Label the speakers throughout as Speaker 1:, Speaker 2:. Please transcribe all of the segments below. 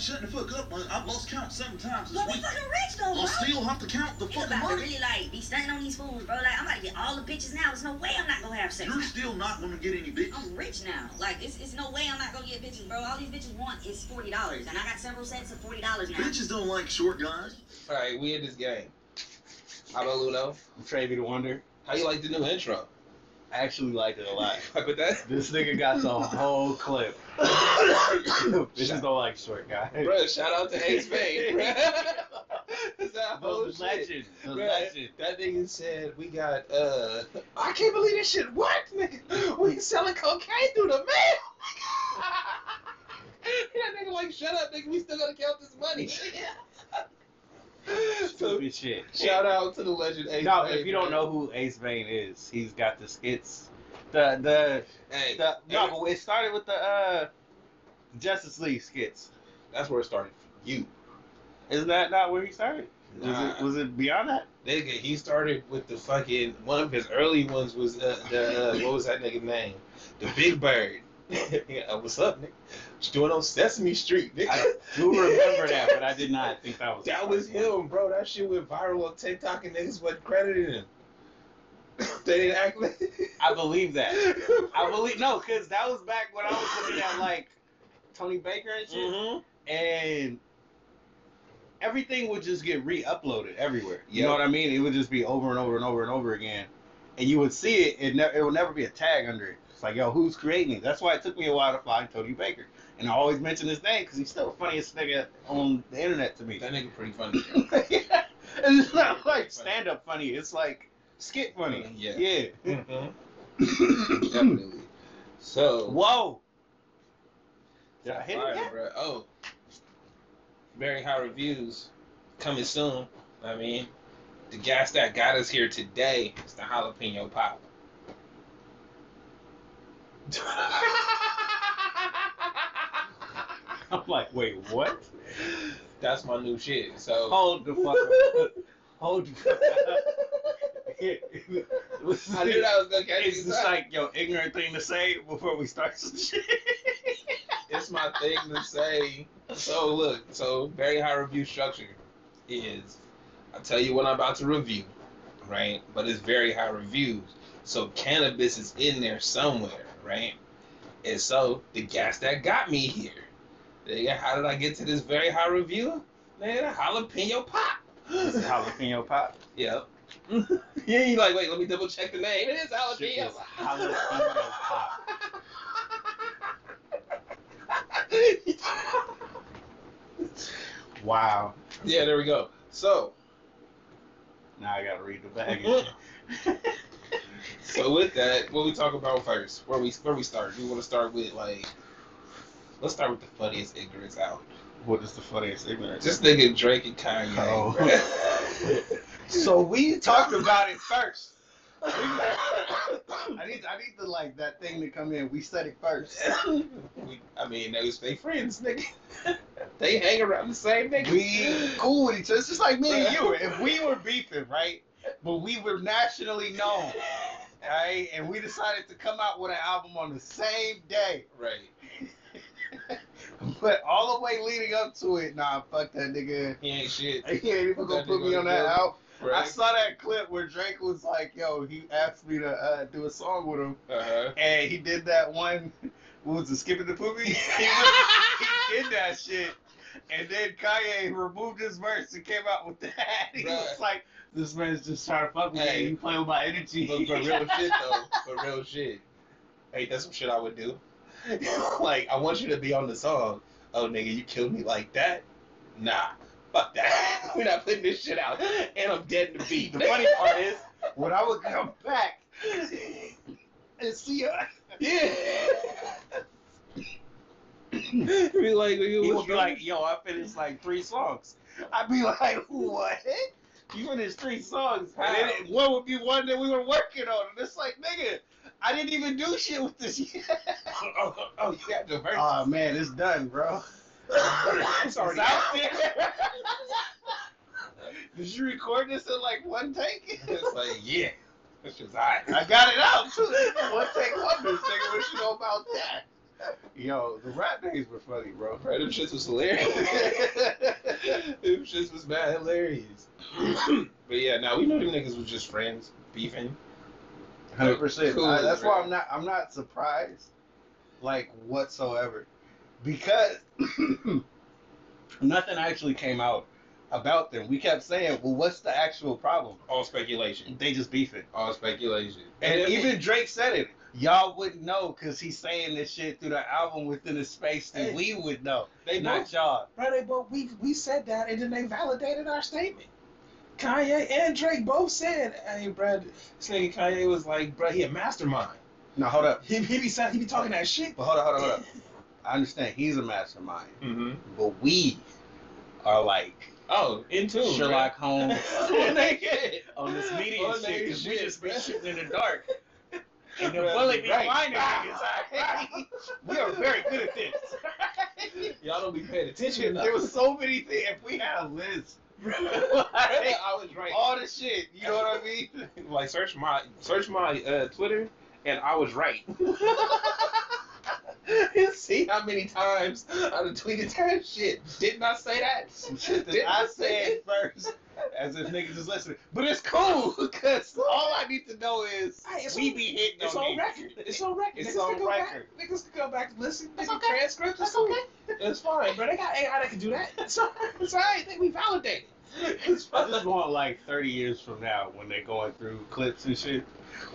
Speaker 1: started shutting the fuck up. man. I've lost count seven times this
Speaker 2: But we
Speaker 1: week.
Speaker 2: fucking rich though, bro.
Speaker 1: I'll still have to count the
Speaker 2: You
Speaker 1: fucking
Speaker 2: about to
Speaker 1: money.
Speaker 2: really like be stunting on these fools, bro. Like I'm about to get all the bitches now. There's no way I'm not gonna have sex.
Speaker 1: You're still not gonna get any bitches.
Speaker 2: I'm rich now. Like it's, it's no way I'm not gonna get bitches, bro. All these bitches want is forty dollars, and I got several sets of forty dollars now.
Speaker 1: Bitches don't like short guys.
Speaker 3: All right, we in this game. How about Luno?
Speaker 4: Trevi the Wonder.
Speaker 3: How you like the new intro?
Speaker 4: I actually liked it a lot.
Speaker 3: Fuck with that,
Speaker 4: This nigga got the whole clip. Bitches is the like short guys.
Speaker 3: bro. Shout out to Ace Bay. That's that whole
Speaker 4: Those
Speaker 3: shit.
Speaker 4: legend. Those
Speaker 3: Bruh,
Speaker 4: legend.
Speaker 3: That nigga said we got uh I can't believe this shit worked, nigga. We selling cocaine through the mail. that nigga like shut up, nigga. We still gotta count this money. so
Speaker 4: Stupid shit.
Speaker 3: shout out to the legend Ace.
Speaker 4: No,
Speaker 3: Bay,
Speaker 4: if you don't
Speaker 3: bro.
Speaker 4: know who Ace Vane is, he's got the skits. The the
Speaker 3: hey,
Speaker 4: the no, but it started with the uh Justice League skits.
Speaker 3: that's where it started for you.
Speaker 4: Isn't that not where he started? Was
Speaker 3: Nah.
Speaker 4: it was it beyond that?
Speaker 3: Nigga, he started with the fucking one of his early ones was uh, the uh, what was that nigga name? The Big Bird. yeah, what's up, nigga? What you doing on Sesame Street, nigga?
Speaker 4: I do remember that, but I did not think that was
Speaker 3: That was him, bro. That shit went viral on TikTok and niggas wasn't crediting him. they didn't act like.
Speaker 4: I believe that. I believe no, because that was back when I was looking at like Tony Baker and shit,
Speaker 3: hmm
Speaker 4: and everything would just get re-uploaded everywhere. You
Speaker 3: Yep.
Speaker 4: know what I mean? It would just be over and over and over and over again, and you would see it. It, ne- it would never be a tag under it. It's like, yo, who's creating it? That's why it took me a while to find Tony Baker, and I always mention his name because he's still the funniest nigga on the internet to me.
Speaker 3: That nigga pretty funny. yeah.
Speaker 4: it's not like stand-up funny. It's like skit funny.
Speaker 3: Yeah.
Speaker 4: Yeah.
Speaker 3: hmm Definitely. So.
Speaker 4: Whoa. Did I hit
Speaker 3: Fire,
Speaker 4: it yet?
Speaker 3: bro. Oh. Very high reviews coming soon. I mean, the gas that got us here today is the jalapeno pop.
Speaker 4: I'm like, wait, what?
Speaker 3: That's my new shit. So
Speaker 4: Hold the fuck up. Hold the fuck up.
Speaker 3: I knew that was gonna catch
Speaker 4: It's just like, yo, ignorant thing to say before we start some shit.
Speaker 3: it's my thing to say. So look, so very high review structure is I tell you what I'm about to review, right? But it's very high reviews. So cannabis is in there somewhere, right? And so the gas that got me here. Nigga, how did I get to this very high review? Man, a jalapeno pop.
Speaker 4: It's a jalapeno pop.
Speaker 3: Yep. yeah, you like, wait, let me double check the name. It is jalapeno.
Speaker 4: pop. Wow.
Speaker 3: yeah, there we go. So,
Speaker 4: Now I gotta read the bag.
Speaker 3: So with that, what we talk about first? Where we where we start? We want to start with like, let's start with the funniest ignorance out.
Speaker 4: what is the funniest ignorance?
Speaker 3: Just nigga Drake and Kanye.
Speaker 4: Oh. So we talked about it first. I need, I need to like that thing to come in. We said it first.
Speaker 3: we, I mean, they was they friends, nigga. they hang around the same nigga.
Speaker 4: We cool with each other. It's just like me and you. If we were beefing, right? But we were nationally known, right? And we decided to come out with an album on the same day.
Speaker 3: right.
Speaker 4: But all the way leading up to it, nah, fuck that nigga.
Speaker 3: He ain't shit.
Speaker 4: He ain't even gonna put me on that
Speaker 3: together.
Speaker 4: I saw that clip where Drake was like, "Yo," he asked me to uh, do a song with him,
Speaker 3: Uh huh.
Speaker 4: and he did that one. What was it, skipping the poopy? he, he did that shit, and then Kanye removed his verse and came out with that. He was like, "This man's just trying to fuck with
Speaker 3: Hey.
Speaker 4: me. You playing with my energy."
Speaker 3: But for real shit though, for real shit. Hey, that's some shit I would do. like, I want you to be on the song. Oh, nigga, you killed me like that? Nah, fuck that. We're not putting this shit out. And I'm dead in the beat.
Speaker 4: the funny part is, when I would come back and see her,
Speaker 3: yeah. be like,
Speaker 4: he would be like, "Yo, I finished like three songs." I'd be like, "What?" You finished three songs. And then it- one would be one that we were working on. And it's like, nigga, I didn't even do shit with this yet.
Speaker 3: oh, oh, oh, you got the verse.
Speaker 4: Oh man, it's done, bro.
Speaker 3: I'm sorry.
Speaker 4: It's out there. Did you record this in like one take?
Speaker 3: it's like, yeah. It's just hot.
Speaker 4: I got it out too. One take wonders, nigga. What you know about that? Yo, the rap days were funny, bro.
Speaker 3: Bro, them shits was hilarious. them shits was mad hilarious. but yeah, now we know them niggas was just friends beefing.
Speaker 4: Hundred percent.
Speaker 3: Cool,
Speaker 4: That's why. I'm not. I'm not surprised, like whatsoever, because nothing actually came out about them. We kept saying, "Well, what's the actual problem?"
Speaker 3: All speculation.
Speaker 4: They just beefing,
Speaker 3: All speculation.
Speaker 4: and even Drake said it. Y'all wouldn't know because he's saying this shit through the album within a space that
Speaker 3: Hey.
Speaker 4: we would know,
Speaker 3: they
Speaker 4: not
Speaker 3: both,
Speaker 4: y'all.
Speaker 3: they both we we said that and then they validated our statement. Kanye and Drake both said, "Hey, bro, this nigga Kanye was like, bro, he a mastermind.
Speaker 4: No, hold up.
Speaker 3: He he be he be talking that shit."
Speaker 4: But hold up, hold up, hold up. I understand he's a mastermind,
Speaker 3: Mm-hmm.
Speaker 4: but we are like
Speaker 3: Oh, in tune.
Speaker 4: Sherlock Holmes
Speaker 3: on that shit.
Speaker 4: on this media
Speaker 3: On
Speaker 4: shit because we just be shooting in the dark. And the bullet be
Speaker 3: Right.
Speaker 4: finding
Speaker 3: Ah.
Speaker 4: we are very good at this.
Speaker 3: Y'all don't be paying attention enough.
Speaker 4: there was so many things. If we had a list,
Speaker 3: I was right.
Speaker 4: all the shit, you know what I mean?
Speaker 3: like search my search my uh, Twitter, and I was right. See how many times I done tweeted that shit. Didn't I say that?
Speaker 4: Some shit that
Speaker 3: Didn't
Speaker 4: I
Speaker 3: say
Speaker 4: said
Speaker 3: it?
Speaker 4: first, as if niggas is listening. But it's cool because all I need to know is
Speaker 3: Hey,
Speaker 4: we
Speaker 3: on-
Speaker 4: be hitting
Speaker 3: It's
Speaker 4: on
Speaker 3: on
Speaker 4: these.
Speaker 3: record. It's on record.
Speaker 4: It's
Speaker 3: niggas
Speaker 4: on
Speaker 3: can go
Speaker 4: record.
Speaker 3: Back, niggas can go back and listen.
Speaker 2: That's
Speaker 3: Nigga,
Speaker 2: okay.
Speaker 3: transcript.
Speaker 2: That's
Speaker 3: It's
Speaker 2: okay.
Speaker 3: It's fine, bro. They got AI that can do that. It's all right. It's all right. They we validated. It's
Speaker 4: I
Speaker 3: fine.
Speaker 4: just want like 30 years from now when they're going through clips and shit,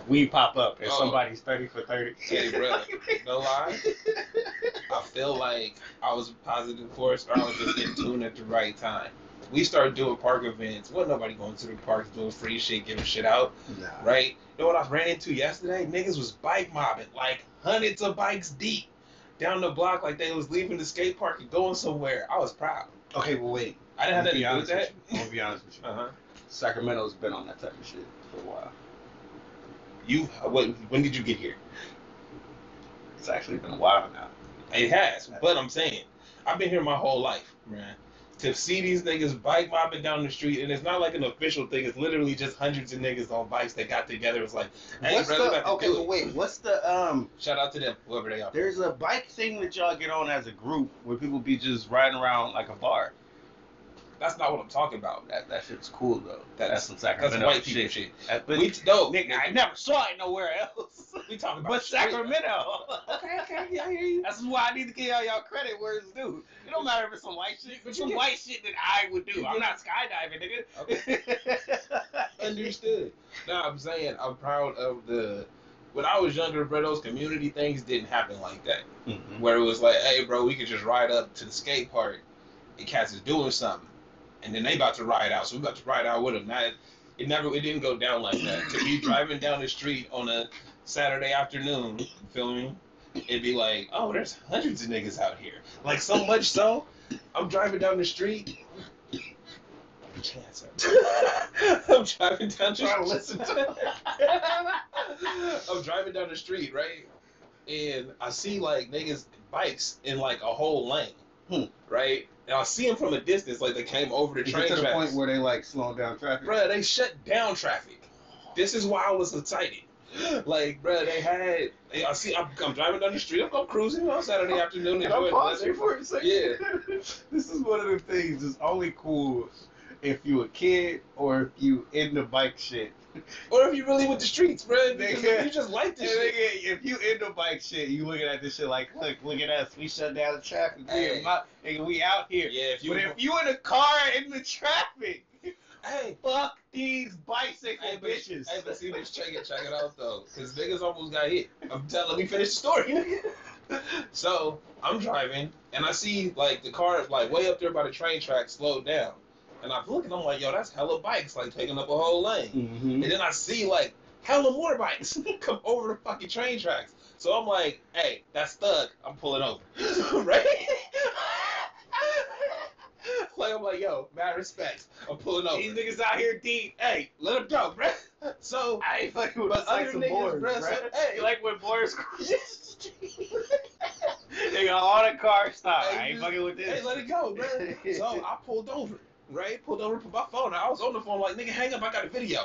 Speaker 4: we pop up and
Speaker 3: Oh.
Speaker 4: somebody's 30 for 30.
Speaker 3: Hey, bro. No lie. I feel like I was a positive force, or I was just in tune at the right time. We started doing park events. Wasn't nobody going to the parks doing free shit, giving shit out,
Speaker 4: Nah.
Speaker 3: right? You know what I ran into yesterday? Niggas was bike mobbing, like hundreds of bikes deep, down the block, like they was leaving the skate park and going somewhere. I was proud.
Speaker 4: Okay, well, wait.
Speaker 3: I didn't have
Speaker 4: I'm gonna be
Speaker 3: do with
Speaker 4: honest
Speaker 3: that.
Speaker 4: with you. I'm gonna be honest with you.
Speaker 3: Uh huh.
Speaker 4: Sacramento's been on that type of shit for a while.
Speaker 3: You, what? When did you get here?
Speaker 4: It's actually been a while now.
Speaker 3: It has, but I'm saying, I've been here my whole life, man. To see these niggas bike mobbing down the street, and it's not like an official thing. It's literally just hundreds of niggas on bikes that got together. It's like, hey,
Speaker 4: what's
Speaker 3: brother,
Speaker 4: the
Speaker 3: about to
Speaker 4: okay?
Speaker 3: do it.
Speaker 4: wait, what's the um?
Speaker 3: Shout out to them, whoever they are.
Speaker 4: There's a bike thing that y'all get on as a group where people be just riding around like a bar.
Speaker 3: That's not what I'm talking about.
Speaker 4: That that shit's cool though.
Speaker 3: That's-
Speaker 4: That's some
Speaker 3: That's
Speaker 4: Sacramento
Speaker 3: white people
Speaker 4: shit.
Speaker 3: shit.
Speaker 4: That- but
Speaker 3: We no,
Speaker 4: nigga, I never saw it nowhere else.
Speaker 3: we talking about
Speaker 4: but. Sacramento.
Speaker 3: Okay, okay, yeah, I hear you.
Speaker 4: That's why I need to give y'all y'all credit where it's due. It don't matter if it's some white shit,
Speaker 3: But
Speaker 4: but some white shit that I would do. I'm not skydiving, nigga. Okay.
Speaker 3: Understood. No, I'm saying I'm proud of the. When I was younger, bro, those community things didn't happen like that.
Speaker 4: Mhm.
Speaker 3: where it was like, hey, bro, we could just ride up to the skate park, and cats is doing something, and then they about to ride out, so we about to ride out with them. Now, it, never, it didn't go down like that. to be driving down the street on a Saturday afternoon, you feel me? It'd be like, oh, there's hundreds of niggas out here. Like so much so, I'm driving down the street. Chance. I'm driving down the
Speaker 4: Trying to
Speaker 3: listen to. I'm driving down the street, right? And I see like niggas bikes in like a whole lane,
Speaker 4: Hmm.
Speaker 3: right? And I see them from a distance, like they came over the train
Speaker 4: to the
Speaker 3: tracks.
Speaker 4: point where they like slowing down traffic?
Speaker 3: Bruh, they shut down traffic. This is why I was excited. Like, bruh, they had. They, I see. I'm, I'm driving down the street. I'm, I'm cruising on Saturday afternoon.
Speaker 4: Can I
Speaker 3: enjoying the
Speaker 4: pause you
Speaker 3: weather.
Speaker 4: for a second?
Speaker 3: Yeah.
Speaker 4: this is one of the things that's only cool if you a kid or if you in the bike shit.
Speaker 3: Or if you really with the streets, bro.
Speaker 4: Nigga.
Speaker 3: you just like this shit.
Speaker 4: nigga, if you in the bike shit, you looking at this shit like, look, look at us. We shut down the traffic. We,
Speaker 3: Hey.
Speaker 4: my, nigga, we out here.
Speaker 3: Yeah, if you.
Speaker 4: but if you in a car in the traffic,
Speaker 3: hey,
Speaker 4: fuck these bicycle
Speaker 3: Hey, but,
Speaker 4: bitches.
Speaker 3: hey, but see this, check it, check it out though, because niggas almost got hit. I'm telling, let me finish the story. so I'm driving and I see like the car like way up there by the train track slowed down, and I'm looking, I'm like, yo, that's hella bikes like taking up a whole lane.
Speaker 4: Mhm.
Speaker 3: And then I see like hella more bikes come over the fucking train tracks. So I'm like, hey, that's thug. I'm pulling over, right? like I'm like, yo, mad respect. I'm pulling over.
Speaker 4: These niggas out here deep.
Speaker 3: Hey, let him go, bruh. So
Speaker 4: I ain't fucking with
Speaker 3: But
Speaker 4: the
Speaker 3: other niggas,
Speaker 4: boys,
Speaker 3: bruh,
Speaker 4: bruh.
Speaker 3: so- hey.
Speaker 4: You like when boys They got all the cars stop.
Speaker 3: Hey,
Speaker 4: I ain't
Speaker 3: you-
Speaker 4: fucking with this.
Speaker 3: hey, let it go, bruh. So I pulled over, right? Pulled over, put my phone. out. I was on the phone like, nigga, hang up. I got a video.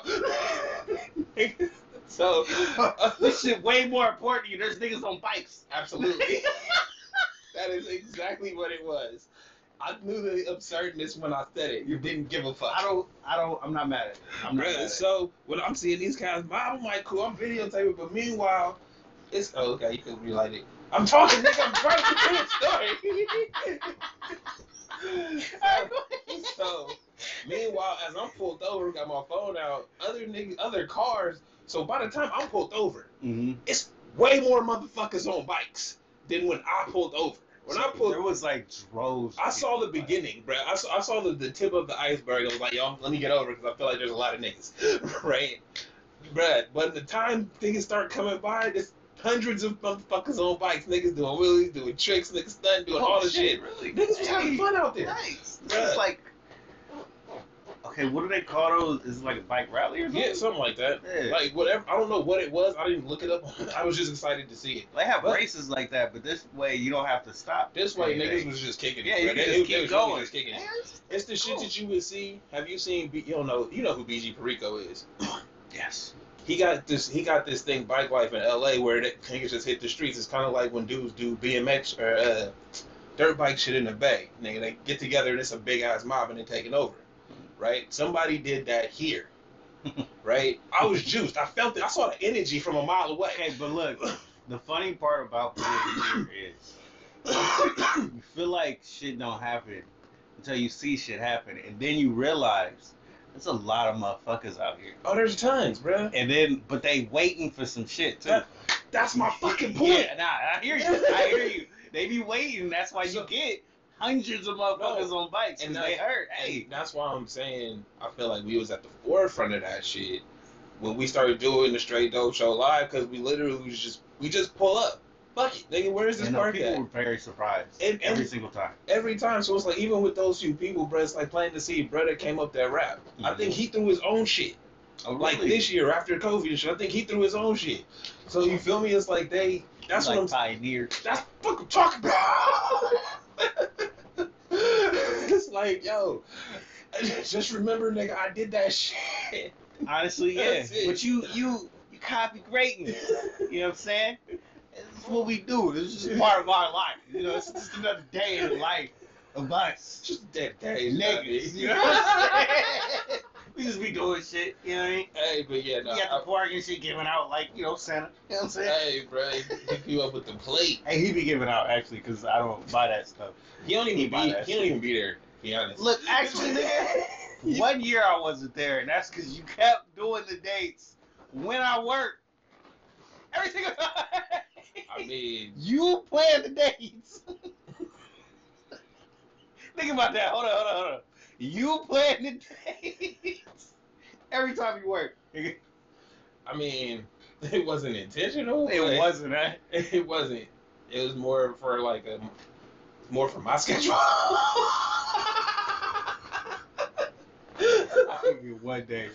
Speaker 3: so uh,
Speaker 4: this shit way more important to you. There's niggas on bikes.
Speaker 3: absolutely. That is exactly what it was. I knew the absurdness when I said it. You didn't give a fuck.
Speaker 4: I don't. I don't. I'm not mad at it. I'm not
Speaker 3: Bruh,
Speaker 4: mad at
Speaker 3: so when I'm seeing these guys, I'm like, cool, I'm videotaping, but meanwhile, it's oh, okay. You can relight it. I'm talking, nigga. I'm trying to tell a story. so, meanwhile, as I'm pulled over, got my phone out, other niggas, other cars. So by the time I'm pulled over,
Speaker 4: Mhm.
Speaker 3: it's way more motherfuckers on bikes than when I pulled over. When I pulled
Speaker 4: there was like droves.
Speaker 3: I saw the beginning, bro. I saw, I saw the, the tip of the iceberg. I was like, yo, let me get over because I feel like there's a lot of niggas, right? Bruh, but the time niggas start coming by, there's hundreds of motherfuckers on bikes. Niggas doing wheelies, doing tricks, niggas stunting, doing
Speaker 4: Oh,
Speaker 3: all the shit.
Speaker 4: Really?
Speaker 3: Niggas was having fun out there.
Speaker 4: Nice.
Speaker 3: Bruh.
Speaker 4: It's like. Okay, what do they call those? Is it like a bike rally or something?
Speaker 3: Yeah, something like that.
Speaker 4: Yeah.
Speaker 3: Like whatever. I don't know what it was. I didn't look it up. I was just excited to see it.
Speaker 4: They have
Speaker 3: But-
Speaker 4: races like that, but this way you don't have to stop.
Speaker 3: This way,
Speaker 4: anything.
Speaker 3: niggas was just kicking it.
Speaker 4: Yeah, you can
Speaker 3: They-
Speaker 4: just
Speaker 3: they
Speaker 4: keep
Speaker 3: was
Speaker 4: going.
Speaker 3: just kicking it.
Speaker 4: It's-
Speaker 3: It's the shit that you would see. Have you seen? You don't know. You know who BG Perico is.
Speaker 4: Yes.
Speaker 3: He got this he got this thing bike life in LA where the niggas just hit the streets. It's kind of like when dudes do BMX or uh, dirt bike shit in the bay. Nigga, they get together and it's a big ass mob and they're taking over. Right? Somebody did that here. right? I was juiced. I felt it. I saw the energy from a mile away.
Speaker 4: Okay, but look, the funny part about being here is you feel like shit don't happen until you see shit happen, and then you realize there's a lot of motherfuckers out here.
Speaker 3: Oh, there's tons, bro.
Speaker 4: And then, but they waiting for some shit too.
Speaker 3: That- That's my fucking point.
Speaker 4: Yeah, nah, I hear you. I hear you. They be waiting. That's why you get hundreds of motherfuckers on bikes
Speaker 3: And
Speaker 4: they hurt. Hey,
Speaker 3: that's why I'm saying I feel like we was at the forefront of that shit when we started doing the straight dope show live because we literally was just we just pull up. Fuck it, nigga. Where's this
Speaker 4: you uh, know,
Speaker 3: park
Speaker 4: people
Speaker 3: at?
Speaker 4: were very surprised
Speaker 3: And-
Speaker 4: every
Speaker 3: and-
Speaker 4: single time.
Speaker 3: Every time, so it's like even with those few people, bro, it's like playing to see brother came up that rap. I think mhm. he threw his own shit.
Speaker 4: Oh,
Speaker 3: Like this year after COVID and shit, I think he threw his own shit. So you feel me? It's like they. That's
Speaker 4: like
Speaker 3: what I'm.
Speaker 4: pioneer.
Speaker 3: That's what I'm talking about. it's like yo, just remember, nigga, I did that shit.
Speaker 4: Honestly, yeah. But you, you, you copy greatness. You know what I'm saying? This is what we do. This is just part of our life. You know, it's just another day in life of us.
Speaker 3: Just that day,
Speaker 4: Niggas. You know what I'm saying? We just be doing shit. You know what I mean?
Speaker 3: Hey, but yeah, no.
Speaker 4: We got the park and shit giving out like you know Santa. You know what I'm saying?
Speaker 3: hey, bro, pick you up with the plate.
Speaker 4: Hey, he be giving out actually because I don't buy that stuff.
Speaker 3: He don't even
Speaker 4: He buy
Speaker 3: be.
Speaker 4: that
Speaker 3: He don't
Speaker 4: shit.
Speaker 3: even be there. To be honest.
Speaker 4: Look, actually, nigga, one year I wasn't there, and that's because you kept doing the dates when I worked. Everything.
Speaker 3: I mean,
Speaker 4: you plan the dates. Think about that. Hold on, hold on, hold on. You plan the dates every time you work.
Speaker 3: I mean, it wasn't intentional.
Speaker 4: It wasn't, huh?
Speaker 3: It wasn't. It was more for like a, more for my schedule.
Speaker 4: I think it one day.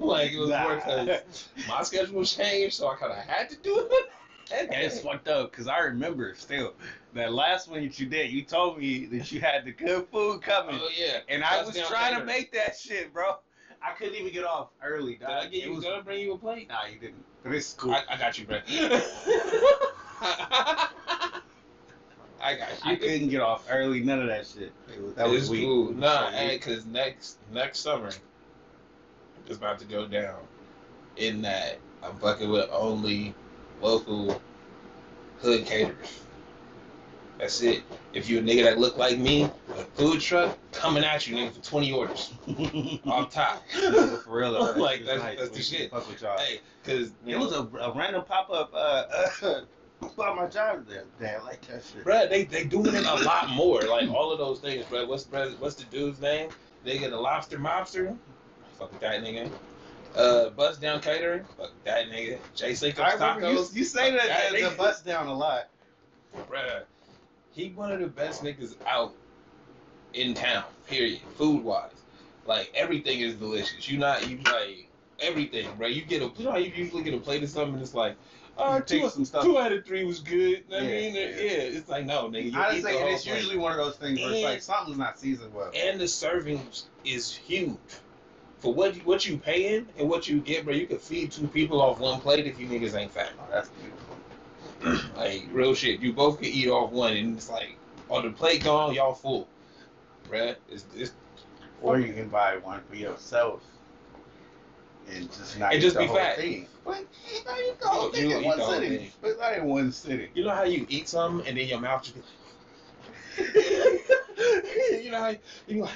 Speaker 3: like it was more because my schedule changed, so I kind of had to do it.
Speaker 4: And it's fucked up because I remember still that last one that you did. You told me that you had the good food coming,
Speaker 3: Oh yeah,
Speaker 4: and I was trying to make that shit, bro. I couldn't even get off early,
Speaker 3: Did I
Speaker 4: dog.
Speaker 3: get
Speaker 4: It
Speaker 3: you?
Speaker 4: was-
Speaker 3: Did I bring you a plate?
Speaker 4: Nah, you didn't. But it's cool.
Speaker 3: I, I got you, bro. I got you.
Speaker 4: I couldn't get off early. None of that shit. It was, that was weak.
Speaker 3: cool. Nah,
Speaker 4: So,
Speaker 3: hey, cause next next summer it's about to go down. In that I'm fucking with only local hood caterers. That's it. If you a nigga that look like me, a food truck coming at you, nigga, for twenty orders off top.
Speaker 4: For real though.
Speaker 3: Like, that's-
Speaker 4: nice.
Speaker 3: that's the shit.
Speaker 4: Fuck with y'all.
Speaker 3: Hey, cause
Speaker 4: It
Speaker 3: know,
Speaker 4: was a, a random pop up uh, about my job there. Damn, like that shit.
Speaker 3: Bruh, they they doing it a lot more. Like all of those things, bruh. What's bruh, what's the dude's name? They get a lobster mobster. Fuck with that nigga. Uh, bust down catering. Fuck that nigga. Jay
Speaker 4: I remember you,
Speaker 3: tacos.
Speaker 4: you say that, the,
Speaker 3: nigga.
Speaker 4: the bust down a lot.
Speaker 3: Bruh, he one of the best niggas out in town. Period. Food wise, like everything is delicious. You not you like everything, bro. You get a you know how you usually get a plate of something. and It's like. Uh, two,
Speaker 4: some stuff.
Speaker 3: two out of three was good. I
Speaker 4: Yeah,
Speaker 3: mean, yeah.
Speaker 4: yeah.
Speaker 3: it's like no, nigga. Eat the
Speaker 4: and it's usually one of those things where it's like something's not seasoned well.
Speaker 3: and the servings is huge. For what you, what you paying and what you get, bro, you could feed two people off one plate if you niggas ain't fat.
Speaker 4: Oh, that's beautiful.
Speaker 3: like real shit. You both can eat off one, and it's like, oh, the plate gone, y'all full, bruh. It's, it's
Speaker 4: Or you can buy one for yourself and just not
Speaker 3: And
Speaker 4: eat
Speaker 3: just
Speaker 4: the
Speaker 3: be
Speaker 4: whole
Speaker 3: fat.
Speaker 4: thing. But you eat the whole
Speaker 3: You-
Speaker 4: thing
Speaker 3: you
Speaker 4: in one sitting. But not in one sitting.
Speaker 3: you know how you eat something and then your mouth just. you know how you like.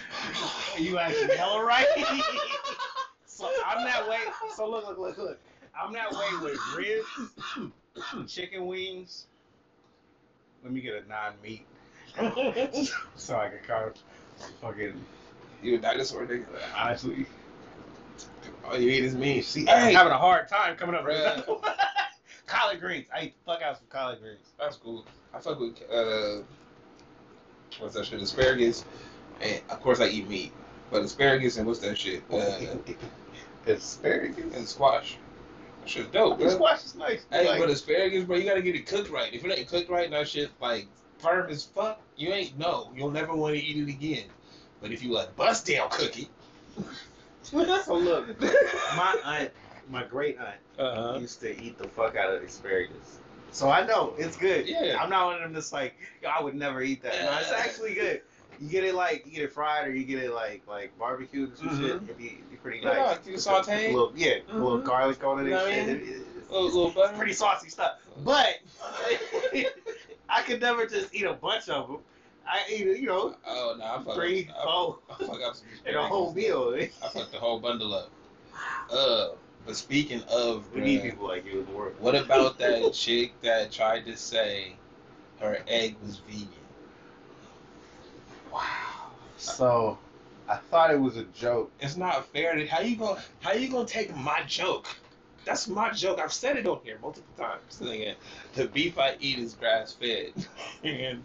Speaker 4: You actually hella right. so I'm that way. So look, look, look, look. I'm that way with ribs, chicken wings. Let me get a non-meat so I can kind of fucking
Speaker 3: you a dinosaur nigga.
Speaker 4: honestly.
Speaker 3: All you eat is meat.
Speaker 4: See,
Speaker 3: Hey,
Speaker 4: I'm having a hard time coming up with collard greens. I eat the fuck out some collard greens.
Speaker 3: That's cool. I fuck with uh, what's that shit? Asparagus, and of course I eat meat, but asparagus and what's that shit? Uh,
Speaker 4: Asparagus.
Speaker 3: and squash. That shit's dope, bro.
Speaker 4: squash is nice.
Speaker 3: Hey,
Speaker 4: Like,
Speaker 3: but asparagus, bro, you gotta get it cooked right. If it ain't cooked right, that shit like firm as fuck. You ain't no. You'll never want to eat it again. But if you like bust down cook it,
Speaker 4: so look, my aunt, my great aunt,
Speaker 3: uh
Speaker 4: used to eat the fuck out of asparagus. So I know it's good.
Speaker 3: Yeah.
Speaker 4: I'm not one of them that's like, I would never eat that. No, it's actually good. You get it like you get it fried or you get it like like barbecued and
Speaker 3: Mhm.
Speaker 4: shit. It'd be, it'd be pretty
Speaker 3: Yeah,
Speaker 4: nice. With
Speaker 3: saute.
Speaker 4: a little, yeah, a little
Speaker 3: Mhm.
Speaker 4: garlic on it
Speaker 3: You know
Speaker 4: and
Speaker 3: I
Speaker 4: shit.
Speaker 3: mean?
Speaker 4: It- it's-
Speaker 3: little, little
Speaker 4: it's
Speaker 3: butter.
Speaker 4: pretty saucy stuff. But I could never just eat a bunch of them. I eat, you know,
Speaker 3: Oh no, I fuck
Speaker 4: three,
Speaker 3: up,
Speaker 4: four,
Speaker 3: I, I fuck up some
Speaker 4: in a whole meal.
Speaker 3: I fucked the whole bundle up. Uh, but speaking of,
Speaker 4: We need people like you in the world.
Speaker 3: what about that chick that tried to say her egg was vegan? Wow,
Speaker 4: So, I thought it was a joke.
Speaker 3: it's not fair. How you gonna how you gonna take my joke? That's my joke. I've said it on here multiple times. Nigga, the beef I eat is grass fed.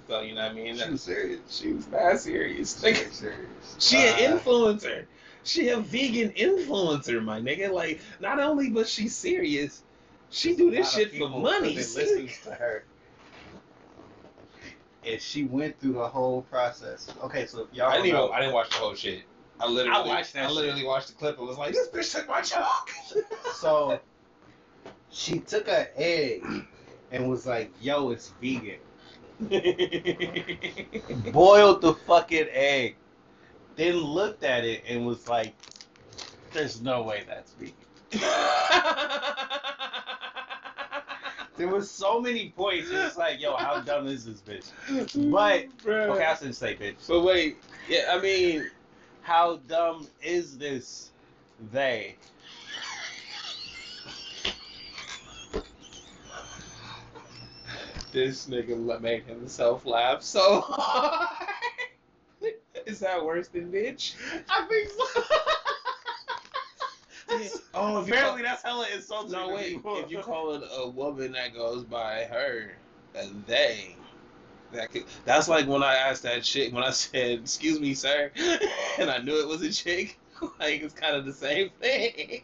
Speaker 3: so you know what I mean.
Speaker 4: She was serious.
Speaker 3: She was mad serious.
Speaker 4: She was serious.
Speaker 3: She
Speaker 4: Uh,
Speaker 3: an influencer. She a vegan influencer, my nigga. Like, not only was she serious, she do this shit for money.
Speaker 4: listens to her. And she went through the whole process. Okay, so y'all
Speaker 3: I didn't even,
Speaker 4: know.
Speaker 3: I didn't watch the whole shit. I literally,
Speaker 4: I watched that
Speaker 3: I literally watched the clip and was like, this bitch took my joke.
Speaker 4: So she took an egg and was like, "Yo, it's vegan." Boiled the fucking egg, then looked at it and was like, "There's no way that's me." There was so many points. It's like, "Yo, how dumb is this bitch?" But
Speaker 3: Bruh.
Speaker 4: okay, I shouldn't say bitch.
Speaker 3: But wait, yeah, I mean,
Speaker 4: How dumb is this? They.
Speaker 3: this nigga made himself laugh so hard. Is that worse than bitch?
Speaker 4: I think so.
Speaker 3: Oh,
Speaker 4: Apparently, that's hella insulting.
Speaker 3: No, wait.
Speaker 4: people.
Speaker 3: If you call it a woman that goes by her, and they, that could, that's like when I asked that chick when I said, "Excuse me, sir," and I knew it was a chick. Like it's kind of the same thing.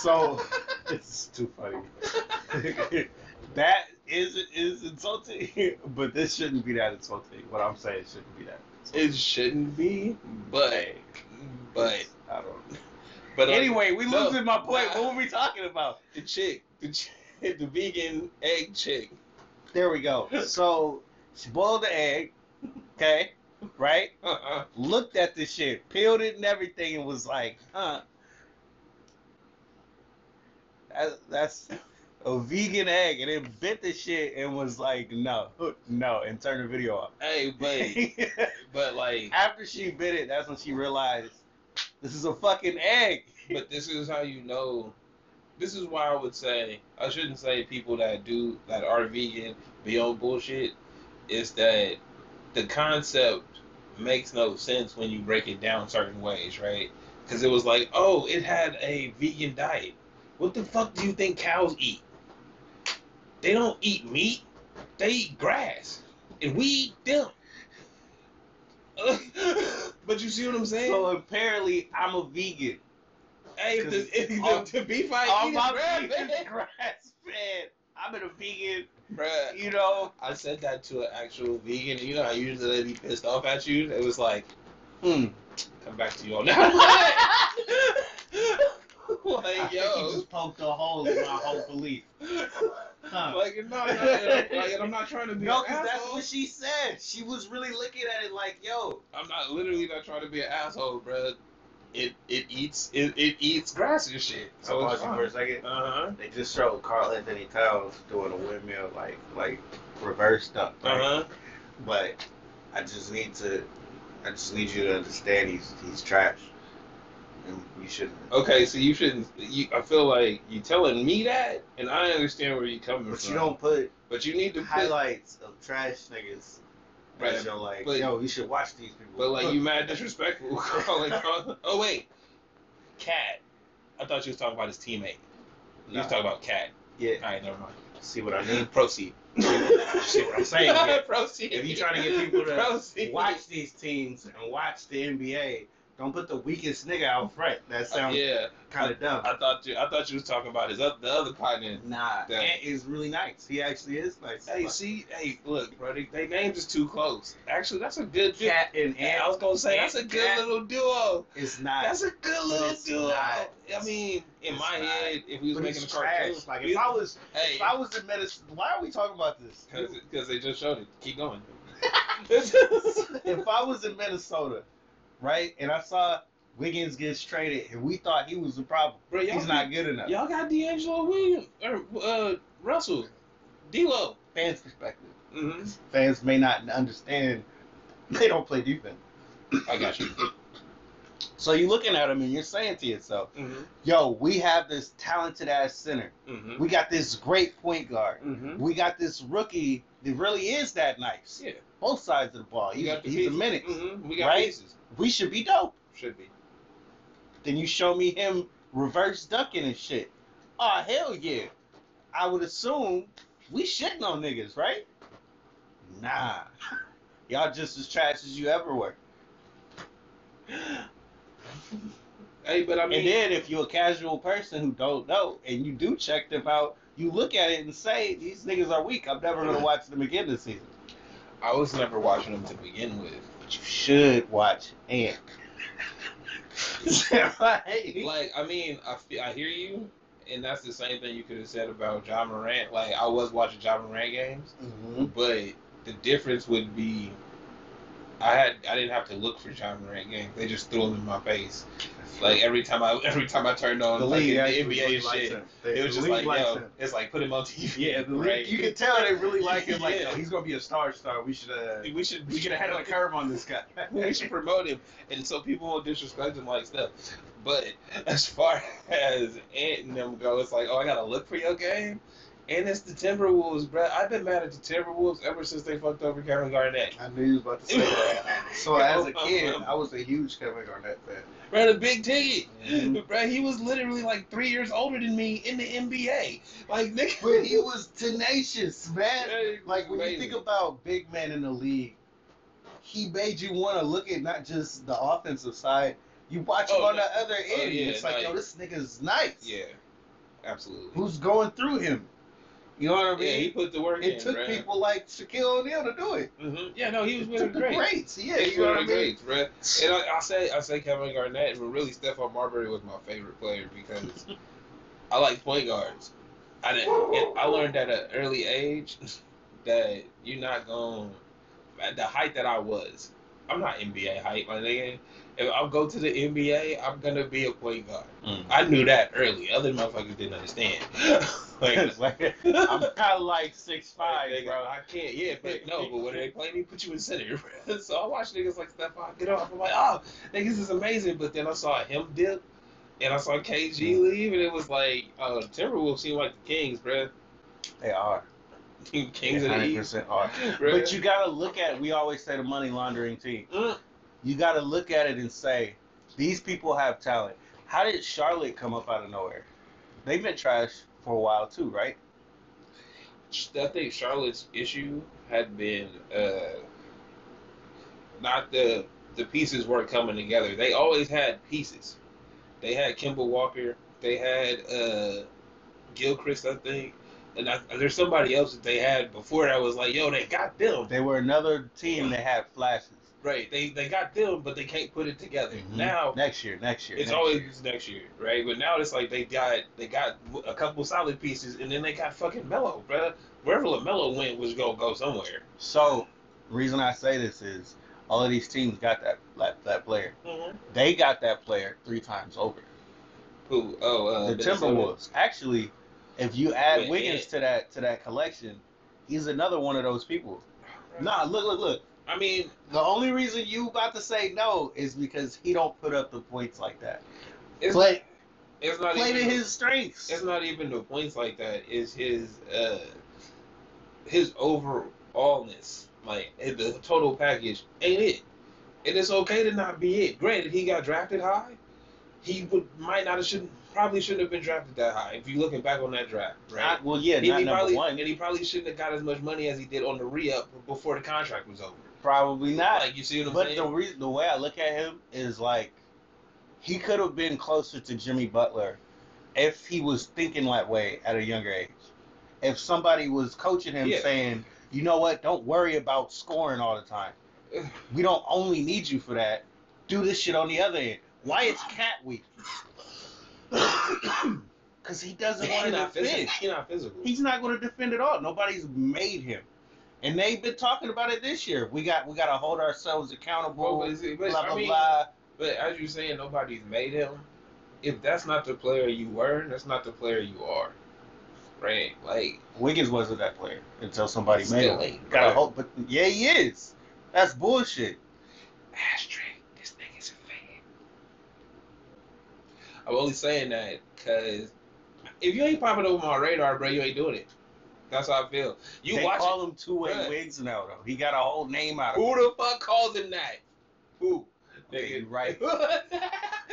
Speaker 4: So it's too funny. that is is insulting, but this shouldn't be that insulting. What I'm saying shouldn't be that.
Speaker 3: it shouldn't be, but but
Speaker 4: I don't.
Speaker 3: but uh,
Speaker 4: Anyway, we
Speaker 3: no,
Speaker 4: losing my point.
Speaker 3: nah.
Speaker 4: What were we talking about?
Speaker 3: the chick, the chick, the vegan egg chick.
Speaker 4: There we go. So she boiled the egg. Okay, right?
Speaker 3: Uh-uh.
Speaker 4: Looked at the shit, peeled it and everything, and was like, "Huh." That, that's a vegan egg, and then bit the shit and was like, "No, no," and turned the video off.
Speaker 3: Hey, but but like.
Speaker 4: After she bit it, that's when she realized this is a fucking egg.
Speaker 3: but this is how you know. This is why I would say I shouldn't say people that do that are vegan be on bullshit. Is that the concept makes no sense when you break it down certain ways, right? Because it was like, oh, it had a vegan diet. What the fuck do you think cows eat? They don't eat meat. They eat grass, and we eat them. but you see what I'm saying?
Speaker 4: So apparently, I'm a vegan.
Speaker 3: Hey, if the, if the,
Speaker 4: all-
Speaker 3: the beef I
Speaker 4: All
Speaker 3: eat is grass
Speaker 4: beef is grass fed. I'm a vegan,
Speaker 3: bruh.
Speaker 4: you know.
Speaker 3: I said that to an actual vegan. You know I usually they be pissed off at you. It was like,
Speaker 4: Hmm.
Speaker 3: come back to you all now. like,
Speaker 4: I think you just poked a hole in my whole belief. Huh.
Speaker 3: like, no, no, like, and I'm not trying to be
Speaker 4: No,
Speaker 3: an
Speaker 4: because that's what she said. She was really looking at it like, yo,
Speaker 3: I'm not literally not trying to be an asshole, bro. It it eats it, it eats grass and shit. So
Speaker 4: I'll
Speaker 3: it's
Speaker 4: pause you for a second.
Speaker 3: Uh huh.
Speaker 4: They just showed Karl-Anthony Towns doing a windmill, like like reverse dunk.
Speaker 3: Uh huh.
Speaker 4: But I just need to, I just need you to understand he's he's trash, and you shouldn't.
Speaker 3: Okay, so you shouldn't. You, I feel like you telling me that, and I understand where you're coming
Speaker 4: But
Speaker 3: from.
Speaker 4: But you don't put
Speaker 3: But you need to put.
Speaker 4: highlights of trash niggas.
Speaker 3: Right.
Speaker 4: You're like,
Speaker 3: but-
Speaker 4: yo, you should watch these people.
Speaker 3: But like you mad disrespectful. Carl- oh wait, Cat. I thought you was talking about his teammate. You was
Speaker 4: Nah.
Speaker 3: talking about Cat.
Speaker 4: yeah.
Speaker 3: All right, never mind.
Speaker 4: See what I mean?
Speaker 3: Proceed.
Speaker 4: See what I'm saying?
Speaker 3: Proceed.
Speaker 4: If you're trying to get people to
Speaker 3: Proceed.
Speaker 4: watch these teams and watch the NBA, don't put the weakest nigga out front. That uh, sounds
Speaker 3: Yeah,
Speaker 4: kind of dumb.
Speaker 3: I thought you. I thought you was talking about his the other partner.
Speaker 4: Nah,
Speaker 3: Damn.
Speaker 4: Ant is really nice. He actually is nice.
Speaker 3: Hey, see, hey, look, bro, they, they names is too close. Actually, that's a good.
Speaker 4: Cat and Ant
Speaker 3: I was gonna say that's a good
Speaker 4: Cat
Speaker 3: little duo.
Speaker 4: It's not.
Speaker 3: That's a good little
Speaker 4: It's
Speaker 3: duo.
Speaker 4: not.
Speaker 3: I mean, in my
Speaker 4: not.
Speaker 3: head, if we was making a cartoon,
Speaker 4: trash. Like if I was,
Speaker 3: hey,
Speaker 4: if I was in medicine, why are we talking about this?
Speaker 3: because they just showed it. Keep going.
Speaker 4: if I was in Minnesota, right, and I saw Wiggins gets traded, and we thought he was the problem,
Speaker 3: Bro,
Speaker 4: not good enough.
Speaker 3: Y'all got D'Angelo Williams or uh, Russell, D'Lo.
Speaker 4: Fans' perspective.
Speaker 3: Mm-hmm.
Speaker 4: Fans may not understand. They don't play defense.
Speaker 3: I got you.
Speaker 4: So you're looking at him and you're saying to yourself,
Speaker 3: Mm-hmm.
Speaker 4: "Yo, we have this talented ass center.
Speaker 3: Mm-hmm.
Speaker 4: We got this great point guard.
Speaker 3: Mm-hmm.
Speaker 4: We got this rookie that really is that nice.
Speaker 3: Yeah.
Speaker 4: Both sides of the ball. He's, he's a minute.
Speaker 3: Mm-hmm. We got
Speaker 4: Right?
Speaker 3: pieces.
Speaker 4: We should be dope.
Speaker 3: Should be.
Speaker 4: Then you show me him reverse dunking and shit. Oh hell yeah! I would assume we shitting on niggas, right? Nah, y'all just as trash as you ever were.
Speaker 3: Hey, but I mean,
Speaker 4: and then if you're a casual person who don't know and you do check them out, you look at it and say these niggas are weak. I'm never gonna watch them again this season.
Speaker 3: I was never watching them to begin with.
Speaker 4: But you should watch Ant. Right?
Speaker 3: Like, I mean, I, fe- I hear you, and that's the same thing you could have said about Ja Morant. Like, I was watching Ja Morant games,
Speaker 4: Mhm.
Speaker 3: but the difference would be, I had I didn't have to look for Ja Morant games. They just threw them in my face. Like every time I every time I turned on
Speaker 4: the
Speaker 3: like,
Speaker 4: league
Speaker 3: the NBA shit,
Speaker 4: him.
Speaker 3: it was just like yo,
Speaker 4: him.
Speaker 3: it's like put him on TV.
Speaker 4: Yeah, the league, you can tell they really like him. Like,
Speaker 3: Yeah.
Speaker 4: yo, he's gonna be a star star. We should, uh,
Speaker 3: we should
Speaker 4: we should have had a curve on this guy.
Speaker 3: we should promote him, and so people won't disrespect him like stuff. But as far as Ant and them go, it's like, oh, I gotta look for your game, and it's the Timberwolves, bro. I've been mad at the Timberwolves ever since they fucked over Kevin Garnett.
Speaker 4: I knew you was about to say that. So as a kid, I was a huge Kevin Garnett fan.
Speaker 3: Bro, the big ticket,
Speaker 4: Mhm.
Speaker 3: bro. He was literally like three years older than me in the NBA. Like, nigga,
Speaker 4: But he was tenacious, man. Like when you think about big men in the league, he made you want to look at not just the offensive side. You watch him
Speaker 3: Oh,
Speaker 4: on
Speaker 3: no.
Speaker 4: the other
Speaker 3: Oh,
Speaker 4: end.
Speaker 3: yeah,
Speaker 4: it's like,
Speaker 3: like-
Speaker 4: yo, this nigga's nice.
Speaker 3: yeah, absolutely.
Speaker 4: Who's going through him? You know what I mean?
Speaker 3: Yeah, he put the work in.
Speaker 4: it took
Speaker 3: bro.
Speaker 4: people like Shaquille O'Neal to do it.
Speaker 3: hmm Yeah, no, he was
Speaker 4: It
Speaker 3: with the
Speaker 4: the
Speaker 3: great.
Speaker 4: greats. Yeah,
Speaker 3: Yeah,
Speaker 4: you
Speaker 3: you
Speaker 4: know what I
Speaker 3: the
Speaker 4: mean?
Speaker 3: greats, bro. And I, I say I say Kevin Garnett, but really Stephon Marbury was my favorite player because I like point guards. I didn't. I learned at an early age that you're not going at the height that I was. I'm not NBA height, my nigga. If I go to the NBA, I'm gonna be a point guard.
Speaker 4: Mm.
Speaker 3: I knew that early. Other motherfuckers didn't understand. like,
Speaker 4: like, I'm kind of like six five,
Speaker 3: Like,
Speaker 4: bro.
Speaker 3: I can't, yeah, but no, but when they play me, put you in center. so I watch niggas like Stephon get off. I'm like, oh, niggas is amazing. But then I saw him dip, and I saw KG leave, and it was like, uh, Timberwolves seem like the Kings, bro.
Speaker 4: They are.
Speaker 3: Kings of the East.
Speaker 4: are.
Speaker 3: bruh.
Speaker 4: But you gotta look at. We always say the money laundering team.
Speaker 3: Mm.
Speaker 4: You gotta look at it and say, these people have talent. How did Charlotte come up out of nowhere? They've been trash for a while too, right?
Speaker 3: I think Charlotte's issue had been uh, not the the pieces weren't coming together. They always had pieces. They had Kemba Walker. They had uh, Gilchrist, I think. And I, there's somebody else that they had before that was like, yo, they got them.
Speaker 4: They were another team that had flashes.
Speaker 3: Right? They they got them, but they can't put it together.
Speaker 4: Mhm.
Speaker 3: Now
Speaker 4: next year, next year.
Speaker 3: it's
Speaker 4: next
Speaker 3: always
Speaker 4: year.
Speaker 3: next year, right? But now it's like they got they got a couple solid pieces, and then they got fucking Melo, bro. Wherever LaMelo went was gonna go somewhere.
Speaker 4: So, reason I say this is all of these teams got that that, that player. They got that player three times over.
Speaker 3: Who? Oh, uh,
Speaker 4: the Timberwolves. Actually, if you add
Speaker 3: Wait,
Speaker 4: Wiggins to that to that collection, he's another one of those people. Nah, look, look, look.
Speaker 3: I mean,
Speaker 4: The only reason you about to say no is because he don't put up the points like that.
Speaker 3: it's
Speaker 4: Play,
Speaker 3: it's not
Speaker 4: play to
Speaker 3: even,
Speaker 4: his strengths.
Speaker 3: It's not even the points like that. It's his uh his overallness, like the total package ain't it. And it's okay to not be it. Granted, he got drafted high. He would might not have shouldn't probably shouldn't have been drafted that high. If you're looking back on that draft, right?
Speaker 4: Not- well, yeah,
Speaker 3: He-
Speaker 4: not
Speaker 3: he
Speaker 4: number
Speaker 3: probably,
Speaker 4: one.
Speaker 3: and he probably shouldn't have got as much money as he did on the re up before the contract was over.
Speaker 4: Probably not.
Speaker 3: Like you see what I'm
Speaker 4: But
Speaker 3: saying?
Speaker 4: the reason, the way I look at him is like, he could have been closer to Jimmy Butler if he was thinking that way at a younger age. If somebody was coaching him,
Speaker 3: Yeah.
Speaker 4: saying, "You know what? Don't worry about scoring all the time. We don't only need you for that. Do this shit on the other end." Why is Cat weak? Because he doesn't want to defend.
Speaker 3: physical. He's not physical.
Speaker 4: He's not going to defend at all. Nobody's made him, and they've been talking about it this year. We got we got to hold ourselves accountable.
Speaker 3: Well, but, see, but,
Speaker 4: blah
Speaker 3: I
Speaker 4: blah
Speaker 3: mean,
Speaker 4: blah.
Speaker 3: But as you're saying, nobody's made him. If that's not the player you were, that's not the player you are. Right? Like,
Speaker 4: Wiggins wasn't that player until somebody made him.
Speaker 3: ain't,
Speaker 4: Gotta hope, but yeah, he is. That's bullshit.
Speaker 3: ashtray, this nigga's a fan. I'm only saying that because if you ain't popping over my radar, bro, you ain't doing it. That's how I feel. You
Speaker 4: they
Speaker 3: watch
Speaker 4: call him two way. Wiggs now though. He got a whole name out of
Speaker 3: Who
Speaker 4: it.
Speaker 3: the fuck calls him that? Who?
Speaker 4: Okay, you right.
Speaker 3: hey,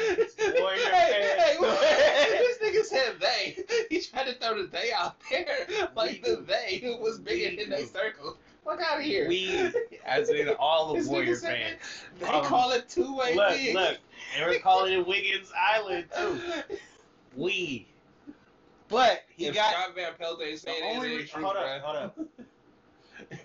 Speaker 4: Boy, you're
Speaker 3: hey, this nigga said they. He tried to throw the they out there like
Speaker 4: We
Speaker 3: the
Speaker 4: do.
Speaker 3: they was bigger than
Speaker 4: do.
Speaker 3: circle. Fuck out of here.
Speaker 4: We, as in all the Warrior fans.
Speaker 3: They
Speaker 4: Um,
Speaker 3: call it two way
Speaker 4: Look, look, they were calling it Wiggins Island too. We, but he
Speaker 3: if
Speaker 4: got
Speaker 3: Scott Van Pelt ain't
Speaker 4: the
Speaker 3: saying
Speaker 4: only.
Speaker 3: it,
Speaker 4: Re-
Speaker 3: it's true,
Speaker 4: hold
Speaker 3: bruh.
Speaker 4: up, hold up.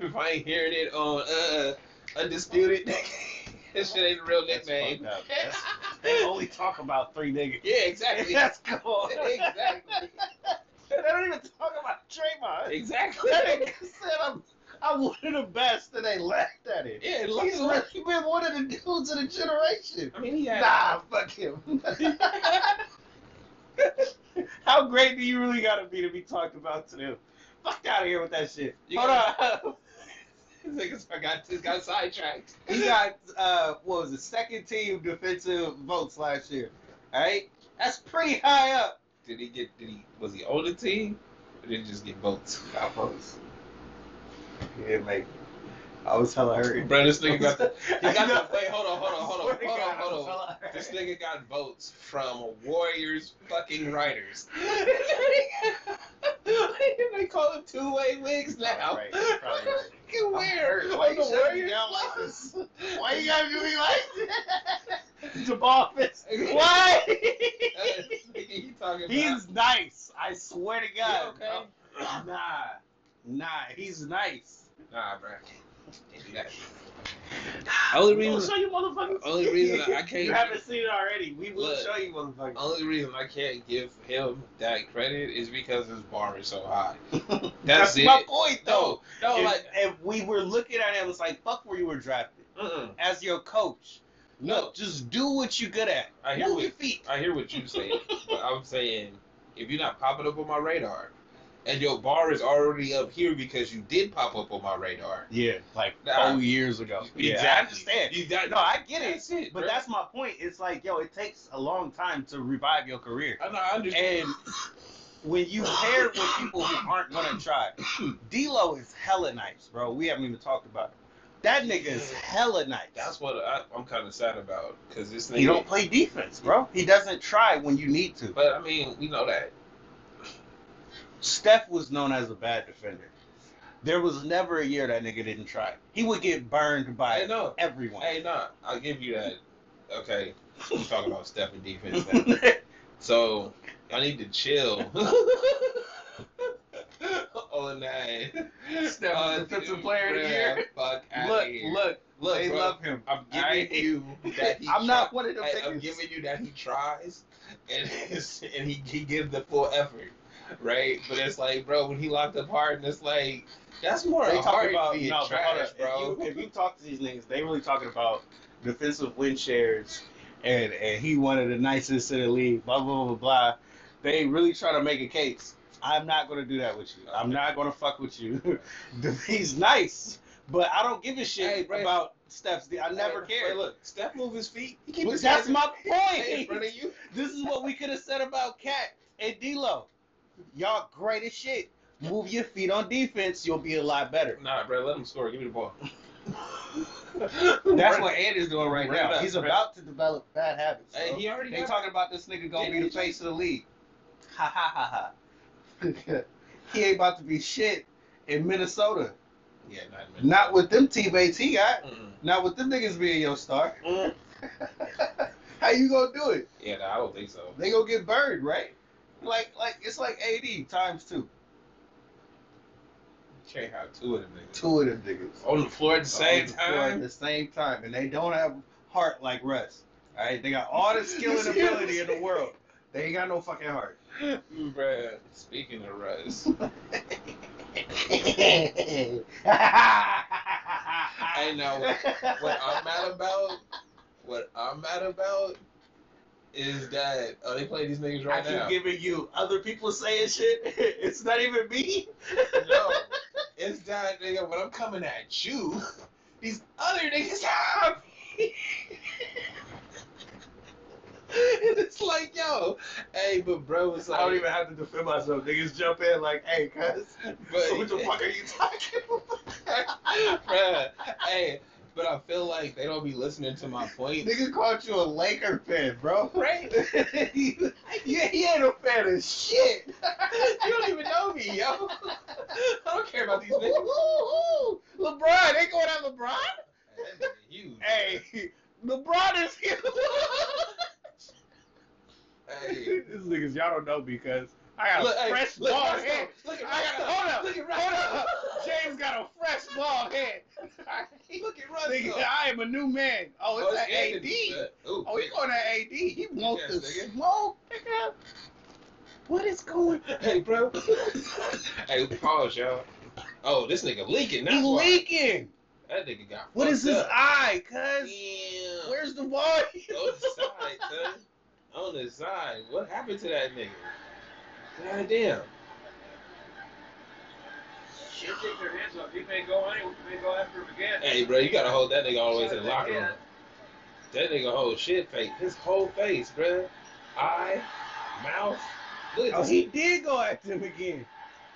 Speaker 3: If I ain't hearing it on uh undisputed, this shit ain't a real
Speaker 4: That's
Speaker 3: nickname.
Speaker 4: fucked up. That's- They only talk about three niggas.
Speaker 3: yeah, exactly.
Speaker 4: That's cool.
Speaker 3: exactly.
Speaker 4: They don't even talk about Draymond.
Speaker 3: Exactly.
Speaker 4: That nigga said I'm, I'm one of the best, and they laughed at it.
Speaker 3: Yeah,
Speaker 4: He's
Speaker 3: like,
Speaker 4: really been one of the dudes of the generation.
Speaker 3: I mean, he had.
Speaker 4: Nah, fuck him. How great do you really gotta be to be talked about to them? Fuck out of here with that shit.
Speaker 3: You
Speaker 4: Hold
Speaker 3: gotta-
Speaker 4: on.
Speaker 3: This nigga got, just got sidetracked.
Speaker 4: he got uh what was the second team defensive votes last year. Alright? That's pretty high up.
Speaker 3: Did he get? Did he? Was he on the team? Or did he just get votes?
Speaker 4: Got votes. He didn't make. I was hella hurt.
Speaker 3: Bro, this nigga got the. He got the. Wait, hold on, hold on, hold
Speaker 4: Swear
Speaker 3: on, hold on,
Speaker 4: I
Speaker 3: hold on. This nigga got votes from Warriors fucking writers. they call him two way Wiggs now.
Speaker 4: Right, probably right.
Speaker 3: Fucking where?
Speaker 4: Why you
Speaker 3: the
Speaker 4: shut me
Speaker 3: Warriors?
Speaker 4: down like this? Why you gotta do me like that? Jabal Fitz. Why?
Speaker 3: you talking about?
Speaker 4: he's nice. I swear to
Speaker 3: You
Speaker 4: God.
Speaker 3: okay?
Speaker 4: Nah. Nah, he's nice.
Speaker 3: Nah, bro. Only reason-
Speaker 4: show you motherfuckers.
Speaker 3: only reason I can't-
Speaker 4: You haven't seen it already. We will
Speaker 3: Look.
Speaker 4: show you motherfuckers.
Speaker 3: Only reason I can't give him that credit is because his bar is so high.
Speaker 4: That's,
Speaker 3: That's it.
Speaker 4: my point, though.
Speaker 3: No, no,
Speaker 4: if,
Speaker 3: like,
Speaker 4: if we were looking at it, it was like, fuck where you were drafted.
Speaker 3: mm-mm.
Speaker 4: As your coach.
Speaker 3: No.
Speaker 4: Look, just do what you're good at.
Speaker 3: I hear
Speaker 4: Move
Speaker 3: what-
Speaker 4: your feet.
Speaker 3: I hear what you're saying, but I'm saying if you're not popping up on my radar, and your bar is already up here because you did pop up on my radar.
Speaker 4: Yeah, like
Speaker 3: Nah.
Speaker 4: four years ago. Yeah, I
Speaker 3: Exactly.
Speaker 4: understand.
Speaker 3: You got,
Speaker 4: No, I get it.
Speaker 3: That's it,
Speaker 4: But
Speaker 3: bro.
Speaker 4: that's my point. It's like, yo, it takes a long time to revive your career.
Speaker 3: I know. I understand.
Speaker 4: And when you pair with people who aren't gonna try, D'Lo is hella nice, bro. We haven't even talked about it. That nigga is hella nice.
Speaker 3: That's what I, I'm kind of sad about because this nigga.
Speaker 4: he don't play defense, bro. He doesn't try when you need to.
Speaker 3: But I mean, we know that.
Speaker 4: Steph was known as a bad defender. There was never a year that nigga didn't try. He would get burned by
Speaker 3: I know.
Speaker 4: everyone.
Speaker 3: Hey, nah, I'll give you that. Okay, we're talking about Steph and defense now. So I need to chill on that.
Speaker 4: Steph
Speaker 3: Uh,
Speaker 4: Defensive Player of the Year.
Speaker 3: Fuck
Speaker 4: look,
Speaker 3: here.
Speaker 4: look.
Speaker 3: Look,
Speaker 4: they
Speaker 3: bro,
Speaker 4: love him.
Speaker 3: I'm giving
Speaker 4: Alright?
Speaker 3: you that he
Speaker 4: I'm not one of them
Speaker 3: Hey, I'm giving you that he tries, and and he he gives the full effort, right? But it's like, bro, when he locked up Harden, it's like that's more
Speaker 4: They
Speaker 3: a
Speaker 4: talk about
Speaker 3: being
Speaker 4: no,
Speaker 3: trash, bro.
Speaker 4: If you, if you talk to these niggas, they really talking about defensive win shares, and and he one of the nicest in the league. Blah blah blah blah. They really try to make a case. I'm not gonna do that with you. I'm not gonna fuck with you. He's nice, but I don't give a shit
Speaker 3: Hey, bro.
Speaker 4: about Steph's. I never
Speaker 3: Hey,
Speaker 4: cared.
Speaker 3: look, Steph move his feet. He keep his
Speaker 4: that's my point.
Speaker 3: in front of you.
Speaker 4: This is what we could have said about Cat and D'Lo. Y'all great as shit. Move your feet on defense, you'll be a lot better.
Speaker 3: Nah, bro, let him score. Give me the ball.
Speaker 4: That's what Ed is doing right now. He's about to develop bad habits.
Speaker 3: Hey, he already
Speaker 4: They
Speaker 3: got-
Speaker 4: talking about this nigga gonna
Speaker 3: Didn't
Speaker 4: be the
Speaker 3: he just-
Speaker 4: face of the league. Ha ha ha ha. he ain't about to be shit in Minnesota.
Speaker 3: Yeah, not,
Speaker 4: Not with them teammates he got.
Speaker 3: Mm-mm.
Speaker 4: Not with them niggas being your star. Mm. How you gonna do it?
Speaker 3: Yeah, nah, I don't think so.
Speaker 4: They gonna get burned, right? Like like it's like AD times two.
Speaker 3: Can't have two of them niggas.
Speaker 4: Two of them niggas.
Speaker 3: On the floor at the same
Speaker 4: On the floor At
Speaker 3: time.
Speaker 4: the same time. And they don't have heart like Russ. Alright? They got all the skill and ability in the world. They ain't got no fucking heart.
Speaker 3: Bruh, speaking of Russ,
Speaker 4: I
Speaker 3: know what I'm mad about, what I'm mad about is that oh they play these niggas right now?
Speaker 4: I keep giving you other people saying shit. It's not even me.
Speaker 3: no, it's that nigga when I'm coming at you, these other niggas have me. and it's like, yo, hey, but bro, it's like
Speaker 4: I don't even have to defend myself. Niggas jump in like, hey, cuz. So what the fuck are you talking about?
Speaker 3: Bruh, hey, but I feel like they don't be listening to my point.
Speaker 4: Niggas called you a Laker fan, bro.
Speaker 3: Right?
Speaker 4: you, you ain't a fan of shit.
Speaker 3: you don't even know me, yo. I don't care about these niggas.
Speaker 4: LeBron, they going at LeBron?
Speaker 3: That nigga huge.
Speaker 4: Hey, LeBron is here.
Speaker 3: Hey.
Speaker 4: this niggas, y'all don't know because I got
Speaker 3: Look,
Speaker 4: a
Speaker 3: hey,
Speaker 4: fresh
Speaker 3: look,
Speaker 4: bald head.
Speaker 3: Look at
Speaker 4: I got, hold up,
Speaker 3: Look at
Speaker 4: hold up. James got a fresh bald head.
Speaker 3: Look at Russ.
Speaker 4: Nigga. I am a new man. Oh, it's
Speaker 3: Oh,
Speaker 4: an AD.
Speaker 3: Ooh,
Speaker 4: Oh, he
Speaker 3: nigga.
Speaker 4: going to AD. He wants
Speaker 3: Yes, nigga.
Speaker 4: smoke, nigga. What is going
Speaker 3: Hey, bro. hey, pause, y'all. Oh, this nigga leaking. That's
Speaker 4: He
Speaker 3: why.
Speaker 4: leaking.
Speaker 3: That nigga got.
Speaker 4: What is his
Speaker 3: up.
Speaker 4: eye, cuz?
Speaker 3: Damn.
Speaker 4: Where's the ball?
Speaker 3: On the side, son. On the side. What happened to that nigga? God damn.
Speaker 5: She'll take their hands up. He may go anyway. He may go after him again.
Speaker 3: Hey, bro, you gotta hold that nigga all the way to the locker room. That nigga whole shit face. His whole face, bro. Eye, mouth. Look at
Speaker 4: Oh,
Speaker 3: this.
Speaker 4: he did go at him again.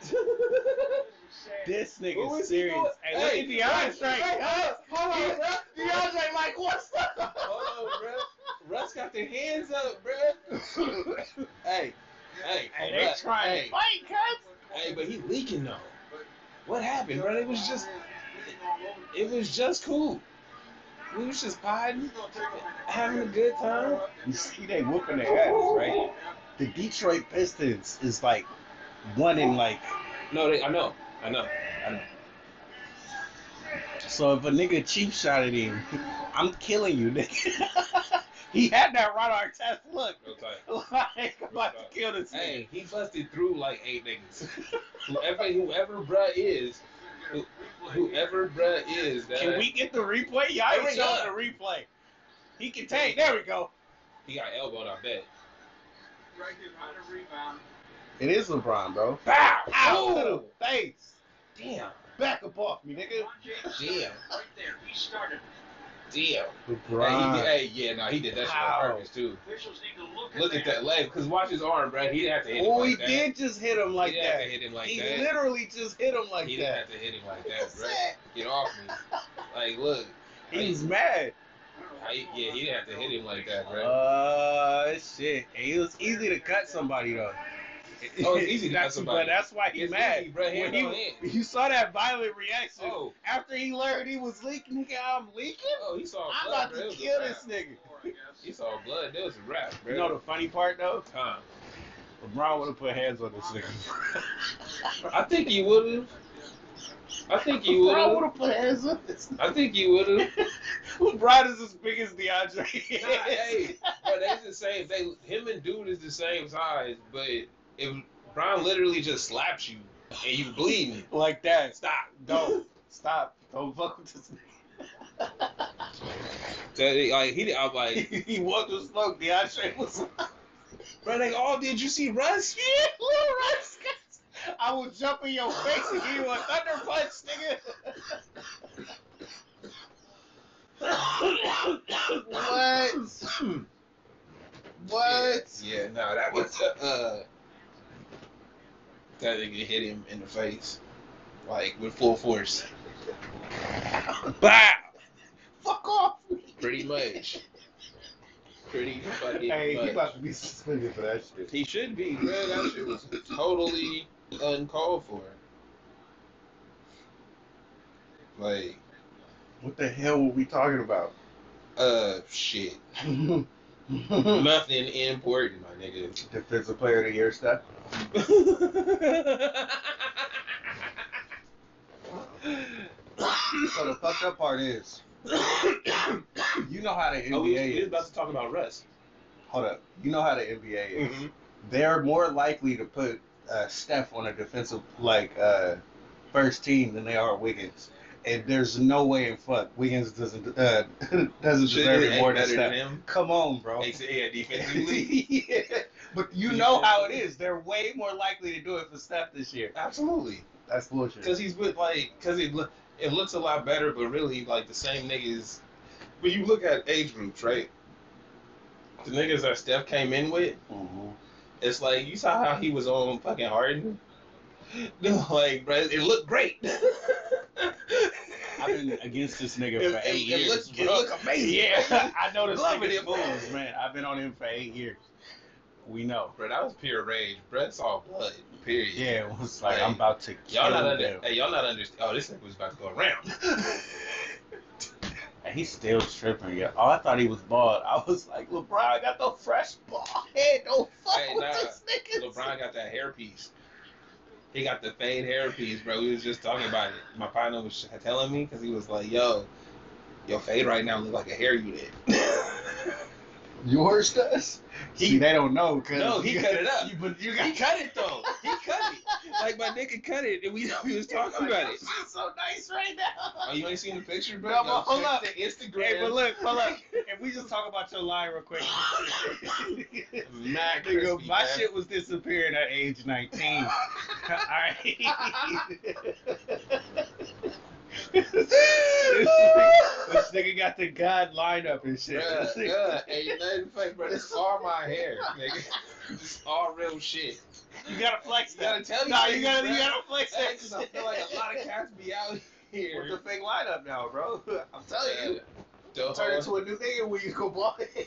Speaker 4: This
Speaker 3: nigga
Speaker 4: nigga's serious.
Speaker 3: doing?
Speaker 4: Hey, look at DeAndre.
Speaker 3: hey,
Speaker 4: cuz.
Speaker 3: hold on, bro.
Speaker 4: DeAndre, like, what's up?
Speaker 3: Hold on, bro. Russ got their hands up, bro. hey, hey,
Speaker 4: Hey, they
Speaker 3: Russ,
Speaker 4: trying
Speaker 3: hey,
Speaker 4: to fight, cuz.
Speaker 3: hey, but he leaking though. What happened, bro? It was just, it was just cool. We was just potting, having a good time.
Speaker 4: You see, they whooping their ass, right? The Detroit Pistons is like one in like.
Speaker 3: No, they, I know, I know, I know.
Speaker 4: So if a nigga cheap shot at him, I'm killing you, nigga. he had that right Artest look.
Speaker 3: Real tight.
Speaker 4: About to kill this nigga.
Speaker 3: Hey, he busted through like eight niggas. whoever, whoever, bruh is, who, whoever, bruh is. That,
Speaker 4: Can we get the replay? Y'all ain't showing the replay. He can take. There we go.
Speaker 3: He got elbowed, I bet.
Speaker 5: Right here behind a rebound.
Speaker 4: It is LeBron, bro.
Speaker 3: Bow!
Speaker 4: Ow!
Speaker 3: Ooh!
Speaker 4: to the face.
Speaker 3: Damn,
Speaker 4: Back up off me, nigga.
Speaker 3: Damn,
Speaker 5: right there. He started.
Speaker 3: Damn. Hey, he
Speaker 4: LeBron.
Speaker 3: did, hey, yeah, no, he did that shit
Speaker 4: How?
Speaker 3: on purpose too.
Speaker 5: Officials need to look,
Speaker 3: Look at that leg, cause watch his arm, bro. He didn't have to hit him
Speaker 4: Oh,
Speaker 3: like
Speaker 4: he
Speaker 3: that.
Speaker 4: did just hit him like
Speaker 3: he didn't
Speaker 4: that.
Speaker 3: have to hit him like
Speaker 4: he
Speaker 3: that.
Speaker 4: literally just hit him like that.
Speaker 3: he didn't have to hit him like that, bro. Get off me. Like, look.
Speaker 4: He's was mad.
Speaker 3: How he- yeah, he didn't have to hit him like that, bro.
Speaker 4: Uh, shit. And it was easy to cut somebody though.
Speaker 3: Oh, it's easy to cut
Speaker 4: that's,
Speaker 3: somebody.
Speaker 4: But that's why he's
Speaker 3: It's
Speaker 4: mad.
Speaker 3: easy, bro.
Speaker 4: When
Speaker 3: Hand
Speaker 4: he-
Speaker 3: hand.
Speaker 4: you saw that violent reaction
Speaker 3: Oh,
Speaker 4: after he learned he was leaking. Nigga, I'm leaking.
Speaker 3: oh, he saw
Speaker 4: I'm
Speaker 3: blood,
Speaker 4: about
Speaker 3: bro.
Speaker 4: To kill this nigga.
Speaker 3: He saw blood. There was a rap, bro.
Speaker 4: You know the funny part though?
Speaker 3: Time.
Speaker 4: LeBron would have put hands on this nigga.
Speaker 3: I think he would have. I think you would
Speaker 4: LeBron would
Speaker 3: have.
Speaker 4: have put hands up this.
Speaker 3: I think you would have.
Speaker 4: LeBron is as big as DeAndre.
Speaker 3: Nah, hey, but they the same. They him and dude is the same size, but if Brian literally just slaps you and you bleeding,
Speaker 4: like that.
Speaker 3: stop.
Speaker 4: Don't stop. Don't fuck with this
Speaker 3: So, like he, I'm like,
Speaker 4: he walked with smoke. The DeAndre was.
Speaker 3: bro, they all did. You see Russ?
Speaker 4: Yeah, little Russ. I will jump in your face and give you a thunder punch, nigga. what? What?
Speaker 3: Yeah, no, that was uh, that nigga hit him in the face, like with full force. Bow.
Speaker 4: Fuck off.
Speaker 3: Pretty much. Pretty fucking
Speaker 4: Hey,
Speaker 3: much.
Speaker 4: he about to be suspended for that shit.
Speaker 3: He should be, man. That shit was totally uncalled for. Like,
Speaker 4: What the hell were we talking about?
Speaker 3: uh, shit. Nothing important, my nigga.
Speaker 4: Defensive player of the year stuff. So the fucked up part is, you know how the
Speaker 3: oh, we,
Speaker 4: NBA
Speaker 3: we was
Speaker 4: is.
Speaker 3: about to talk about Russ.
Speaker 4: Hold up, you know how the NBA is.
Speaker 3: Mm-hmm.
Speaker 4: They're more likely to put uh, Steph on a defensive like uh, first team than they are Wiggins. And there's no way in fuck Wiggins doesn't uh, doesn't deserve it more than
Speaker 3: better than him.
Speaker 4: Come on, bro.
Speaker 3: Yeah, defensively.
Speaker 4: yeah. But you know how it is. They're way more likely to do it for Steph this year.
Speaker 3: Absolutely.
Speaker 4: That's bullshit.
Speaker 3: Because he's with, like, because it, look, it looks a lot better, but really, like, the same niggas. When you look at age groups, right? The niggas that Steph came in with,
Speaker 4: Mhm.
Speaker 3: It's like you saw how he was on fucking Harden. No, like, bro, it looked great.
Speaker 4: I've been against this nigga
Speaker 3: It-
Speaker 4: for
Speaker 3: it-
Speaker 4: eight
Speaker 3: it
Speaker 4: years.
Speaker 3: looked- it
Speaker 4: bro.
Speaker 3: looked amazing.
Speaker 4: Yeah, I know this
Speaker 3: Loving
Speaker 4: nigga's
Speaker 3: it,
Speaker 4: moves, man. I've been on him for eight years. We know.
Speaker 3: bro, that was pure rage. Bro, saw blood. Period.
Speaker 4: Yeah, it was like
Speaker 3: Hey,
Speaker 4: I'm about to kill
Speaker 3: Y'all not under.
Speaker 4: them.
Speaker 3: Hey, y'all not understand. Oh, this nigga was about to go around.
Speaker 4: And he's still tripping, yeah. Oh, I thought he was bald. I was like, LeBron got the fresh bald head. Don't fuck
Speaker 3: Hey,
Speaker 4: with
Speaker 3: nah,
Speaker 4: this nigga.
Speaker 3: LeBron got that hairpiece. He got the fade hairpiece, bro. We was just talking about it. My partner was telling me because he was like, "Yo, your fade right now look like a hair unit."
Speaker 4: Yours does?
Speaker 3: He-
Speaker 4: See, they don't know. Cause
Speaker 3: No, he cut it up.
Speaker 4: You, but you
Speaker 3: he cut it though. He cut it. Like my nigga cut it, and we we was talking about it.
Speaker 4: This is so nice right now.
Speaker 3: Oh, you ain't seen the picture, bro?
Speaker 4: No, but hold
Speaker 3: check
Speaker 4: up.
Speaker 3: The Instagram.
Speaker 4: Hey, but look, hold up. If we just talk about your line real quick.
Speaker 3: Mad
Speaker 4: Nigga,
Speaker 3: crispy,
Speaker 4: my
Speaker 3: man.
Speaker 4: shit was disappearing at age 19. Alright. this, nigga, this nigga got the God lineup and shit. This
Speaker 3: yeah,
Speaker 4: nigga-
Speaker 3: ain't nothing fake, bro. This all my hair, nigga. This all real shit.
Speaker 4: You gotta flex
Speaker 3: You gotta
Speaker 4: that.
Speaker 3: tell these
Speaker 4: Nah, you gotta, you gotta flex that.
Speaker 3: 'cause I feel like a lot of cats be out here With
Speaker 4: the fake lineup now, bro. I'm telling you.
Speaker 3: Don't
Speaker 4: Turn uh-huh. into a new nigga when you go bald.
Speaker 3: LeBron,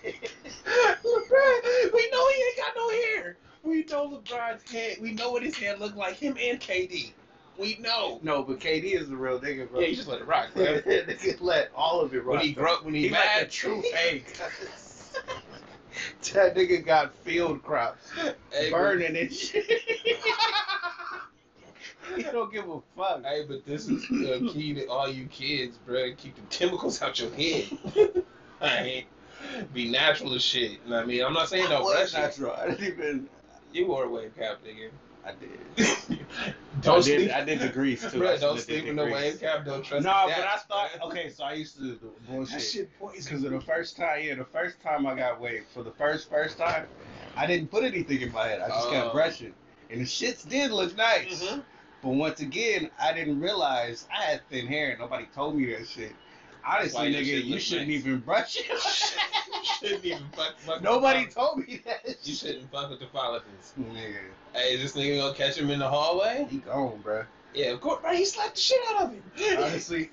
Speaker 3: we know he ain't got no hair. We know LeBron's head. We know what his head look like. Him and KD. We know.
Speaker 4: no, but KD is the real nigga, bro.
Speaker 3: Yeah, you just let it rock, bro.
Speaker 4: Nigga let all of it rock.
Speaker 3: When he grow, when he,
Speaker 4: He like
Speaker 3: mad,
Speaker 4: the true fake. that nigga got field crops
Speaker 3: Hey, but-
Speaker 4: burning and shit. he don't give a fuck.
Speaker 3: Hey, but this is the key to all you kids, bro. Keep the chemicals out your head. Alright? Be natural as shit. You know what I mean? I'm not saying
Speaker 4: I
Speaker 3: don't
Speaker 4: was natural. I didn't even.
Speaker 3: You wore a wave cap, nigga.
Speaker 4: I did.
Speaker 3: don't
Speaker 4: I did.
Speaker 3: sleep.
Speaker 4: I did the grease too.
Speaker 3: Bro, don't sleep in
Speaker 4: the
Speaker 3: with no
Speaker 4: grease.
Speaker 3: wave cap. Don't trust
Speaker 4: No,
Speaker 3: the
Speaker 4: but I thought okay. So I used to do the
Speaker 3: That
Speaker 4: bullshit
Speaker 3: shit poison.
Speaker 4: because of the first time. Yeah, the first time I got waved for the first first time, I didn't put anything in my head. I just
Speaker 3: Oh.
Speaker 4: kept brushing, and the shits did look nice.
Speaker 3: Mhm.
Speaker 4: But once again, I didn't realize I had thin hair. and Nobody told me that shit. Honestly, nigga, you shouldn't
Speaker 3: nice.
Speaker 4: even brush it.
Speaker 3: You shouldn't even fuck. fuck
Speaker 4: Nobody told me that.
Speaker 3: You shouldn't fuck with the follicles.
Speaker 4: Nigga,
Speaker 3: Hey, is this nigga gonna catch him in the hallway?
Speaker 4: he gone, bro.
Speaker 3: Yeah, of course. Bro, he slapped the shit out of him.
Speaker 4: Honestly,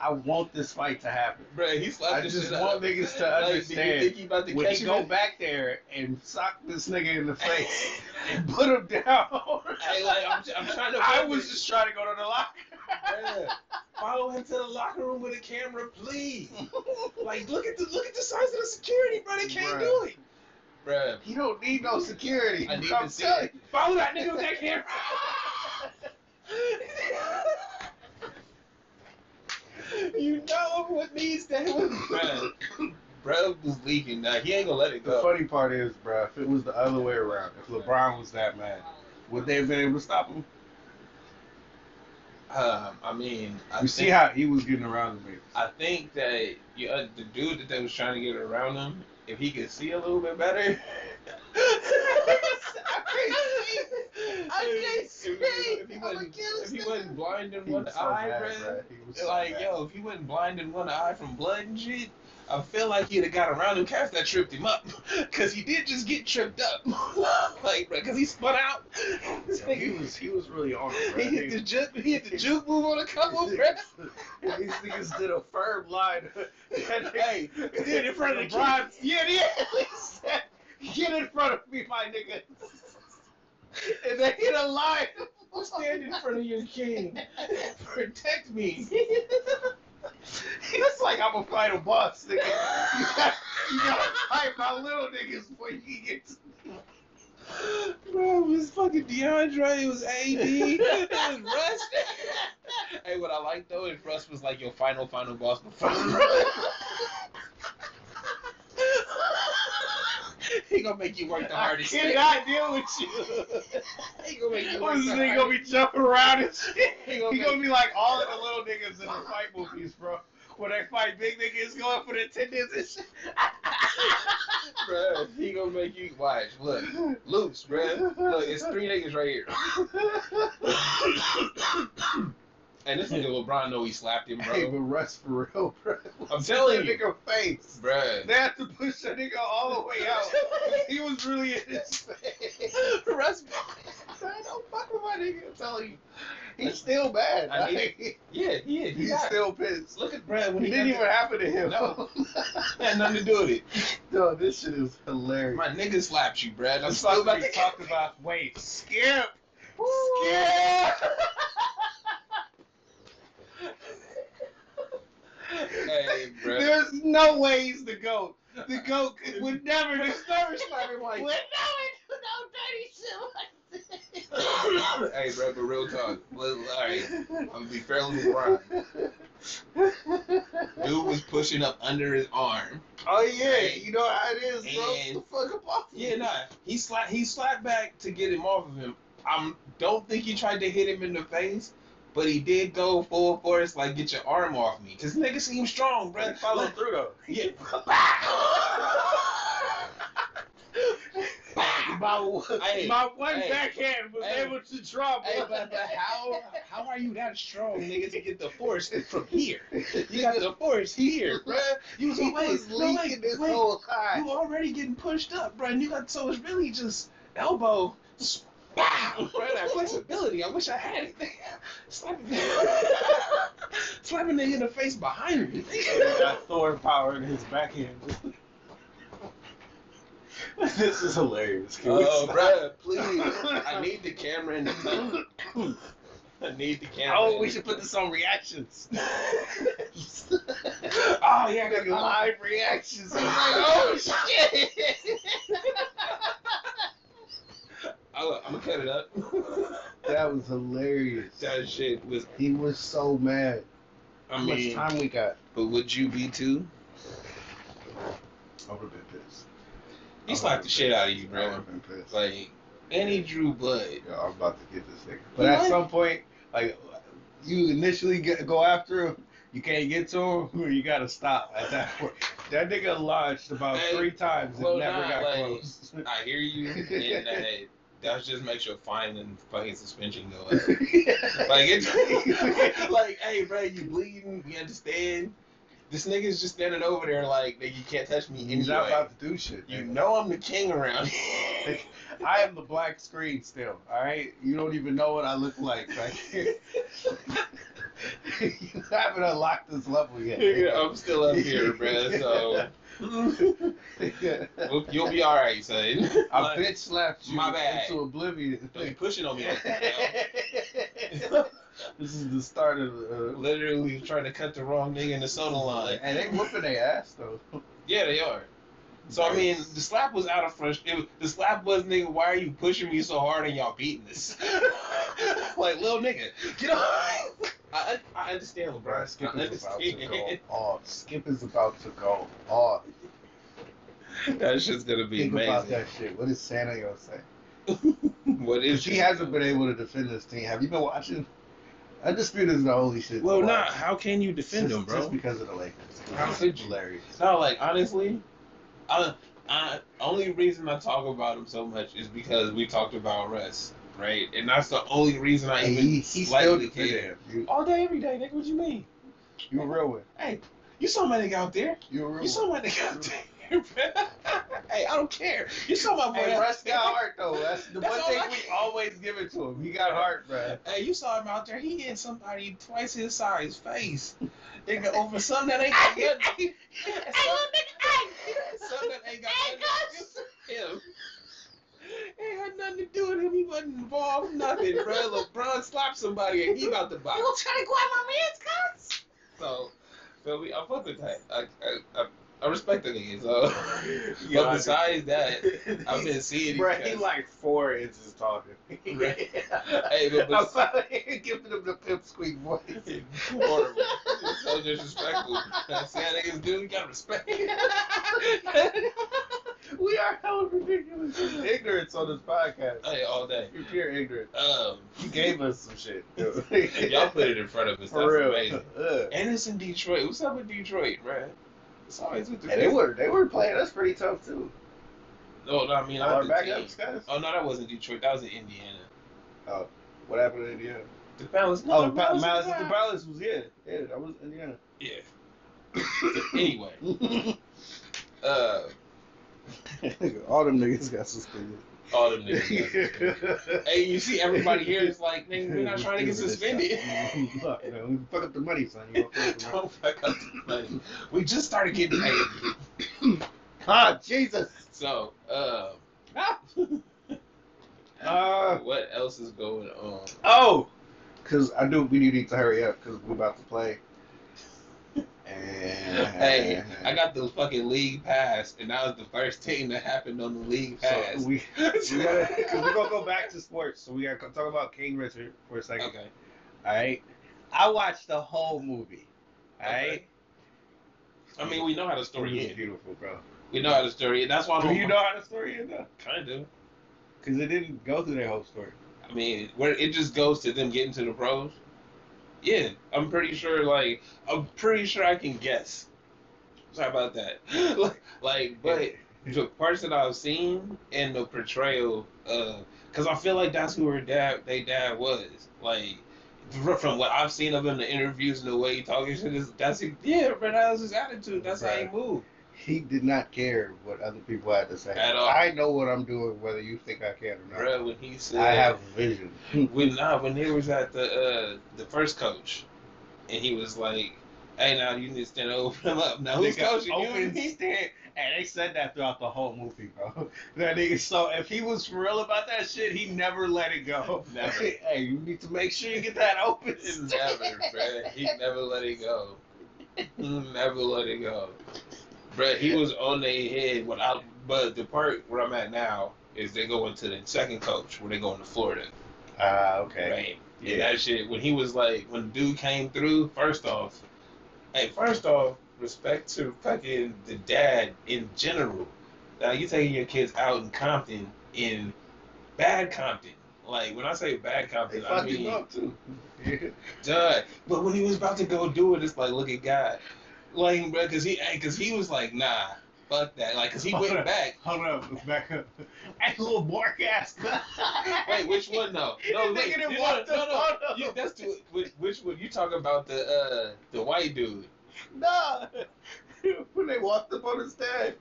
Speaker 4: I want this fight to happen.
Speaker 3: bro, he slapped
Speaker 4: I
Speaker 3: the
Speaker 4: just
Speaker 3: shit out
Speaker 4: want niggas to
Speaker 3: Like,
Speaker 4: understand.
Speaker 3: think he about to
Speaker 4: when
Speaker 3: catch
Speaker 4: he
Speaker 3: him
Speaker 4: go
Speaker 3: in-
Speaker 4: back there and sock this nigga in the face and put him down.
Speaker 3: Hey, like, I'm, I'm trying to.
Speaker 4: I was just trying to go to the locker.
Speaker 3: Bruh, follow him to the locker room with a camera, please. like, look at the look at the size of the security, bro. They can't
Speaker 4: Bruh.
Speaker 3: do it. Bruh.
Speaker 4: He don't need no security.
Speaker 3: I need to see it. Follow that nigga with that camera. you know what needs to happen. Bruh. Bro was leaking. Now he ain't gonna let it go.
Speaker 4: The funny part is, bro, if it was the other way around, if LeBron was that mad, would they have been able to stop him?
Speaker 3: Um, I mean, I
Speaker 4: You
Speaker 3: think,
Speaker 4: see how he was getting around the niggas.
Speaker 3: I think that you, uh, the dude that they was trying to get around him, if he could see a little bit better.
Speaker 4: I can't see.
Speaker 3: If he wasn't, if he wasn't blind in one
Speaker 4: was so
Speaker 3: eye,
Speaker 4: mad,
Speaker 3: bruh,
Speaker 4: bruh. He was so
Speaker 3: like yo, if he wasn't blind in one eye from blood and shit, I feel like he'd have got around him cats that tripped him up, cause he did just get tripped up, like cause he spun out.
Speaker 4: He was he was really on it,
Speaker 3: he hit the juke, he hit the juke move on a couple, bruh.
Speaker 4: These niggas did a firm line.
Speaker 3: Hey, he did in front of the
Speaker 4: LeBron. Yeah, yeah. Get in front of me, my nigga. And they hit a line.
Speaker 3: Stand in front of your king. Protect me.
Speaker 4: It's like I'm a fight a boss, nigga. You gotta, you gotta fight my little niggas before you can get to
Speaker 3: Bro, it was fucking DeAndre, it was AD, it was Russ. hey, what I like though is Russ was like your final, final boss before. he gonna make you work the
Speaker 4: I
Speaker 3: hardest. thing.
Speaker 4: cannot deal with you.
Speaker 3: He gonna make you work
Speaker 4: What's
Speaker 3: the
Speaker 4: this nigga gonna be jumping around and shit?
Speaker 3: He
Speaker 4: He
Speaker 3: gonna
Speaker 4: gonna, be like all of the little niggas in the fight movies, bro. When they fight big niggas going for the attendance and shit.
Speaker 3: Bruh, he gonna make you watch. Look, loose, bruh. Look, it's three niggas right here. And this nigga LeBron know he slapped him, bro.
Speaker 4: Hey, but
Speaker 3: bro.
Speaker 4: Russ for real, bro.
Speaker 3: I'm telling
Speaker 4: that
Speaker 3: you.
Speaker 4: nigga face.
Speaker 3: Bruh.
Speaker 4: They had to push that nigga all the way out. he was really in his face.
Speaker 3: Russ, bro, don't fuck with my nigga. I'm telling you.
Speaker 4: He's still bad.
Speaker 3: I need-
Speaker 4: Like,
Speaker 3: Yeah, yeah, he
Speaker 4: he's
Speaker 3: got-
Speaker 4: still pissed.
Speaker 3: Look at Brad when
Speaker 4: It
Speaker 3: he
Speaker 4: didn't
Speaker 3: got
Speaker 4: even happen to him.
Speaker 3: No. Had nothing to do with it.
Speaker 4: no, this shit is hilarious.
Speaker 3: My nigga slapped you, Brad. I'm
Speaker 4: I'm
Speaker 3: still about
Speaker 4: talking
Speaker 3: to
Speaker 4: talked about. Wait, skip. Skip.
Speaker 3: Hey, Brad.
Speaker 4: There's no way he's the goat. The goat would never do
Speaker 3: never slap him like
Speaker 4: Would never do no dirty shit like
Speaker 3: hey, bro, but real talk. Well, all right, I'm gonna be fairly with Dude was pushing up under his arm.
Speaker 4: Oh yeah, you know how it is, bro.
Speaker 3: And-
Speaker 4: the fuck up off.
Speaker 3: Yeah, nah. He slapped. He slapped back to get him off of him. I don't think he tried to hit him in the face, but he did go full force, like get your arm off me. Cause nigga seems strong, bro.
Speaker 4: But follow through though.
Speaker 3: Yeah.
Speaker 4: My,
Speaker 3: Hey,
Speaker 4: my one
Speaker 3: hey,
Speaker 4: backhand was
Speaker 3: hey.
Speaker 4: able to drop.
Speaker 3: Hey, but, but how how are you that strong, nigga, to get the force from here? You got the force here, bruh. You was
Speaker 4: he
Speaker 3: wait,
Speaker 4: was
Speaker 3: no,
Speaker 4: leaking
Speaker 3: wait,
Speaker 4: this
Speaker 3: wait.
Speaker 4: whole time.
Speaker 3: You already getting pushed up, bruh. And you got so it's really just elbow. Wow, bruh, that flexibility. I wish I had it. Slapping, slapping nigga in the face behind me.
Speaker 4: got Thor power in his backhand. this is hilarious. Can
Speaker 3: Oh,
Speaker 4: stop?
Speaker 3: bruh, please. I need the camera in the tunnel. I need the camera.
Speaker 4: Oh, we should put this on reactions.
Speaker 3: oh yeah, I got
Speaker 4: Live reactions. I'm like, oh shit.
Speaker 3: I'm gonna cut it up.
Speaker 4: that was hilarious.
Speaker 3: that shit was.
Speaker 4: He was so mad.
Speaker 3: I
Speaker 4: How
Speaker 3: mean,
Speaker 4: much time we got?
Speaker 3: but would you be too?
Speaker 4: I would have been pissed.
Speaker 3: He slapped the shit out of you,
Speaker 4: I would
Speaker 3: bro.
Speaker 4: have been pissed.
Speaker 3: Like, and he drew blood.
Speaker 4: Yo, I'm about to get this nigga. But
Speaker 3: He
Speaker 4: at
Speaker 3: might.
Speaker 4: some point, like you initially get, go after him, you can't get to him, or you gotta stop at that point. That nigga launched about
Speaker 3: Hey,
Speaker 4: three times and
Speaker 3: well,
Speaker 4: never
Speaker 3: nah,
Speaker 4: got
Speaker 3: like,
Speaker 4: close.
Speaker 3: I hear you, and that that just makes your fine and fucking suspension go up. Like it's like, hey, bro, you bleeding? We understand. This nigga's just standing over there like, nigga, you can't touch me
Speaker 4: He's not
Speaker 3: anyway.
Speaker 4: about to do shit.
Speaker 3: You know I'm the king around here.
Speaker 4: I am the black screen still. All right, you don't even know what I look like right you haven't unlocked this level yet.
Speaker 3: Nigga, I'm still up here, bro. So you'll be all right, son.
Speaker 4: I
Speaker 3: Like,
Speaker 4: bitch slapped you
Speaker 3: My bad.
Speaker 4: into oblivion.
Speaker 3: Don't be pushing on me like that.
Speaker 4: this is the start of the. Uh,
Speaker 3: Literally trying to cut the wrong nigga in the soda line.
Speaker 4: and they whooping their ass though.
Speaker 3: Yeah, they are. So I mean, the slap was out of frustration. The slap was, nigga, why are you pushing me so hard and y'all beating this? like, little nigga, get off. I, I understand, LeBron.
Speaker 4: Bro, Skip
Speaker 3: I
Speaker 4: is about to go
Speaker 3: understand.
Speaker 4: off. Skip is about to go off.
Speaker 3: that shit's gonna be
Speaker 4: Think about
Speaker 3: amazing.
Speaker 4: that shit. What is Shannon gonna say?
Speaker 3: what is
Speaker 4: Because he hasn't been able to defend this team. Have you been watching? Undisputed is the only shit.
Speaker 3: Well,
Speaker 4: watch.
Speaker 3: not. How can you defend
Speaker 4: just,
Speaker 3: him, bro?
Speaker 4: Just because of the Lakers.
Speaker 3: How could you?
Speaker 4: Hilarious.
Speaker 3: No, like honestly, I, I only reason I talk about him so much is because we talked about Russ, right? And that's the only reason I even
Speaker 4: he, he still
Speaker 3: slightly
Speaker 4: defended
Speaker 3: care. All day, every day, nigga. What you mean?
Speaker 4: you a real one.
Speaker 3: Hey, you saw my nigga out there.
Speaker 4: You a real
Speaker 3: You saw my nigga out there. hey, I don't care. You saw my boy.
Speaker 4: Hey, Russ got heart though. That's the
Speaker 3: That's
Speaker 4: one thing
Speaker 3: I
Speaker 4: we always give it to him. He got heart, bro.
Speaker 3: Hey, you saw him out there. He hit somebody twice his size face. Nigga over something that ain't got nothing. Something that ain't got nothing to him. Ain't had nothing to do with him. He wasn't involved. Nothing, bro. LeBron slapped somebody and he about to box.
Speaker 2: You trying to go grab my man's cuts?
Speaker 3: So, feel me? I fuck with that. I, I, I, I respect the nigga. So,
Speaker 4: Yeah,
Speaker 3: but besides that, I've been seeing
Speaker 4: Bro,
Speaker 3: these
Speaker 4: he like four inches talking.
Speaker 3: Right. Hey, but- but-
Speaker 4: I'm sorry, giving him the pimp squeak voice.
Speaker 3: Horrible. It's so disrespectful. That's how niggas do. You gotta respect.
Speaker 4: we are hella ridiculous. Ignorance on this podcast.
Speaker 3: hey, all day.
Speaker 4: You're pure ignorant.
Speaker 3: Um,
Speaker 4: You gave us some shit.
Speaker 3: y'all put it in front of us. That's
Speaker 4: real.
Speaker 3: amazing.
Speaker 4: Ugh.
Speaker 3: And it's in Detroit. What's up with Detroit, man? It's always with the.
Speaker 4: And they were they were playing us pretty tough too.
Speaker 3: No, no, I mean,
Speaker 4: Our
Speaker 3: not the team.
Speaker 4: backups, guys.
Speaker 3: Oh no, that wasn't Detroit. That was in Indiana.
Speaker 4: Oh, what happened in Indiana?
Speaker 3: The Palace. No,
Speaker 4: Oh, the
Speaker 3: Palace
Speaker 4: Palace,
Speaker 3: was
Speaker 4: the
Speaker 3: out.
Speaker 4: Palace was yeah, yeah. That was Indiana.
Speaker 3: Yeah. anyway, uh,
Speaker 4: All them niggas got suspended.
Speaker 3: All them niggas. hey, you see everybody here is like, nigga, we're not trying to get suspended.
Speaker 4: Look, man, we fuck up the money, son. You gonna fuck up the money.
Speaker 3: Don't fuck up the money. We just started getting paid.
Speaker 4: Ah, Jesus.
Speaker 3: So, uh,
Speaker 4: Uh,
Speaker 3: what else is going on?
Speaker 4: oh, because I knew we need to hurry up because we're about to play.
Speaker 3: Hey, I got the fucking league pass, and that was the first thing that happened on the league pass.
Speaker 4: so we we gotta because we're gonna go back to sports. So we gotta talk about King Richard for a second.
Speaker 3: okay.
Speaker 4: All right. I watched the whole movie. All
Speaker 3: Okay.
Speaker 4: right.
Speaker 3: I mean, we know how the story ends.
Speaker 4: beautiful, bro.
Speaker 3: We know how the story ends. That's why
Speaker 4: Do you know how the story is though?
Speaker 3: Kind of.
Speaker 4: Because it didn't go through their whole story.
Speaker 3: I mean, where it just goes to them getting to the pros. Yeah, I'm pretty sure. Like, I'm pretty sure I can guess. Sorry about that. like, like, but the parts that I've seen and the portrayal, uh, of, because I feel like that's who her dad, they dad was. Like, from what I've seen of him, in the interviews and the way he is that's yeah, but that was his attitude. That's how he moved.
Speaker 4: He did not care what other people had to say.
Speaker 3: At all.
Speaker 4: I know what I'm doing, whether you think I can or not.
Speaker 3: Bro, when he said,
Speaker 4: I have vision.
Speaker 3: when nah, when he was at the uh, the first coach, and he was like, "Hey, now you need to stand and open him up." Now who's
Speaker 4: Nigga,
Speaker 3: coaching you?
Speaker 4: open
Speaker 3: and me?
Speaker 4: stand. And they said that throughout the whole movie, bro. That nigga, so if he was real about that shit, he never let it go.
Speaker 3: Never.
Speaker 4: hey, you need to make sure you get that open.
Speaker 3: Never, bro. He never let it go. He never let it go, bro. He was on their head without. But the part where I'm at now is they go into the second coach where they go into Florida,
Speaker 4: Ah, okay.
Speaker 3: right?
Speaker 4: Yeah.
Speaker 3: And that shit when he was like when the dude came through. First off, hey, first off, respect to fucking the dad in general. Now you taking your kids out in Compton in bad Compton. Like when I say bad Compton, I mean
Speaker 4: up too.
Speaker 3: Duh. But when he was about to go do it, it's like, look at God. Like, bro, because he, cause he was like, nah, fuck that. Like, because he went back.
Speaker 4: Hold up, back up. Hey, little bark ass.
Speaker 3: Wait, which one though? No, wait,
Speaker 4: that
Speaker 3: you
Speaker 4: walked
Speaker 3: no, no. You, that's the, which, which one? You talking about the uh the white dude?
Speaker 4: Nah. when they walked up on the stand,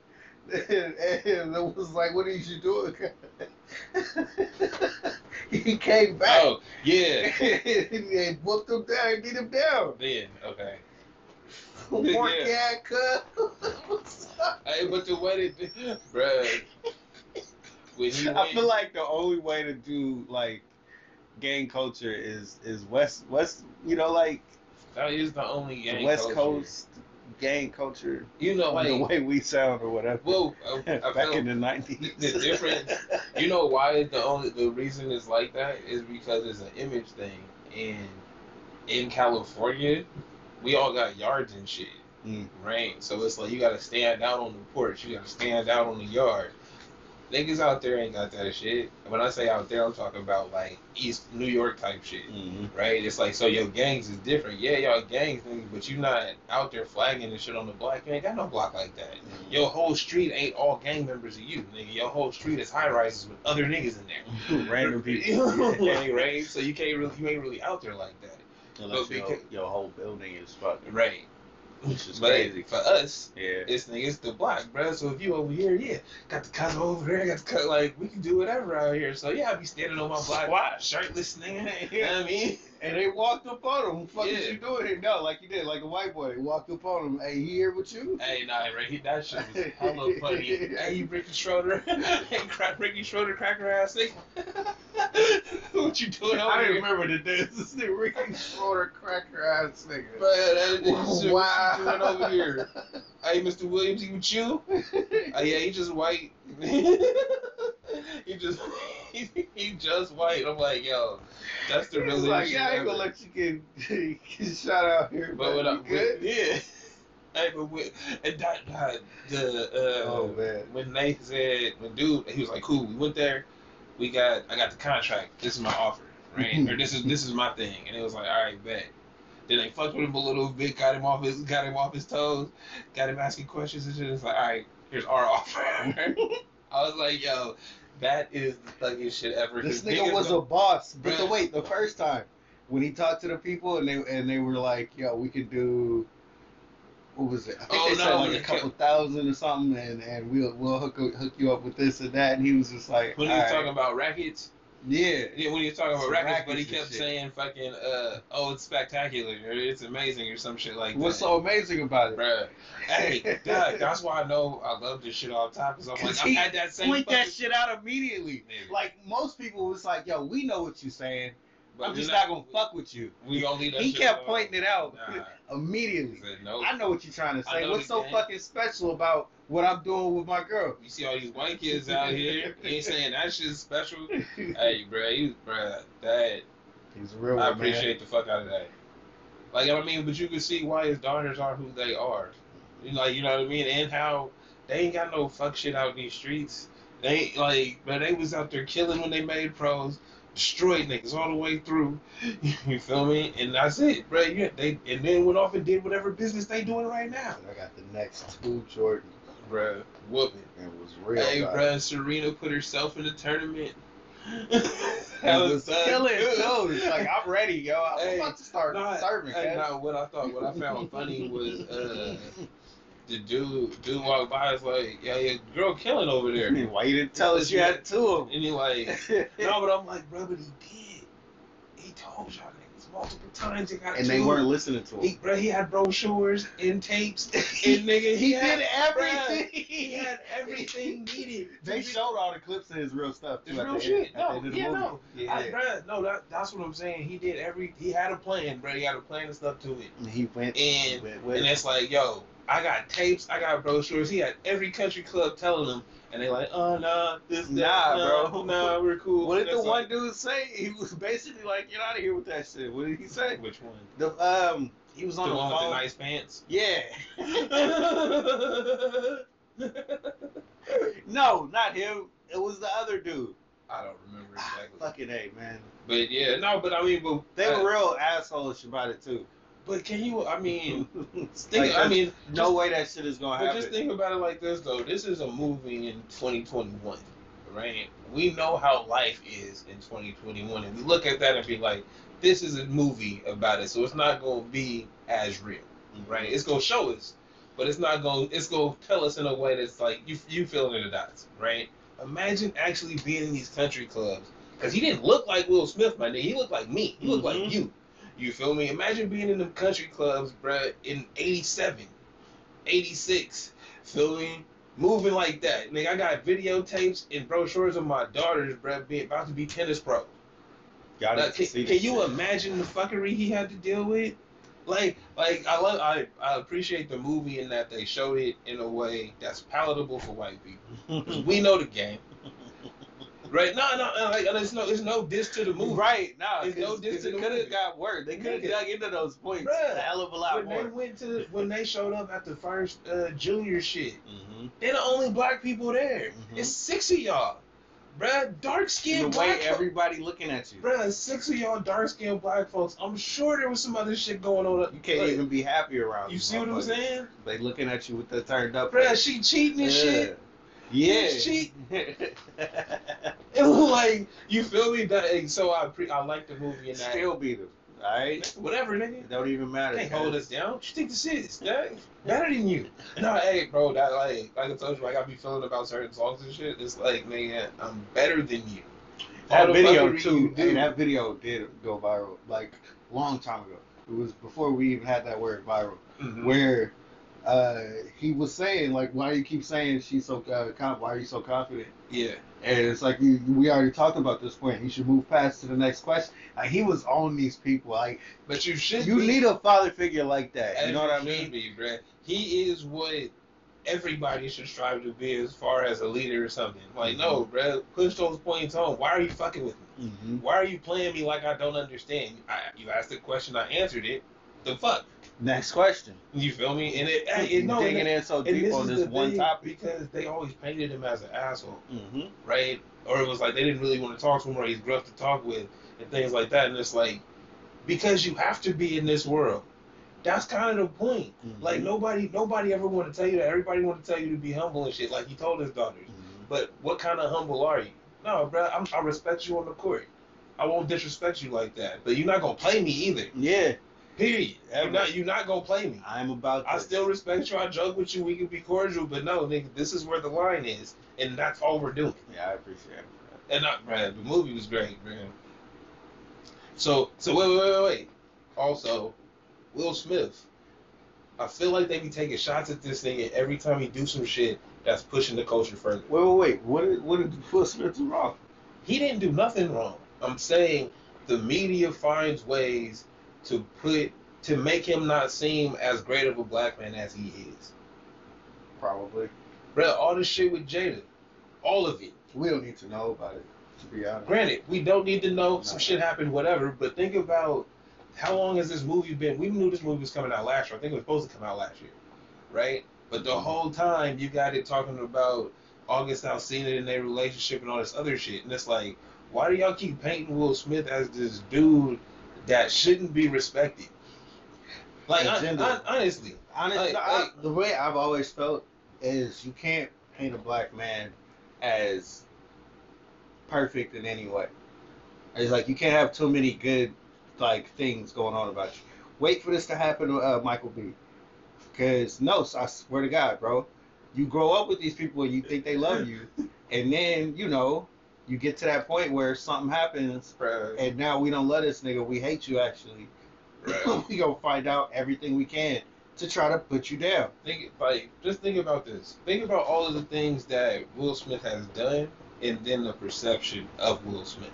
Speaker 4: and, and it was like, "What are you doing?" he came back.
Speaker 3: Oh, yeah.
Speaker 4: and whooped him down and beat him down.
Speaker 3: Then okay.
Speaker 4: Pork
Speaker 3: Yeah.
Speaker 4: cat cut.
Speaker 3: Hey, but the way they, bruh, when he
Speaker 4: I
Speaker 3: went,
Speaker 4: feel like the only way to do like gang culture is is west west. You know, like
Speaker 3: that is the only
Speaker 4: the
Speaker 3: gang
Speaker 4: West
Speaker 3: culture.
Speaker 4: Coast gang culture.
Speaker 3: You know, like the
Speaker 4: way we sound or whatever.
Speaker 3: well, I, I
Speaker 4: back in the nineties.
Speaker 3: the difference- You know why the only the reason it's like that is because it's an image thing, and in California, we all got yards and shit,
Speaker 4: Mm.
Speaker 3: right? So it's like you gotta stand out on the porch, you gotta stand out on the yard. Niggas out there ain't got that shit. When I say out there, I'm talking about like East New York type shit,
Speaker 4: Mhm.
Speaker 3: right? It's like so your gangs is different. Yeah, y'all gangs, but you not out there flagging and shit on the block. You ain't got no block like that.
Speaker 4: Mm-hmm.
Speaker 3: Your whole street ain't all gang members of you, nigga. Your whole street is high rises with other niggas in there.
Speaker 4: Random people.
Speaker 3: right? So you can't really, you ain't really out there like that,
Speaker 4: Unless your, your whole building is fucking.
Speaker 3: right?
Speaker 4: Which is crazy.
Speaker 3: for us,
Speaker 4: Yeah.
Speaker 3: it's the block, bro. So if you over here, yeah, got the cut over there, got the cut, like we can do whatever out here. So yeah, I be standing on my block,
Speaker 4: Squat.
Speaker 3: shirtless, nigga. You know what I mean?
Speaker 4: And they walked up on him. What Fuck
Speaker 3: Yeah.
Speaker 4: is you doing here? No, like you did, like a white boy. They walked up on him. Hey, he here with you?
Speaker 3: Hey, nah, right? He, that shit was hella funny. hey, you Ricky Schroder, hey, cra- Ricky Schroder, cracker ass nigga. what you doing over
Speaker 4: I
Speaker 3: here?
Speaker 4: didn't remember the dance. This is the Ricky Schroder cracker ass nigga.
Speaker 3: Bro, that, that
Speaker 4: Wow.
Speaker 3: What you doing over here? Hey, Mr. Williams, he with you? Oh yeah, he just white. he just he, just white. I'm like, yo, that's the
Speaker 4: He was like, yeah, I ain't gonna let you get, get shot out here.
Speaker 3: But when
Speaker 4: you
Speaker 3: I,
Speaker 4: good?
Speaker 3: with, yeah. Hey, but with, and that, that the uh,
Speaker 4: Oh, man.
Speaker 3: when Nate said when dude he was like cool we went there we got I got the contract this is my offer right or this is this is my thing and it was like all right bet then they fucked with him a little bit got him off his got him off his toes got him asking questions and shit it's like all right here's our offer I was like yo that is the thuggiest shit ever
Speaker 4: This nigga was a boss. But the wait, the first time when he talked to the people and they and they were like, "Yo, we could do." What was it? I think
Speaker 3: Oh,
Speaker 4: they said
Speaker 3: no,
Speaker 4: like a couple thousand or something, and, and we'll we'll hook hook you up with this and that. And he was just like,
Speaker 3: when he was
Speaker 4: "All right."
Speaker 3: talking about rackets
Speaker 4: yeah,
Speaker 3: Yeah, when he was talking about rackets, but he kept saying fucking, uh, oh, it's spectacular, or it's amazing, or some shit like that.
Speaker 4: what's so amazing about it?
Speaker 3: Bruh. Hey, that, that's why I know I love this shit all the time, because I'm
Speaker 4: 'Cause
Speaker 3: like,
Speaker 4: he
Speaker 3: had that same
Speaker 4: Point that shit out immediately.
Speaker 3: Nigga.
Speaker 4: Like most people was like, "Yo, we know what you're saying.
Speaker 3: But
Speaker 4: I'm just not gonna fuck with you."
Speaker 3: We gonna leave that
Speaker 4: He kept pointing it out
Speaker 3: Nah.
Speaker 4: immediately.
Speaker 3: Said, no.
Speaker 4: I know what you're trying to say. What's so
Speaker 3: game.
Speaker 4: fucking special about what I'm doing with my girl?
Speaker 3: You see all these white kids out here, you ain't saying that shit's special. hey, bruh, you, bruh, that,
Speaker 4: He's a real
Speaker 3: I
Speaker 4: man.
Speaker 3: appreciate the fuck out of that. Like I mean, but you can see why his daughters are who they are. You know, like you know what I mean, and how they ain't got no fuck shit out in these streets. They like, but they was out there killing when they made pros, destroyed niggas all the way through. You feel me? And that's it, bro. Yeah, they and then went off and did whatever business they doing right now,
Speaker 4: I got the next two Jordans.
Speaker 3: Bro. Whooping.
Speaker 4: It was real.
Speaker 3: Hey, bro, Serena put herself in the tournament. That
Speaker 4: was killing too. It's like I'm ready, yo. I'm
Speaker 3: Hey,
Speaker 4: about to start
Speaker 3: Nah,
Speaker 4: serving.
Speaker 3: hey, nah, what I thought, what I found funny was uh, the dude, dude walked by, was like, "Yeah, your girl killing over there," and
Speaker 4: Why you didn't tell us you had two of
Speaker 3: he like, "No," but I'm like, "Bro, but he did. He told y'all multiple times he got
Speaker 4: and they
Speaker 3: two.
Speaker 4: weren't listening to him.
Speaker 3: He, bro, he had brochures and tapes, and nigga, he,
Speaker 4: He
Speaker 3: had,
Speaker 4: did
Speaker 3: bruh,
Speaker 4: everything.
Speaker 3: he had everything needed.
Speaker 4: They showed all the clips of his real stuff. Too
Speaker 3: It's
Speaker 4: at
Speaker 3: real shit.
Speaker 4: End,
Speaker 3: No,
Speaker 4: end of the
Speaker 3: yeah, no.
Speaker 4: Yeah.
Speaker 3: I, bruh, no, that, that's what I'm saying. He did every. He had a plan, bro. He had a plan and stuff to it.
Speaker 4: And he went
Speaker 3: And
Speaker 4: went with
Speaker 3: and it's like, yo, I got tapes, I got brochures. He had every country club telling him, and they like, oh nah, this, that,
Speaker 4: Nah,
Speaker 3: nah,
Speaker 4: bro.
Speaker 3: nah, we're cool.
Speaker 4: What did the one
Speaker 3: like-
Speaker 4: dude say? He was basically like, "Get out of here with that shit." What did he say?
Speaker 3: Which one?
Speaker 4: The um, he was on the,
Speaker 3: one with the nice pants.
Speaker 4: Yeah. no, not him. It was the other dude.
Speaker 3: I don't remember exactly.
Speaker 4: Fucking a man.
Speaker 3: But yeah, no, but I mean, but
Speaker 4: They
Speaker 3: uh,
Speaker 4: were real assholes about it too.
Speaker 3: But can you? I mean,
Speaker 4: Like.
Speaker 3: I mean,
Speaker 4: no
Speaker 3: just-
Speaker 4: way that shit is gonna happen.
Speaker 3: But just think about it like this, though. This is a movie in 2021, right? We know how life is in 2021, and we look at that and be like, this is a movie about it, so it's not going to be as real, right? It's going to show us, but it's not gonna. It's going to tell us in a way that's like you you feeling the dots, right? Imagine actually being in these country clubs, because he didn't look like Will Smith, my nigga. He looked like me. He looked
Speaker 4: Mhm.
Speaker 3: like you. You feel me? Imagine being in the country clubs, bruh, in 87, 86. Feel me? Moving like that. Nigga, I got videotapes and brochures of my daughters, bruh, being about to be tennis pros.
Speaker 4: Gotta
Speaker 3: Now, can, can you imagine the fuckery he had to deal with? Like, like I love, I, I appreciate the movie in that they showed it in a way that's palatable for white people. we know the game. Right? No, no, no, like there's no, there's no diss to the movie.
Speaker 4: Right, nah,
Speaker 3: there's no diss to the
Speaker 4: Could have got worse. They could have dug into those points
Speaker 3: Bruh,
Speaker 4: a hell of a lot
Speaker 3: When they went to, when they showed up at the first uh, junior shit,
Speaker 4: Mm-hmm.
Speaker 3: they're the only black people there.
Speaker 4: Mhm.
Speaker 3: It's six of y'all, bruh. Dark
Speaker 4: The
Speaker 3: skinned
Speaker 4: way
Speaker 3: black folk.
Speaker 4: everybody looking at you,
Speaker 3: Bruh, six of y'all dark skinned black folks. I'm sure there was some other shit going on.
Speaker 4: you can't
Speaker 3: Like,
Speaker 4: even be happy around.
Speaker 3: You see what I'm saying?
Speaker 4: They looking at you with the turned up.
Speaker 3: Bruh,
Speaker 4: face.
Speaker 3: she cheating and shit.
Speaker 4: Yeah.
Speaker 3: Cheat. It was like you feel me. That and so I pre- I like the movie and that.
Speaker 4: Still beat him. Alright?
Speaker 3: Whatever, nigga.
Speaker 4: It don't even matter.
Speaker 3: Can't hold us down. You think this is? That better than you. No, hey, bro. That like, like I told you, like I be feeling about certain songs and shit. It's like, man, I'm better than you.
Speaker 4: That
Speaker 3: the
Speaker 4: video too. Hey, that video did go viral like long time ago. It was before we even had that word viral.
Speaker 3: Mhm.
Speaker 4: Where uh, he was saying like, "Why do you keep saying she's so uh, Why are you so confident?"
Speaker 3: Yeah.
Speaker 4: And it's like you, we already talked about this point. He should move past to the next question. Like he was on these people. Like
Speaker 3: But you should.
Speaker 4: you
Speaker 3: be,
Speaker 4: need a father figure like that. You know what I mean?
Speaker 3: Be, bruh. He is what everybody should strive to be as far as a leader or something. Like, no,
Speaker 4: Mm-hmm.
Speaker 3: bruh, push those points home. Why are you fucking with me?
Speaker 4: Mm-hmm.
Speaker 3: Why are you playing me like I don't understand? I, you asked the question, I answered it. The fuck?
Speaker 4: Next question.
Speaker 3: You feel me? And it, it, no,
Speaker 4: digging
Speaker 3: and,
Speaker 4: in so deep on this one topic.
Speaker 3: because they always painted him as an asshole,
Speaker 4: Mm-hmm.
Speaker 3: right? Or it was like they didn't really want to talk to him, or he's gruff to talk with, and things like that. And it's like because you have to be in this world. That's kind of the point.
Speaker 4: Mm-hmm.
Speaker 3: Like nobody, nobody ever want to tell you that. Everybody want to tell you to be humble and shit. Like he told his daughters.
Speaker 4: Mm-hmm.
Speaker 3: But what kind of humble are you? No, bro. I'm, I respect you on the court. I won't disrespect you like that. But you're not gonna play me either.
Speaker 4: Yeah,
Speaker 3: Period. You're not. You're not gonna play me.
Speaker 4: I'm about.
Speaker 3: I
Speaker 4: this.
Speaker 3: still respect you. I joke with you. We can be cordial, but no, nigga, this is where the line is, and that's all we're doing.
Speaker 4: Yeah, I appreciate it.
Speaker 3: And not, man, the movie was great, man. So, so wait, wait, wait, wait, wait. Also, Will Smith. I feel like they be taking shots at this nigga every time he do some shit that's pushing the culture further.
Speaker 4: Wait, wait, wait. What did what did Will Smith do wrong?
Speaker 3: He didn't do nothing wrong. I'm saying the media finds ways to put to make him not seem as great of a black man as he is.
Speaker 4: Probably.
Speaker 3: Bro, all this shit with Jada, all of it.
Speaker 4: We don't need to know about it. To be honest.
Speaker 3: Granted, we don't need to know some shit happened, whatever. But think about how long has this movie been? We knew this movie was coming out last year. I think it was supposed to come out last year, right? But the mm-hmm. whole time you got it talking about August Alsina and their relationship and all this other shit, and it's like, why do y'all keep painting Will Smith as this dude that shouldn't be respected? Like, hon- honestly,
Speaker 4: Honestly,
Speaker 3: Like, like-
Speaker 4: the way I've always felt is you can't paint a black man as perfect in any way. It's like you can't have too many good like things going on about you. Wait for this to happen to uh, Michael B. Because no, I swear to God, bro, you grow up with these people and you think they love you, and then you know you get to that point where something happens,
Speaker 3: bruh,
Speaker 4: and now we don't love this nigga. We hate you actually.
Speaker 3: bruh.
Speaker 4: we gonna find out everything we can to try to put you down.
Speaker 3: think like just think about this. Think about all of the things that Will Smith has done, and then the perception of Will Smith.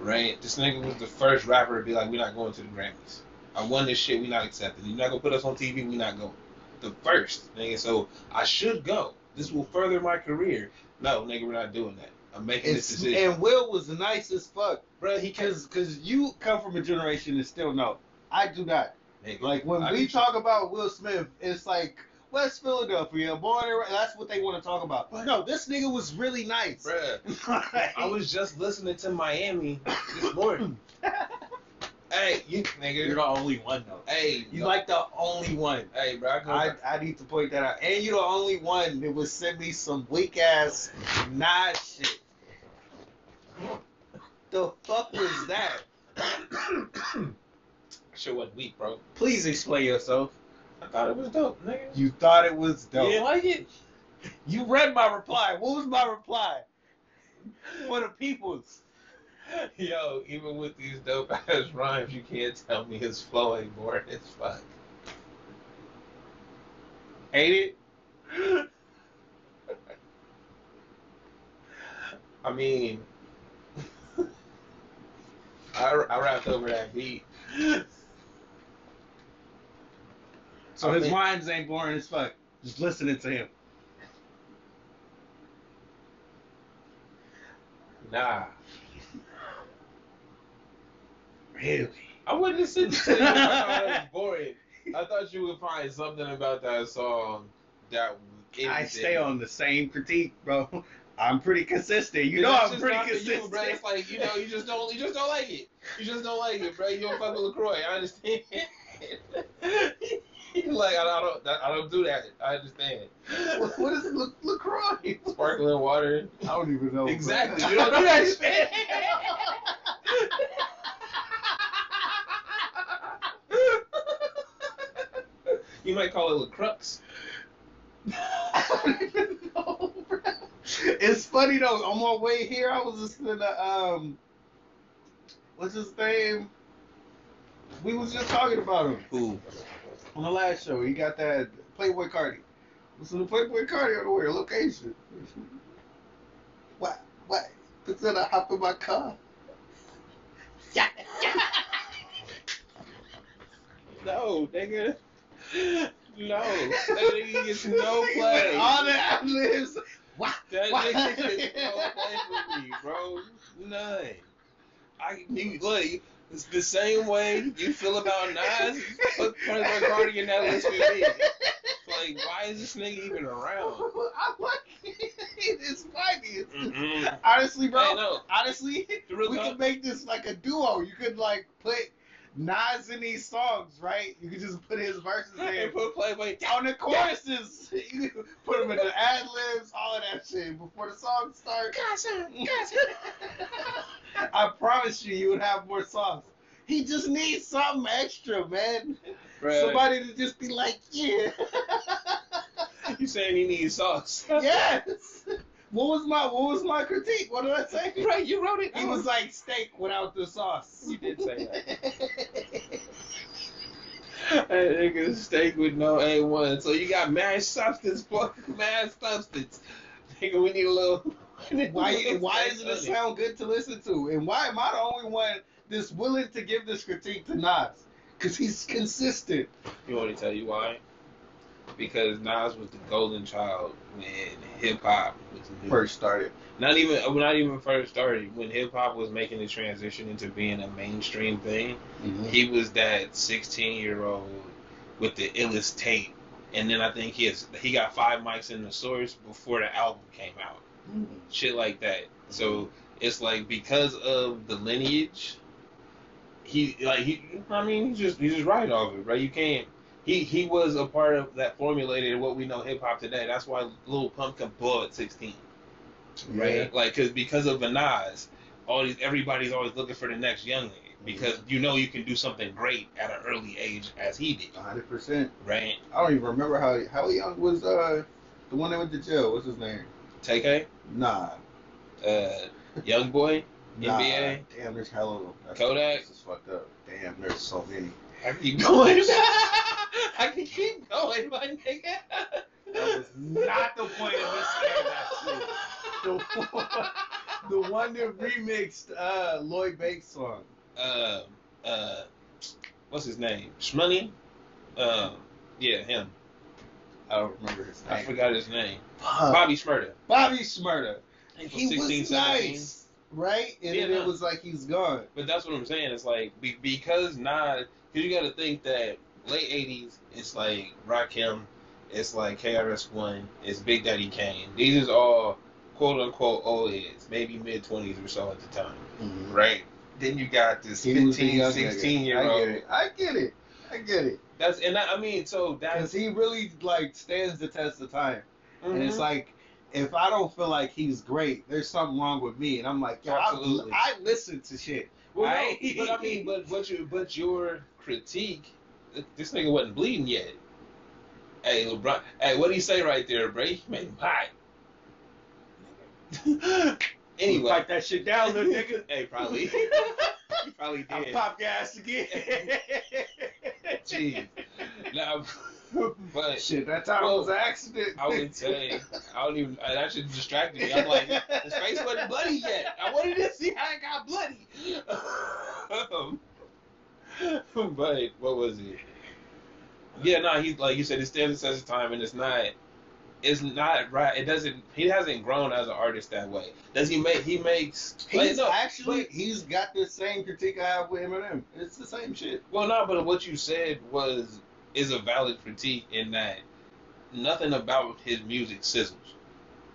Speaker 3: Right? This nigga was the first rapper to be like, "We're not going to the Grammys. I won this shit. We're not accepting. You're not gonna put us on TV. We're not going." The first nigga. So I should go. This will further my career. No, nigga, we're not doing that. I'm making this decision.
Speaker 4: and Will was nice as fuck.
Speaker 3: Bro, he
Speaker 4: Cause, cause you come from a generation that still know. I do not.
Speaker 3: nigga.
Speaker 4: Like when
Speaker 3: I
Speaker 4: we
Speaker 3: do-
Speaker 4: talk about Will Smith, it's like West Philadelphia, born and that's what they want to talk about. No, this nigga was really nice.
Speaker 3: Bruh, I was just listening to Miami this morning. hey, you nigga.
Speaker 4: You're the only one though.
Speaker 3: Hey,
Speaker 4: You
Speaker 3: no-
Speaker 4: like the only one.
Speaker 3: Hey, bro, I,
Speaker 4: I, I need to point that out. And you're the only one that would send me some weak ass nod shit. The fuck was that?
Speaker 3: shit wasn't weak, bro.
Speaker 4: Please explain yourself.
Speaker 3: I thought it was dope, nigga.
Speaker 4: You thought it was dope.
Speaker 3: You didn't like it?
Speaker 4: You read my reply. What was my reply? For the peoples.
Speaker 3: Yo, even with these dope ass rhymes, you can't tell me it's flow ain't boring as fuck.
Speaker 4: Ain't it?
Speaker 3: I mean, I, I rapped over that beat.
Speaker 4: So
Speaker 3: I
Speaker 4: his
Speaker 3: think-
Speaker 4: rhymes ain't boring as fuck. Just listening to him.
Speaker 3: Nah,
Speaker 4: Really?
Speaker 3: I wouldn't listen to it. I was boring. I thought you would find something about that song that
Speaker 4: I stay on the same critique, bro. I'm pretty consistent. You know I'm pretty consistent.
Speaker 3: You, bro. It's like you know, you just don't, you just don't like it. You just don't like it, bro. You don't fuck with Lacroix. I understand. like I, I don't, I don't do that. I understand.
Speaker 4: What- what is La- LaCroix?
Speaker 3: Sparkling water.
Speaker 4: I don't even know.
Speaker 3: Exactly. You don't do that shit. you might call it LaCrux.
Speaker 4: I don't even know, bro. It's funny though. On my way here, I was listening to um, what's his name? We was just talking about him
Speaker 3: Who?
Speaker 4: on the last show. He got that Playboi Carti. Listen to Playboi Carti on the way location. What? What? Instead I hop in my car. Yeah.
Speaker 3: No, nigga. No. That nigga gets no play.
Speaker 4: All the ad libs. What?
Speaker 3: That
Speaker 4: What?
Speaker 3: nigga gets no play for me, bro. None. I you, look. It's the same way you feel about Nas. Put Playboi Carti in that list with me. Like, why is this nigga even around?
Speaker 4: I like it. It's funny.
Speaker 3: Mm-mm.
Speaker 4: Honestly, bro. Honestly, we could make this like a duo. You could like put Nas in these songs, right? You can just put his verses in.
Speaker 3: And put Playboi.
Speaker 4: on the choruses. You could put them in the ad libs, all of that shit before the song starts. Gotcha, gotcha. I promise you, you would have more songs. He just needs something extra, man.
Speaker 3: Bruh,
Speaker 4: Somebody to just be like, yeah,
Speaker 3: You saying he needs sauce?
Speaker 4: yes. What was my What was my critique? What did I say?
Speaker 3: Right, you wrote it.
Speaker 4: He was like steak without the sauce.
Speaker 3: You did say that. That nigga steak with no A1. So you got mashed substance, fuck mashed substance. Nigga, we need a little. we need a
Speaker 4: why
Speaker 3: little
Speaker 4: Why doesn't it sound good to listen to? And why am I the only one that's willing to give this critique to Nas? Because he's consistent.
Speaker 3: You want me to tell you why? Because Nas was the golden child when hip hop.
Speaker 4: First started.
Speaker 3: Not even not even first started. When hip hop was making the transition into being a mainstream thing, mm-hmm. he was that 16 year old with the illest tape. And then I think he has, he got five mics in the source before the album came out. Mm-hmm. Shit like that. So it's like because of the lineage, he like he. I mean, he just he just right off it, right? You can't. He he was a part of that formulated what we know hip hop today. That's why Lil Pump can blow at 16 right? Like, cause because of Nas, all these everybody's always looking for the next young nigga because you know you can do something great at an early age as he did,
Speaker 4: hundred percent.
Speaker 3: right?
Speaker 4: I don't even remember how how young was uh the one that went to jail. What's his name?
Speaker 3: Tay-K,
Speaker 4: Nah,
Speaker 3: uh, Young Boy,
Speaker 4: nah.
Speaker 3: NBA,
Speaker 4: Damn, there's hella of them. That's,
Speaker 3: Kodak.
Speaker 4: This is fucked up. Damn, there's so many.
Speaker 3: I keep going. I can keep going, my nigga.
Speaker 4: That was not the point of this saying that shit. The, the one that remixed uh Lloyd Banks song.
Speaker 3: Uh, uh, what's his name? Shmoney. Um, yeah, him.
Speaker 4: I don't remember his name.
Speaker 3: I forgot his name.
Speaker 4: Fuck.
Speaker 3: Bobby Shmurda.
Speaker 4: Bobby Shmurda.
Speaker 3: He
Speaker 4: He
Speaker 3: was 16,
Speaker 4: was
Speaker 3: 17.
Speaker 4: nice, right? And
Speaker 3: Yeah,
Speaker 4: then
Speaker 3: no.
Speaker 4: it was like he's gone.
Speaker 3: But that's what I'm saying. It's like be, because Nas, because you got to think that late '80s, it's like Rakim, it's like KRS One, it's Big Daddy Kane. These is all quote unquote old heads, maybe mid 20s or so at the time, right? Then you got this
Speaker 4: He was a
Speaker 3: 15, 16
Speaker 4: nigga.
Speaker 3: year
Speaker 4: I get
Speaker 3: old.
Speaker 4: it. I get it. I get it.
Speaker 3: That's and that, I mean, so
Speaker 4: Because
Speaker 3: that's
Speaker 4: he really like stands the test of time. And it's
Speaker 3: Mhm.
Speaker 4: like, if I don't feel like he's great, there's something wrong with me. And I'm like, yo, I. I listen to shit.
Speaker 3: Well, no, but I mean, but but your but your critique, this nigga wasn't bleeding yet. Hey, LeBron. Hey, what do you say right there, bro? You made him hot. anyway,
Speaker 4: Pipe that shit down, little nigga.
Speaker 3: hey, probably, he probably
Speaker 4: I'll
Speaker 3: did.
Speaker 4: pop gas again.
Speaker 3: Jeez. Nah, but
Speaker 4: shit, that time
Speaker 3: Well,
Speaker 4: was an accident.
Speaker 3: I would say I don't even. That shit distracted me. I'm like, his face wasn't bloody yet. I wanted to see how it got bloody. Um, but what was it? Yeah, no, he's like you said, it stands the test of time, and it's not. It's not right. It doesn't. He hasn't grown as an artist that way. Does he make? He makes. like,
Speaker 4: He's
Speaker 3: no,
Speaker 4: actually
Speaker 3: but-
Speaker 4: he's got the same critique I have with Eminem. It's the same shit.
Speaker 3: Well, no, but what you said was is a valid critique in that nothing about his music sizzles,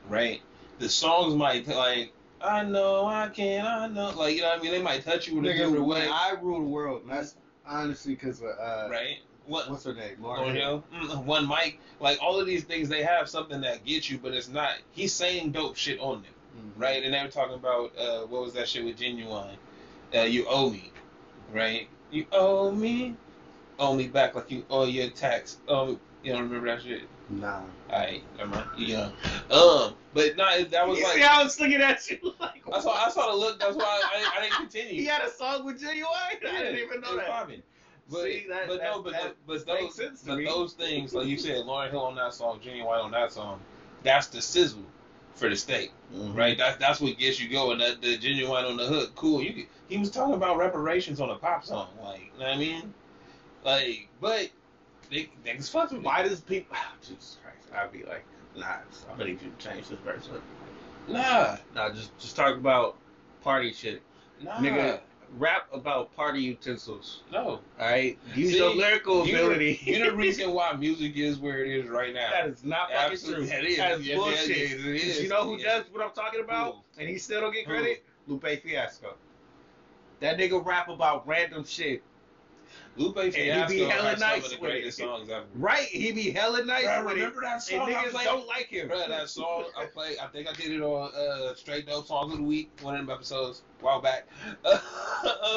Speaker 3: right? The songs might like I know I can, I know, like you know what I mean. They might touch you in a different way,
Speaker 4: I rule the world, that's honestly because of uh,
Speaker 3: right? What?
Speaker 4: what's her name, Lauryn Hill.
Speaker 3: Mm, one mic, like all of these things, they have something that gets you, but it's not. He's saying dope shit on them,
Speaker 4: Mhm.
Speaker 3: right? And they were talking about uh, what was that shit with Ginuwine? Uh, you owe me, right? You owe me, owe me back like you owe your tax. Oh, you don't remember that shit?
Speaker 4: Nah.
Speaker 3: Alright, never mind. You know, um, but not that was
Speaker 4: you
Speaker 3: like
Speaker 4: see I was looking at you like.
Speaker 3: I saw I saw the look. That's why I, I didn't continue.
Speaker 4: He had a song with Ginuwine. I didn't even know
Speaker 3: It was
Speaker 4: that.
Speaker 3: popping. But,
Speaker 4: See, that-
Speaker 3: but no, but
Speaker 4: that
Speaker 3: but
Speaker 4: makes
Speaker 3: those
Speaker 4: sense to
Speaker 3: but
Speaker 4: me.
Speaker 3: those things, like you said, Lauryn Hill on that song, Ginuwine on that song, that's the sizzle for the state,
Speaker 4: Mhm.
Speaker 3: right? That's that's what gets you going. That the Ginuwine on the hook, cool. You could, he was talking about reparations on a pop song, like you know what I mean, like, but they niggas fuck with.
Speaker 4: Why does people? Jesus Christ! I'd be like, nah. I'm gonna need you to change this person.
Speaker 3: Nah,
Speaker 4: Nah, just just talk about party shit,
Speaker 3: nah,
Speaker 4: nigga. Rap about party utensils.
Speaker 3: no.
Speaker 4: All right, use
Speaker 3: See,
Speaker 4: your lyrical
Speaker 3: You
Speaker 4: ability.
Speaker 3: the, you the reason why music is where it is right now.
Speaker 4: that is not fucking true.
Speaker 3: that is.
Speaker 4: That is
Speaker 3: Yeah,
Speaker 4: bullshit.
Speaker 3: yeah, yeah, it is.
Speaker 4: You know who does what I'm talking about,
Speaker 3: Who?
Speaker 4: and he still don't get
Speaker 3: Who?
Speaker 4: credit? Lupe Fiasco. That nigga rap about random shit.
Speaker 3: Lupe
Speaker 4: he
Speaker 3: Fiasco
Speaker 4: be hella
Speaker 3: has some
Speaker 4: nice
Speaker 3: of the
Speaker 4: with
Speaker 3: greatest
Speaker 4: it.
Speaker 3: songs ever.
Speaker 4: Right? He be hella nice
Speaker 3: Bro,
Speaker 4: with
Speaker 3: remember
Speaker 4: it.
Speaker 3: that
Speaker 4: And
Speaker 3: song I
Speaker 4: niggas
Speaker 3: played?
Speaker 4: don't like him.
Speaker 3: Bro, that song I played, I think I did it on uh, Straight Dope Songs of the Week, one of them episodes, a while back.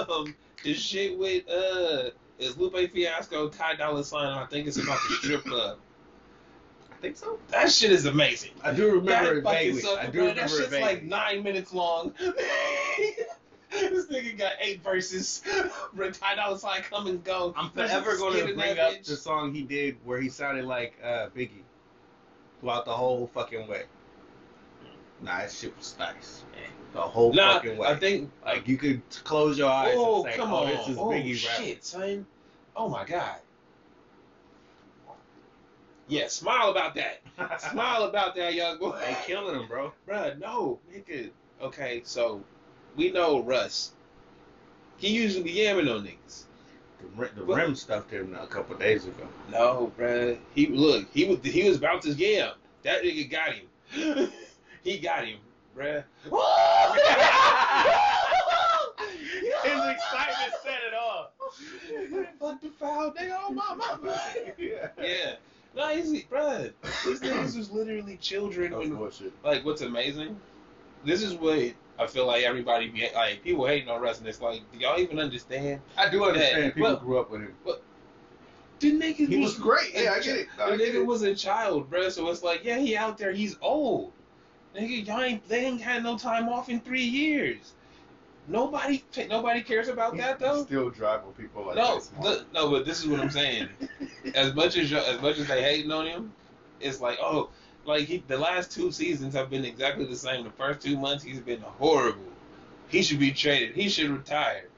Speaker 3: um, this shit with, uh, is Lupe Fiasco, Ty Dolla Sign, and I think it's about the strip club.
Speaker 4: I think so.
Speaker 3: That shit is amazing.
Speaker 4: I do remember
Speaker 3: That
Speaker 4: it vaguely.
Speaker 3: sucker,
Speaker 4: I do
Speaker 3: bro,
Speaker 4: remember
Speaker 3: That
Speaker 4: it
Speaker 3: shit's
Speaker 4: vaguely.
Speaker 3: like nine minutes long. this nigga got eight verses. Ty Dolla Sign come and go.
Speaker 4: I'm forever going to bring up the song he did where he sounded like uh, Biggie throughout the whole fucking way. Nah, that shit was nice. The whole
Speaker 3: Nah,
Speaker 4: fucking way.
Speaker 3: I think
Speaker 4: like you could close your eyes
Speaker 3: Oh,
Speaker 4: and say,
Speaker 3: come
Speaker 4: "Oh,
Speaker 3: on.
Speaker 4: this is
Speaker 3: oh,
Speaker 4: Biggie rap."
Speaker 3: shit, son. Oh, my God. Yeah, smile about that. smile about that, young boy.
Speaker 4: They killing him, bro.
Speaker 3: Bruh, no, nigga. Okay, so we know Russ. He usually be yamming on niggas.
Speaker 4: The, the
Speaker 3: But-
Speaker 4: rim stuffed him a couple days ago.
Speaker 3: No, bruh. He look, he was he was about to yam. That nigga got him. he got him, bruh.
Speaker 4: His excitement said it all.
Speaker 3: Fuck the foul, nigga. Oh my mama.
Speaker 4: yeah.
Speaker 3: Yeah. No, he's bruh. These niggas was literally children when like what's amazing. This is what I feel like everybody be like people hating on wrestling. It's like, do y'all even understand?
Speaker 4: I do understand
Speaker 3: Yeah,
Speaker 4: people
Speaker 3: well-
Speaker 4: grew up with him.
Speaker 3: But the nigga
Speaker 4: He was great. Yeah, I get it. No,
Speaker 3: the nigga
Speaker 4: it.
Speaker 3: was a child, bruh. So it's like, yeah, he out there. He's old. Nigga, y'all ain't they ain't had no time off in three years. Nobody, nobody cares about that though.
Speaker 4: Still driving people like
Speaker 3: No,
Speaker 4: that.
Speaker 3: look, no, but this is what I'm saying. as much as as much as they hating on him, it's like, oh, like he, the last two seasons have been exactly the same. The first two months he's been horrible. He should be traded. He should retire.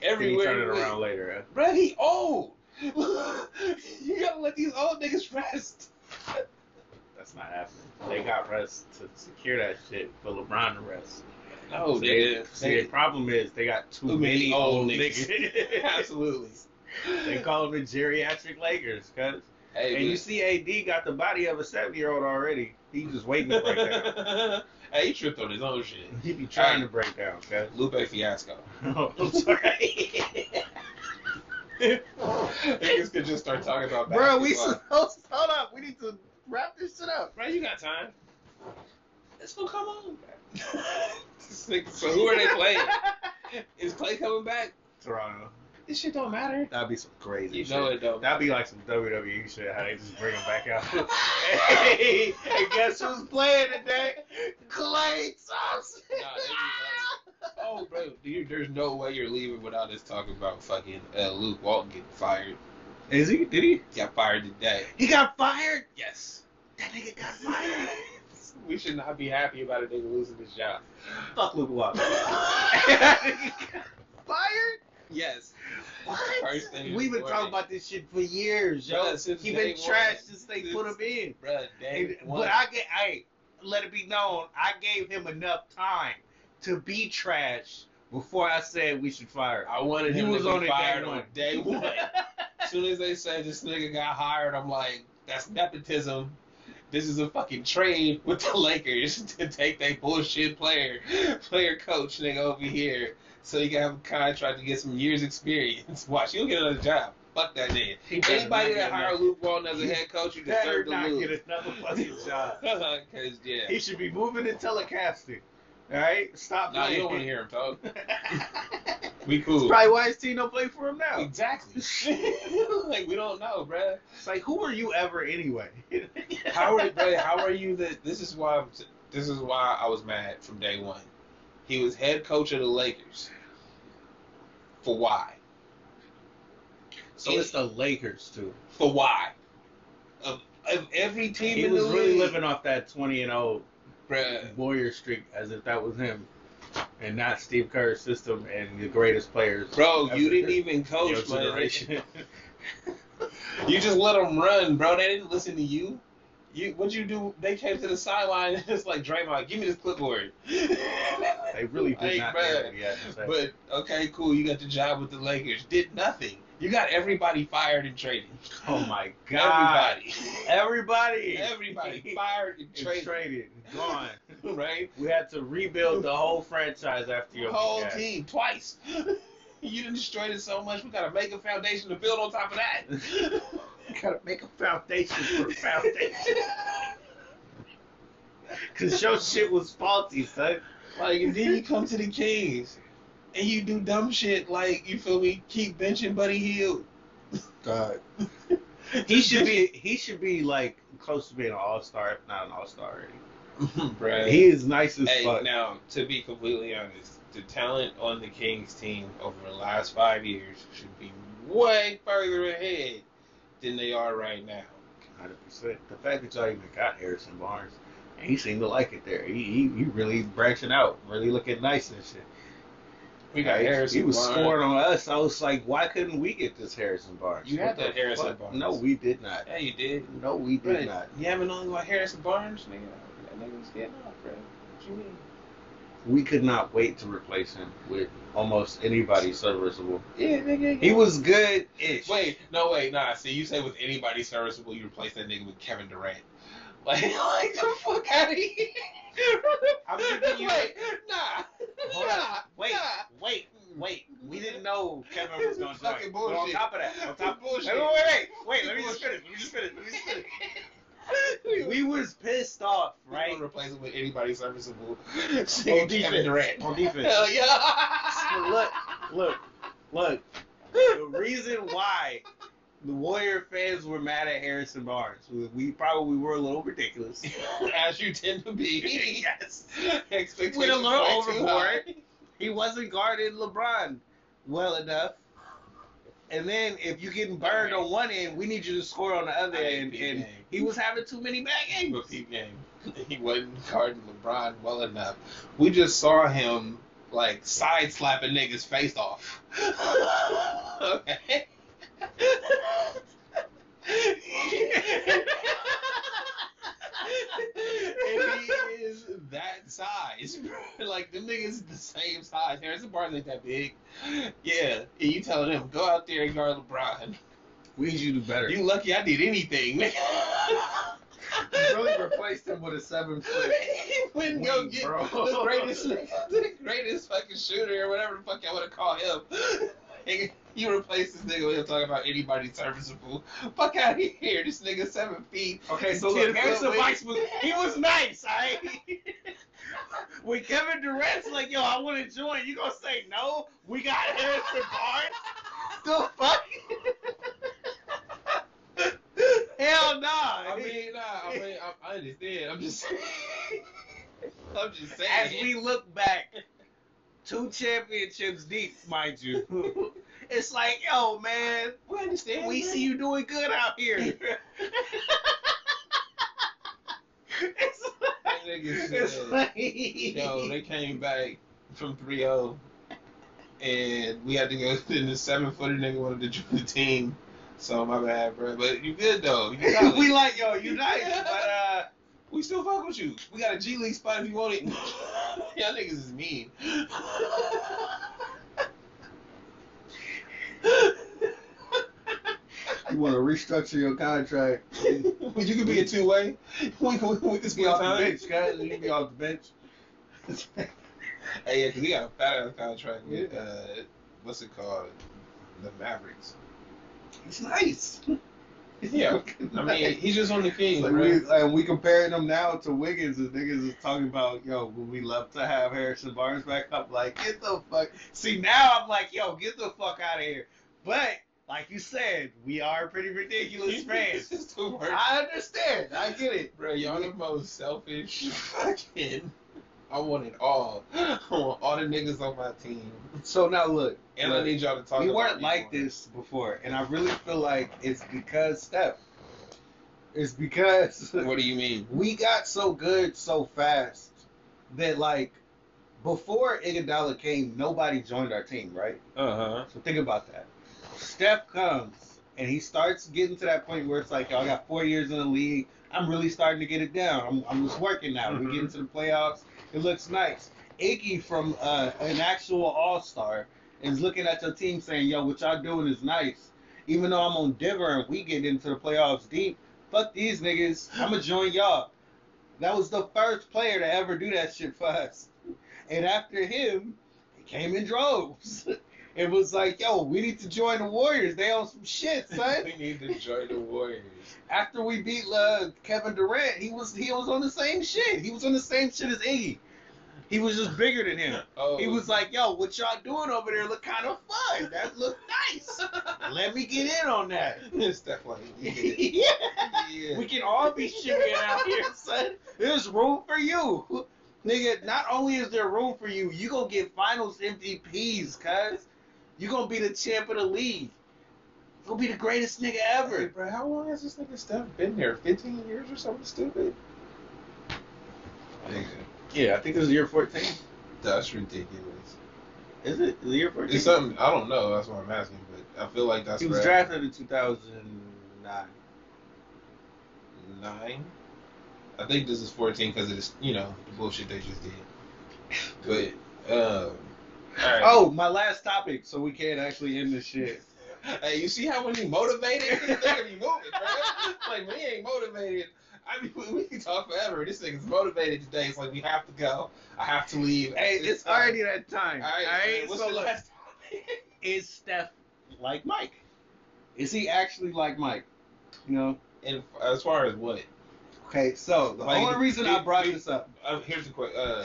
Speaker 4: Then he
Speaker 3: Everywhere,
Speaker 4: turn it around later.
Speaker 3: Bruh, he old. you gotta let these old niggas rest.
Speaker 4: That's not happening. They got rest to secure that shit for LeBron to rest.
Speaker 3: No,
Speaker 4: see,
Speaker 3: nigga.
Speaker 4: see, the problem is they got too,
Speaker 3: Too
Speaker 4: many,
Speaker 3: many
Speaker 4: old
Speaker 3: old
Speaker 4: niggas.
Speaker 3: Absolutely.
Speaker 4: they call them the geriatric Lakers, cuz.
Speaker 3: Hey,
Speaker 4: And you see, AD got the body of a seven-year-old already. He's just waiting to break down.
Speaker 3: hey, he tripped on his own shit.
Speaker 4: He be trying to break down, cuz.
Speaker 3: Lupe Fiasco.
Speaker 4: I'm sorry.
Speaker 3: Niggas could just start talking about
Speaker 4: Bro, we
Speaker 3: basketball.
Speaker 4: supposed hold up. We need to wrap this shit up.
Speaker 3: Bro, you got time. It's gonna come on. So who are they playing? Is Klay coming back?
Speaker 4: Toronto.
Speaker 3: This shit don't matter.
Speaker 4: That'd be some crazy
Speaker 3: You
Speaker 4: shit.
Speaker 3: know it don't.
Speaker 4: That'd be like some WWE shit, how they just bring him back out. hey, and guess who's playing today? Klay Thompson.
Speaker 3: Nah, like, oh, bro, dude, there's no way you're leaving without us talking about fucking uh, Luke Walton getting fired.
Speaker 4: Is he? Did he?
Speaker 3: Got fired today.
Speaker 4: He got fired?
Speaker 3: Yes.
Speaker 4: That nigga got fired.
Speaker 3: We should not be happy about a nigga losing his job.
Speaker 4: Fuck Luke Walton. fired?
Speaker 3: Yes.
Speaker 4: What?
Speaker 3: First thing in
Speaker 4: We've been talking about this shit for years, yo.
Speaker 3: Bruh,
Speaker 4: he been
Speaker 3: one.
Speaker 4: trashed since they
Speaker 3: Since-
Speaker 4: put him in.
Speaker 3: Bruh,
Speaker 4: And- but I get, I let it be known, I gave him enough time to be trash before I said we should fire. him.
Speaker 3: I wanted
Speaker 4: He
Speaker 3: him
Speaker 4: was
Speaker 3: to
Speaker 4: on
Speaker 3: be
Speaker 4: day
Speaker 3: fired on day one. as soon as they said this nigga got hired, I'm like, that's nepotism. This is a fucking trade with the Lakers to take their bullshit player, player coach nigga over here, so he can have a contract to get some years experience. Watch, he'll get another job. Fuck that nigga. Anybody that
Speaker 4: get
Speaker 3: hire Luke Walton as a head coach, you deserve to
Speaker 4: not
Speaker 3: lose.
Speaker 4: get another fucking job.
Speaker 3: Cause yeah,
Speaker 4: He should be moving to telecasting. All right, stop.
Speaker 3: nah, you don't want to hear him talk. We
Speaker 4: That's probably why his team don't play for him now.
Speaker 3: Exactly. like we don't know, bruh.
Speaker 4: It's like, who are you ever anyway?
Speaker 3: How are bro, how are you that this is why I'm, this is why I was mad from day one. He was head coach of the Lakers. For why?
Speaker 4: So it's the Lakers too.
Speaker 3: For why? Of, of every team
Speaker 4: He was really
Speaker 3: league,
Speaker 4: living off that twenty and zero
Speaker 3: bruh.
Speaker 4: Warrior streak as if that was him, and not Steve Kerr's system and the greatest players.
Speaker 3: Bro, you didn't even coach,
Speaker 4: generation.
Speaker 3: You just let them run, bro. They didn't listen to you. You what you do? They came to the sideline and it's like Draymond, give me this clipboard.
Speaker 4: they really did
Speaker 3: Like,
Speaker 4: not.
Speaker 3: bruh,
Speaker 4: care what he had to say.
Speaker 3: But okay, cool. You got the job with the Lakers. Did nothing. You got everybody fired and traded.
Speaker 4: oh my god,
Speaker 3: Everybody.
Speaker 4: everybody,
Speaker 3: Everybody fired and traded.
Speaker 4: traded, gone.
Speaker 3: Right?
Speaker 4: We had to rebuild the whole franchise after your
Speaker 3: whole team twice. you destroyed it so much. We gotta make a foundation to build on top of that.
Speaker 4: Gotta make a foundation for a foundation. Cause your shit was faulty, son.
Speaker 3: like, and then you come to the Kings and you do dumb shit like you feel me. Keep benching Buddy Hield.
Speaker 4: God. He should be he should be like close to being an all star, if not an all star already.
Speaker 3: Bruh.
Speaker 4: He is nice as
Speaker 3: Hey,
Speaker 4: fuck.
Speaker 3: now to be completely honest, the talent on the Kings team over the last five years should be way further ahead than they are right now.
Speaker 4: Hundred percent. The fact that y'all even got Harrison Barnes, and he seemed to like it there. He he, he really branching out, really looking nice and shit.
Speaker 3: We got
Speaker 4: Like,
Speaker 3: Harrison.
Speaker 4: He was
Speaker 3: Barnes.
Speaker 4: scoring on us. I was like, why couldn't we get this Harrison Barnes?
Speaker 3: You had that Harrison
Speaker 4: fuck?
Speaker 3: Barnes.
Speaker 4: No, we did not.
Speaker 3: Yeah, you did.
Speaker 4: No, we did
Speaker 3: Bruh,
Speaker 4: not.
Speaker 3: You haven't known about Harrison Barnes, nigga. That nigga was getting off, bro. What you mean?
Speaker 4: We could not wait to replace him with almost anybody serviceable.
Speaker 3: Yeah, nigga.
Speaker 4: He was good ish.
Speaker 3: Wait, no, wait, nah. See, you say with anybody serviceable, you replace that nigga with Kevin Durant. Like, like the fuck out of here.
Speaker 4: I'm thinking you-
Speaker 3: Wait, nah.
Speaker 4: Hold
Speaker 3: nah,
Speaker 4: on. Wait,
Speaker 3: nah.
Speaker 4: wait, wait. We didn't know Kevin was going to
Speaker 3: Fucking
Speaker 4: join. But on top of that, on top
Speaker 3: Bullshit.
Speaker 4: Wait, wait, wait, wait. Wait, let me just finish. Let me just finish. Let me just finish. We was pissed off,
Speaker 3: Right. Replace him with anybody serviceable.
Speaker 4: On
Speaker 3: Kevin
Speaker 4: defense.
Speaker 3: Durant.
Speaker 4: On defense.
Speaker 3: Hell yeah.
Speaker 4: look, look, look. The reason why the Warrior fans were mad at Harrison Barnes, we probably were a little ridiculous.
Speaker 3: As you tend to be.
Speaker 4: yes.
Speaker 3: Expectations
Speaker 4: Went a little overboard. He wasn't guarding LeBron well enough. And then if you're getting burned on one end, we need you to score on the other end. And
Speaker 3: game.
Speaker 4: he was having too many bad games.
Speaker 3: Peep game. He wasn't guarding LeBron well enough. We just saw him like side slapping niggas face off. okay. and he is that size. Like them niggas the same size. Harrison Barnes ain't that big. Yeah, and you telling him go out there and guard LeBron.
Speaker 4: We need you to do better.
Speaker 3: You lucky I did anything. nigga.
Speaker 4: really replaced him with a seven foot.
Speaker 3: he wouldn't go get
Speaker 4: bro.
Speaker 3: the greatest, the greatest fucking shooter or whatever the fuck I want to call him. Nigga, You replace this nigga with him talking about anybody serviceable. Fuck out of here. This nigga seven feet.
Speaker 4: Okay, so look, Harrison. Weiss was he was nice, alright? when Kevin Durant's like, yo, I want to join, you gonna say no? We got Harrison Barnes? The fuck? Hell nah.
Speaker 3: I mean, nah, I mean, I, I understand. I'm just saying. I'm just saying.
Speaker 4: as we look back, two championships deep, mind you. It's like, yo, man,
Speaker 3: we understand.
Speaker 4: we
Speaker 3: man.
Speaker 4: see you doing good out here. it's
Speaker 3: That nigga said,
Speaker 4: like,
Speaker 3: Yo, they came back from 3-0. and we had to go. in the seven footer nigga wanted to join the team. So my bad, bro. But you good though. You
Speaker 4: we like yo, you nice, but uh,
Speaker 3: We still fuck with you. We got a G League spot if you want it. Y'all niggas is mean.
Speaker 4: You want to restructure your contract.
Speaker 3: But you could be a two way. We can we can
Speaker 4: Be
Speaker 3: split
Speaker 4: off the bench, guys. You can be off the bench.
Speaker 3: Hey, yeah, 'cause he got a fat ass contract with uh, what's it called, the Mavericks.
Speaker 4: It's nice.
Speaker 3: Yeah, I mean he's just on the Kings,
Speaker 4: Like
Speaker 3: bro.
Speaker 4: we, like we comparing them now to Wiggins, and niggas is talking about, yo, would we love to have Harrison Barnes back up? Like, get the fuck. See, now I'm like, yo, get the fuck out of here. But like you said, we are pretty ridiculous fans.
Speaker 3: It's too much.
Speaker 4: I understand. I get it.
Speaker 3: Bro, y'all the most selfish fucking. I want it all. I want all the niggas on my team,
Speaker 4: So now look,
Speaker 3: and I need y'all to talk.
Speaker 4: we weren't like
Speaker 3: more.
Speaker 4: this before, and I really feel like it's because Steph. It's because
Speaker 3: What do you mean?
Speaker 4: we got so good so fast that like before Iguodala came, nobody joined our team, right?
Speaker 3: Uh huh.
Speaker 4: So think about that. Steph comes and he starts getting to that point where it's like, yo, I got four years in the league. I'm really starting to get it down. I'm, I'm just working now. We
Speaker 3: Mhm.
Speaker 4: get into the playoffs. It looks nice. Iggy from uh, an actual All Star is looking at your team saying, yo, what y'all doing is nice. Even though I'm on Denver and we get into the playoffs deep, fuck these niggas. I'm going to join y'all. That was the first player to ever do that shit for us. And after him, it came in droves. It was like, yo, we need to join the Warriors. They on some shit, son.
Speaker 3: we need to join the Warriors.
Speaker 4: After we beat uh, Kevin Durant, he was he was on the same shit. He was on the same shit as Iggy. He was just bigger than him.
Speaker 3: Oh,
Speaker 4: He was like, yo, what y'all doing over there look kind of fun. That look nice. Let me get in on that.
Speaker 3: Steph like, yeah.
Speaker 4: yeah.
Speaker 3: yeah.
Speaker 4: We can all be shimmying out here, son. There's room for you. Nigga, not only is there room for you, you gonna get finals MVPs, cuz. You gonna be the champ of the league. You're gonna be the greatest nigga
Speaker 3: Hey,
Speaker 4: ever.
Speaker 3: bro, how long has this nigga Steph been here? 15 years or something stupid?
Speaker 4: Yeah, I think this is year 14.
Speaker 3: that's ridiculous.
Speaker 4: Is it? Is it year 14?
Speaker 3: It's something, I don't know, that's what I'm asking, but I feel like that's
Speaker 4: he was drafted in 2009.
Speaker 3: Nine? I think this is 14 because of this, you know, the bullshit they just did. But, um, alright.
Speaker 4: Oh, my last topic, so we can't actually end this shit.
Speaker 3: Hey, you see how when you motivated, this nigga be moving, bro. Like when he ain't motivated, I mean, we, we can talk forever. This nigga's motivated today. It's like we have to go. I have to leave.
Speaker 4: Hey, it's
Speaker 3: time.
Speaker 4: already that time.
Speaker 3: All right,
Speaker 4: Alright,
Speaker 3: what's
Speaker 4: so
Speaker 3: the
Speaker 4: look,
Speaker 3: last?
Speaker 4: is Steph like Mike? Is he actually like Mike? You know?
Speaker 3: And as far as what?
Speaker 4: Okay, so the
Speaker 3: Like,
Speaker 4: only reason I brought
Speaker 3: it-
Speaker 4: this up.
Speaker 3: Uh, here's the question. Uh,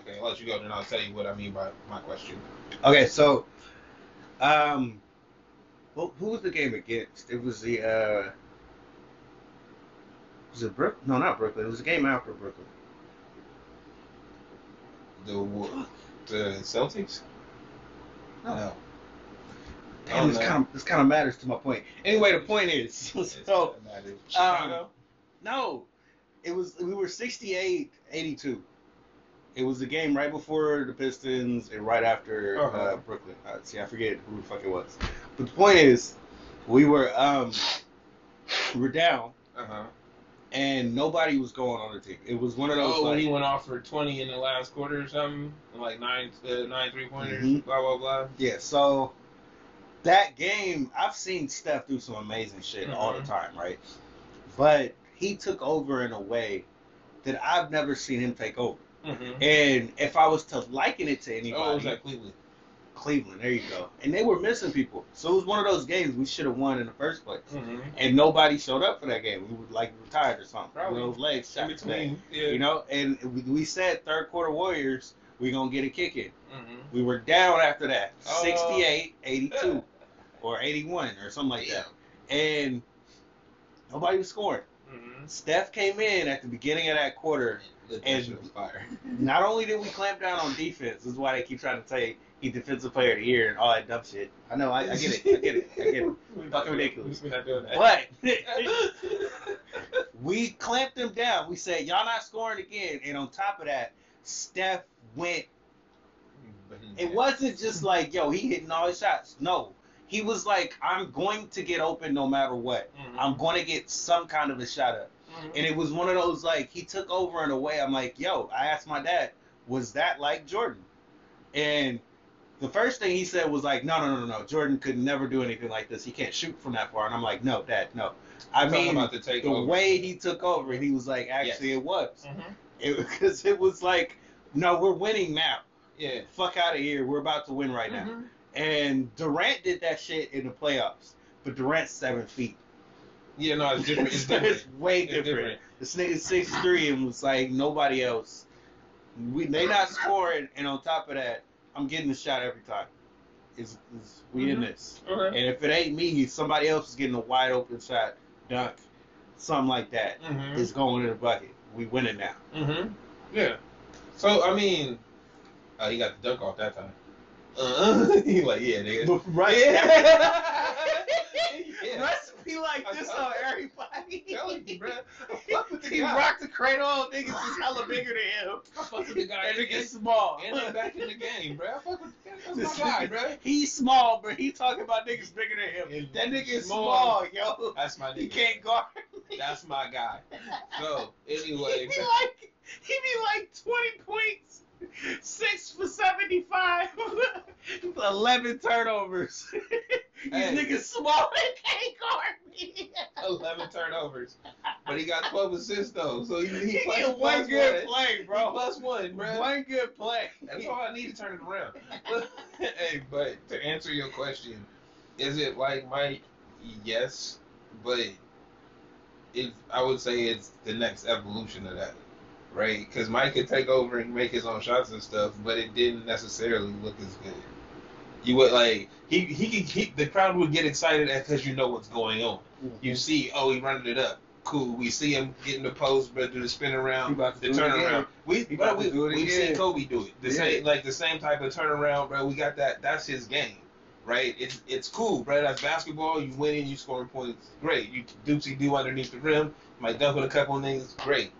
Speaker 3: okay, I'll let you go, then I'll tell you what I mean by my question.
Speaker 4: Okay, so um who, who was the game against? It was the uh was it Brook? No, not Brooklyn. It was the game after Brooklyn.
Speaker 3: The the Celtics.
Speaker 4: No. Damn,
Speaker 3: Oh,
Speaker 4: this
Speaker 3: no.
Speaker 4: kind of this kind of matters to my point. Anyway, the point is, so
Speaker 3: Chicago.
Speaker 4: no, it was we were 68, 82. It was the game right before the Pistons and right after uh
Speaker 3: Uh-huh.
Speaker 4: Brooklyn. Uh, see, I forget who the fuck it was. But the point is, we were um we were down
Speaker 3: Uh huh.
Speaker 4: and nobody was going on the team. It was one of those
Speaker 3: Oh, when
Speaker 4: like,
Speaker 3: he went off for 20 in the last quarter or something, like nine, uh, nine three pointers,
Speaker 4: Mhm.
Speaker 3: blah blah blah.
Speaker 4: yeah. So that game, I've seen Steph do some amazing shit all the
Speaker 3: Mhm.
Speaker 4: time, right? But he took over in a way that I've never seen him take over.
Speaker 3: Mm-hmm.
Speaker 4: And if I was to liken it to anybody,
Speaker 3: Oh, it was at Cleveland.
Speaker 4: Cleveland, there you go. And they were missing people, so it was one of those games we should have won in the first place.
Speaker 3: Mm-hmm.
Speaker 4: And nobody showed up for that game. We were like retired or something.
Speaker 3: Probably.
Speaker 4: Those legs shot today.
Speaker 3: between, yeah.
Speaker 4: You know, and we, said third quarter Warriors, we gonna get a kick in.
Speaker 3: Mm-hmm.
Speaker 4: We were down after that,
Speaker 3: Oh.
Speaker 4: 68, 82, or 81 or something like that. And nobody was scoring.
Speaker 3: Mm-hmm.
Speaker 4: Steph came in at the beginning of that quarter.
Speaker 3: The
Speaker 4: And-
Speaker 3: was fire.
Speaker 4: Not only did we clamp down on defense, this is why they keep trying to say he defensive player of the year and all that dumb shit. I know, I, I get it, I get it, I get it. Fucking ridiculous.
Speaker 3: We're not doing that.
Speaker 4: But we clamped them down. We said, y'all not scoring again. And on top of that, Steph went It wasn't just like, yo, he hitting all his shots. No. He was like, I'm going to get open no matter what.
Speaker 3: Mhm.
Speaker 4: I'm going to get some kind of a shot up.
Speaker 3: Mhm.
Speaker 4: And it was one of those like he took over in a way. I'm like, yo, I asked my dad, was that like Jordan? And the first thing he said was like, no, no, no, no, no. Jordan could never do anything like this. He can't shoot from that far. And I'm like, no, dad, no. I
Speaker 3: I'm
Speaker 4: mean,
Speaker 3: about the
Speaker 4: the way he took over, he was like, actually, it was.
Speaker 3: Mhm.
Speaker 4: It because it was like, no, we're winning now.
Speaker 3: Yeah.
Speaker 4: Fuck out of here. We're about to win right now. And Durant did that shit in the playoffs, but Durant's seven feet.
Speaker 3: Yeah, no, it's different. It's different.
Speaker 4: way
Speaker 3: It's
Speaker 4: different.
Speaker 3: different.
Speaker 4: This nigga's six three and was like nobody else. We they not scoring, and on top of that, I'm getting the shot every time. Is is we in
Speaker 3: Mhm.
Speaker 4: this?
Speaker 3: Okay.
Speaker 4: And if it ain't me, somebody else is getting a wide open shot, dunk, something like that.
Speaker 3: Mhm.
Speaker 4: It's going in the bucket. We winning now.
Speaker 3: Mm-hmm. Yeah. So I mean, uh, he got the dunk off that time. Uh, he like, yeah, nigga.
Speaker 4: Right.
Speaker 3: Yeah. yeah.
Speaker 4: Recipe like
Speaker 3: I
Speaker 4: this on everybody.
Speaker 3: you, bro. I fuck with the
Speaker 4: he
Speaker 3: guy.
Speaker 4: rocked the cradle niggas is hella bigger than him.
Speaker 3: I fuck with the guy.
Speaker 4: That nigga's small.
Speaker 3: And they back in the game, bro. I fuck with that's my guy, bro.
Speaker 4: He's small, but he talking about niggas bigger than him.
Speaker 3: And
Speaker 4: That nigga is
Speaker 3: small.
Speaker 4: small, yo.
Speaker 3: That's my nigga.
Speaker 4: He can't guard.
Speaker 3: That's my guy. So anyway, He
Speaker 4: be like, he be like twenty points, six for seventy-five, eleven turnovers. These
Speaker 3: Hey.
Speaker 4: niggas small. They can't guard me.
Speaker 3: eleven turnovers, but he got twelve assists though. So he, he,
Speaker 4: He one
Speaker 3: plus
Speaker 4: good
Speaker 3: one.
Speaker 4: play,
Speaker 3: He
Speaker 4: bro.
Speaker 3: plus one, bro.
Speaker 4: One good play.
Speaker 3: That's all I need to turn it around. hey, but to answer your question, is it like Mike? Yes, but it I would say it's the next evolution of that, right? Because Mike could take over and make his own shots and stuff, but it didn't necessarily look as good. You would like he he could he, the crowd would get excited because you know what's going on. You see, oh, he running it up. Cool. We see him getting the post, but do the spin around, the
Speaker 4: do
Speaker 3: turn around. We, bro, we we've
Speaker 4: again.
Speaker 3: seen Kobe do it. The
Speaker 4: Yeah.
Speaker 3: same like the same type of turnaround, bro. We got that. That's his game, right? It's it's cool, bro. That's basketball. You winning, you scoring points, great. You doopsy do underneath the rim, might dunk with a couple of niggas, great.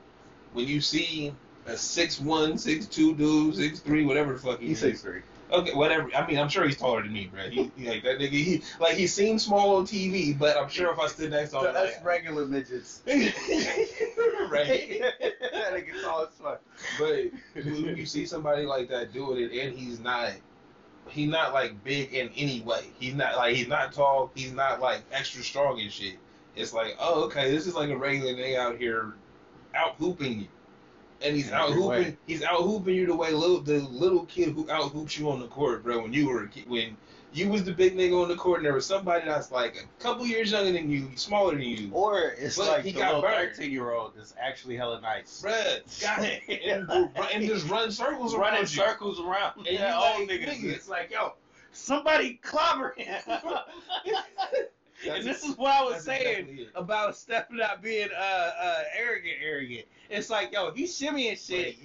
Speaker 3: When you see a six one, six two dude, six three, whatever the fuck he
Speaker 4: He's
Speaker 3: is.
Speaker 4: six three.
Speaker 3: Okay, whatever. I mean, I'm sure he's taller than me, bro. He, he like that nigga. He like he seems small on TV, but I'm sure if I stood next to him,
Speaker 4: That's
Speaker 3: like,
Speaker 4: regular midgets.
Speaker 3: right.
Speaker 4: that nigga tall as fuck.
Speaker 3: But when you see somebody like that doing it, and he's not, he's not like big in any way. He's not like he's not tall. He's not like extra strong and shit. It's like, oh, okay, this is like a regular nigga out here, out hooping you, and he's out hooping. He's out hooping you the way little the little kid who out hoops you on the court, bro. When you were a kid, when you was the big nigga on the court, and there was somebody that's like a couple years younger than you, smaller than you,
Speaker 4: Or it's
Speaker 3: But
Speaker 4: like
Speaker 3: he
Speaker 4: the
Speaker 3: got
Speaker 4: little thirteen year old that's actually hella nice.
Speaker 3: bruh, got it, and, and just run circles around
Speaker 4: running circles around.
Speaker 3: And
Speaker 4: yeah, old
Speaker 3: like,
Speaker 4: niggas.
Speaker 3: nigga.
Speaker 4: It's like, yo, somebody clobber him. and this is what I was saying
Speaker 3: exactly
Speaker 4: about Steph not being uh, uh, arrogant, arrogant. It's like, yo, he's shimmying shit.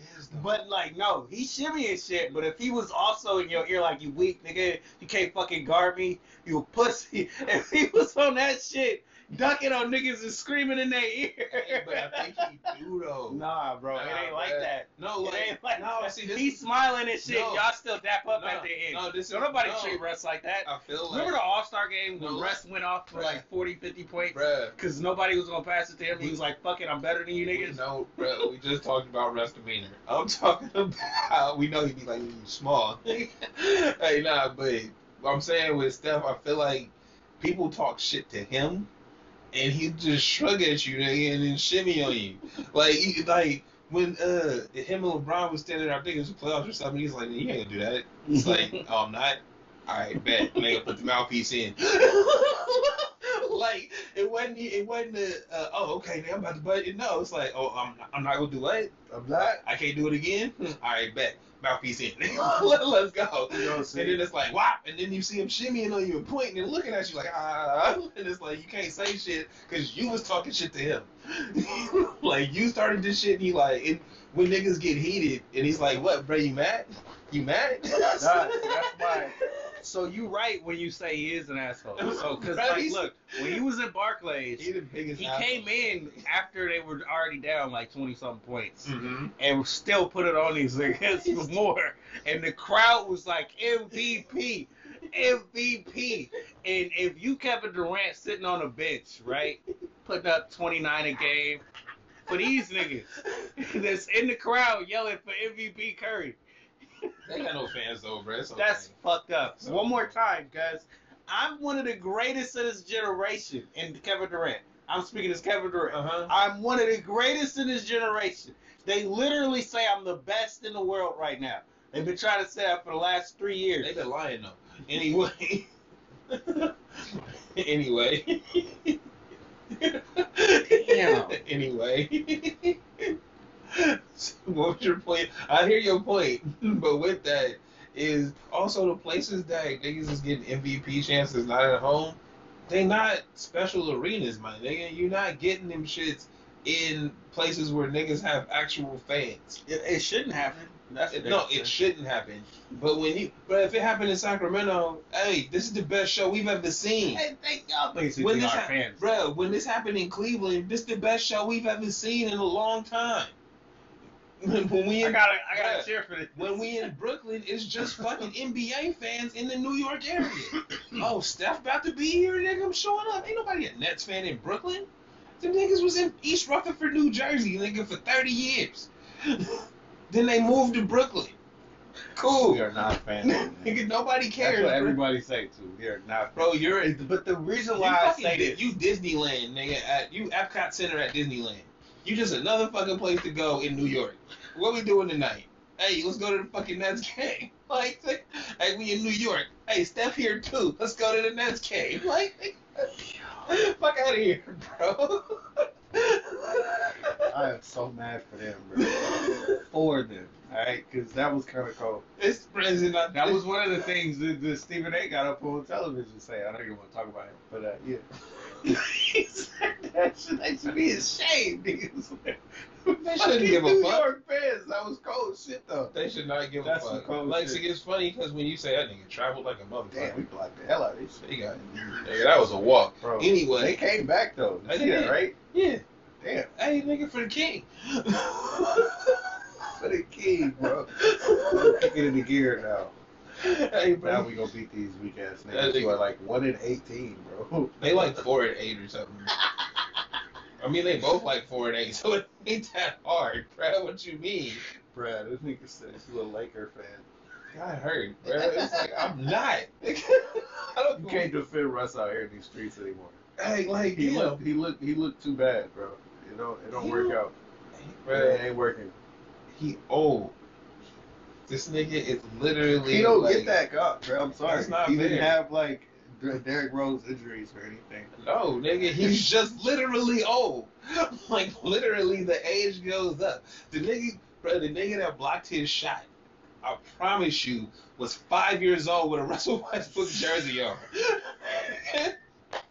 Speaker 4: But like, no, he's shimmying shit. But if he was also in your ear like you weak nigga, you can't fucking guard me, you a pussy. If he was on that shit, ducking on niggas and screaming in their ear.
Speaker 3: but I think he do though.
Speaker 4: Nah, bro, it
Speaker 3: Nah,
Speaker 4: ain't like that.
Speaker 3: No,
Speaker 4: It ain't like
Speaker 3: no.
Speaker 4: that.
Speaker 3: See, this
Speaker 4: he's smiling and shit.
Speaker 3: No.
Speaker 4: Y'all still dap up
Speaker 3: No,
Speaker 4: at the end.
Speaker 3: no, this
Speaker 4: Don't nobody
Speaker 3: no.
Speaker 4: treat Russ like that.
Speaker 3: I feel like,
Speaker 4: Remember the All Star game when
Speaker 3: No.
Speaker 4: Russ went off for
Speaker 3: Bruh.
Speaker 4: like 40, 50 points? Because nobody was going to pass it to him. He was like, fuck it, I'm better than you niggas.
Speaker 3: No, bro. We just talked about Russ demeanor. I'm talking about we know he'd be like small. hey, nah, but what I'm saying with Steph, I feel like people talk shit to him, and he just shrug at you nigga, and then shimmy on you. Like, he- like when uh him and LeBron was standing there, I think it was the playoffs or something. He's like, you ain't gonna do that. It's like, oh, I'm not. All right, bet. Nigga, put the mouthpiece in. like it wasn't. It wasn't. A, uh, oh, okay. Now I'm about to butt it. No, it's like, oh, I'm. I'm not gonna do what?
Speaker 4: I'm not.
Speaker 3: I can't do it again. All right, bet. Mouthpiece in. Let, let's go.
Speaker 4: You know
Speaker 3: And then it's like, wow. And then you see him shimmying on you and pointing and looking at you like, ah. And it's like, you can't say shit because you was talking shit to him. like, you started this shit and he like, it, when niggas get heated and he's like, what, bro, you mad? You mad?
Speaker 4: Nah, that's why. So you right when you say he is an asshole. So because like, look, when he was in Barclays,
Speaker 3: He
Speaker 4: he came in after they were already down like twenty something points.
Speaker 3: Mm-hmm.
Speaker 4: and still put it on these niggas for more. And the crowd was like MVP, MVP. And if you Kevin Durant sitting on a bench, right, putting up 29 a game, for these niggas that's in the crowd yelling for MVP Curry,
Speaker 3: They got no fans though, bro. Okay.
Speaker 4: that's fucked up.
Speaker 3: So-
Speaker 4: One more time, guys. I'm one of the greatest of this generation, and Kevin Durant. I'm speaking as Kevin Durant.
Speaker 3: uh huh.
Speaker 4: I'm one of the greatest in this generation. They literally say I'm the best in the world right now. They've been trying to say that for the last three years.
Speaker 3: They've been lying though. Anyway. anyway.
Speaker 4: Damn.
Speaker 3: anyway. what was your point? I hear your point, but with that is also the places that niggas is getting MVP chances not at home. They not special arenas, my nigga. You're not getting them shits in places where niggas have actual fans.
Speaker 4: It, it shouldn't happen. That's
Speaker 3: It- no, it shouldn't happen. But when you, but if it happened in Sacramento, hey, this is the best show we've ever seen.
Speaker 4: Hey, thank y'all basically
Speaker 3: When this,
Speaker 4: our
Speaker 3: hap-
Speaker 4: fans.
Speaker 3: bro, when this happened in Cleveland, this is the best show we've ever seen in a long time. When we
Speaker 4: I
Speaker 3: in,
Speaker 4: gotta, I gotta
Speaker 3: Bruh.
Speaker 4: cheer for this.
Speaker 3: when we in Brooklyn, it's just fucking NBA fans in the New York area. Oh, Steph about to be here, nigga. I'm showing up. Ain't nobody a Nets fan in Brooklyn. Them niggas was in East Rutherford, New Jersey, nigga, for 30 years. then they moved to Brooklyn. Cool.
Speaker 4: we are not fans.
Speaker 3: nigga, nobody cares.
Speaker 4: That's what
Speaker 3: bro.
Speaker 4: everybody say too. We are not.
Speaker 3: Bro, you're
Speaker 4: But the reason
Speaker 3: you
Speaker 4: why I say
Speaker 3: Di-
Speaker 4: this,
Speaker 3: you Disneyland, nigga. At you Epcot Center at Disneyland. You just another fucking place to go in New York. What we doing tonight? Hey, let's go to the fucking Nets game. Like, hey, we in New York. Hey, Steph here too. Let's go to the Nets game. Like, fuck out of here, bro.
Speaker 4: I am so mad for them, bro. for them, alright? Because that was kind of cold.
Speaker 3: it's present.
Speaker 4: That was one of the things that, that Stephen A. got up on television saying. I don't even want to talk about it, but uh, yeah. He said that shit. They should be ashamed, niggas.
Speaker 3: They shouldn't give a
Speaker 4: New
Speaker 3: fuck.
Speaker 4: York fans. That was cold shit, though.
Speaker 3: They should not give
Speaker 4: That's
Speaker 3: a fuck.
Speaker 4: cold
Speaker 3: Like,
Speaker 4: shit.
Speaker 3: see, it's funny because when you say that nigga traveled like a motherfucker,
Speaker 4: Damn,
Speaker 3: motherfucker,
Speaker 4: we blocked the hell out of this shit.
Speaker 3: they got, nigga, that was a walk.
Speaker 4: Bro,
Speaker 3: Anyway,
Speaker 4: they came back though. You
Speaker 3: They
Speaker 4: see that,
Speaker 3: did.
Speaker 4: right?
Speaker 3: yeah.
Speaker 4: Damn,
Speaker 3: Hey, nigga, for the king.
Speaker 4: for the king, bro. We're kicking into gear now.
Speaker 3: hey,
Speaker 4: Now
Speaker 3: bro.
Speaker 4: we gonna beat these weak ass niggas who are like one in eighteen, bro.
Speaker 3: They like four and eight or something. I mean, they both like four and eight, so it ain't that hard, bro. What you mean?
Speaker 4: Brad, this nigga says you a Laker fan.
Speaker 3: Got hurt, bro. It's like I'm not. I don't.
Speaker 4: You can't defend Russ out here in these streets anymore.
Speaker 3: Hey, like
Speaker 4: He looked, he looked, he looked too bad, bro. It don't, it don't
Speaker 3: He
Speaker 4: work
Speaker 3: look-
Speaker 4: out.
Speaker 3: bro.
Speaker 4: It ain't working.
Speaker 3: He old. This nigga is literally.
Speaker 4: He don't
Speaker 3: like,
Speaker 4: get that cup, bro. I'm sorry.
Speaker 3: That's not
Speaker 4: he didn't have like Der- Derrick Rose injuries or anything.
Speaker 3: No, nigga, he's just literally old. Like literally, the age goes up. The nigga, bro, the nigga that blocked his shot, I promise you, was five years old with a Russell Westbrook jersey on.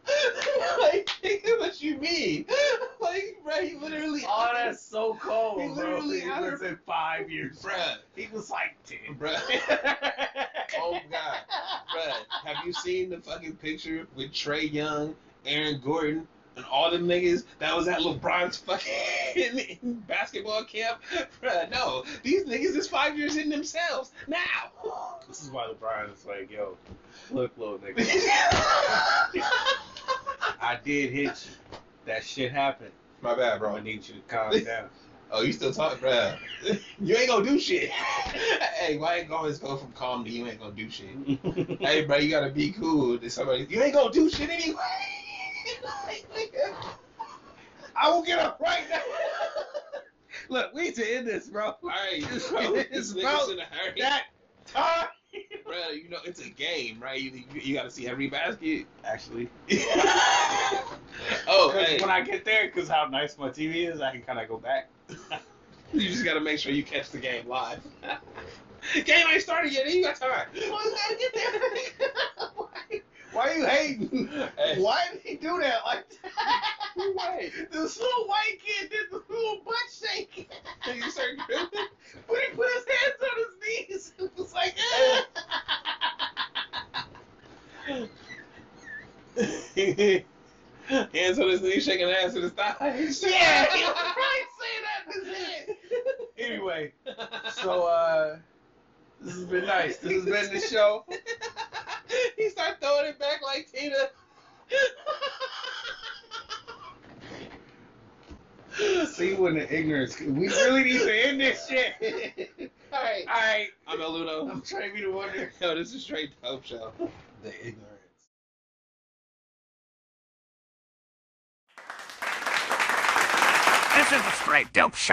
Speaker 3: like, what you mean? Like, right, he literally.
Speaker 4: Oh, that's so cold,
Speaker 3: He
Speaker 4: bro.
Speaker 3: literally
Speaker 4: He
Speaker 3: out
Speaker 4: was in five years.
Speaker 3: Bruh,
Speaker 4: He was like ten.
Speaker 3: bruh. Oh God, bruh. Have you seen the fucking picture with Trae Young, Aaron Gordon, and all them niggas that was at LeBron's fucking basketball camp? Bruh, no. These niggas is five years in themselves now.
Speaker 4: This is why LeBron is like, yo, look, little nigga. I did hit you. That shit happened.
Speaker 3: My bad,
Speaker 4: Bro, I need you to calm down.
Speaker 3: Oh, you still talking, bro? You ain't gonna do shit. hey, why ain't always go from calm to you ain't gonna do shit? hey, bro, you gotta be cool. There's somebody, you ain't gonna do shit anyway.
Speaker 4: I will get up right now. Look, we need to end this, bro.
Speaker 3: All right,
Speaker 4: It's
Speaker 3: bro. This
Speaker 4: it's
Speaker 3: nigga's
Speaker 4: about
Speaker 3: in a hurry.
Speaker 4: That time.
Speaker 3: Bro, you know it's a game, right? You, you, you gotta see every basket.
Speaker 4: Actually,
Speaker 3: oh, hey,
Speaker 4: when I get there, because how nice my TV is, I can kind of go back.
Speaker 3: you just gotta make sure you catch the game live. game ain't started yet. You got time. You gotta get there.
Speaker 4: Why, are you hating?
Speaker 3: Hey.
Speaker 4: Why did he do that like that? This little white kid did the little butt shake.
Speaker 3: You start dribbling?
Speaker 4: But he put his hands on his knees, it was like, eh.
Speaker 3: Hands on his knees, shaking ass with his thighs.
Speaker 4: yeah, he was right saying that in his head. Anyway, so uh, this has been nice. This has been the show.
Speaker 3: he started throwing it back like Tina.
Speaker 4: See when the ignorance. We really need to end this shit.
Speaker 3: All right.
Speaker 4: All right,
Speaker 3: I'm El Ludo.
Speaker 4: I'm trying to be the wonder.
Speaker 3: Yo, this is straight dope show.
Speaker 4: The ignorance.
Speaker 6: This is a straight dope show.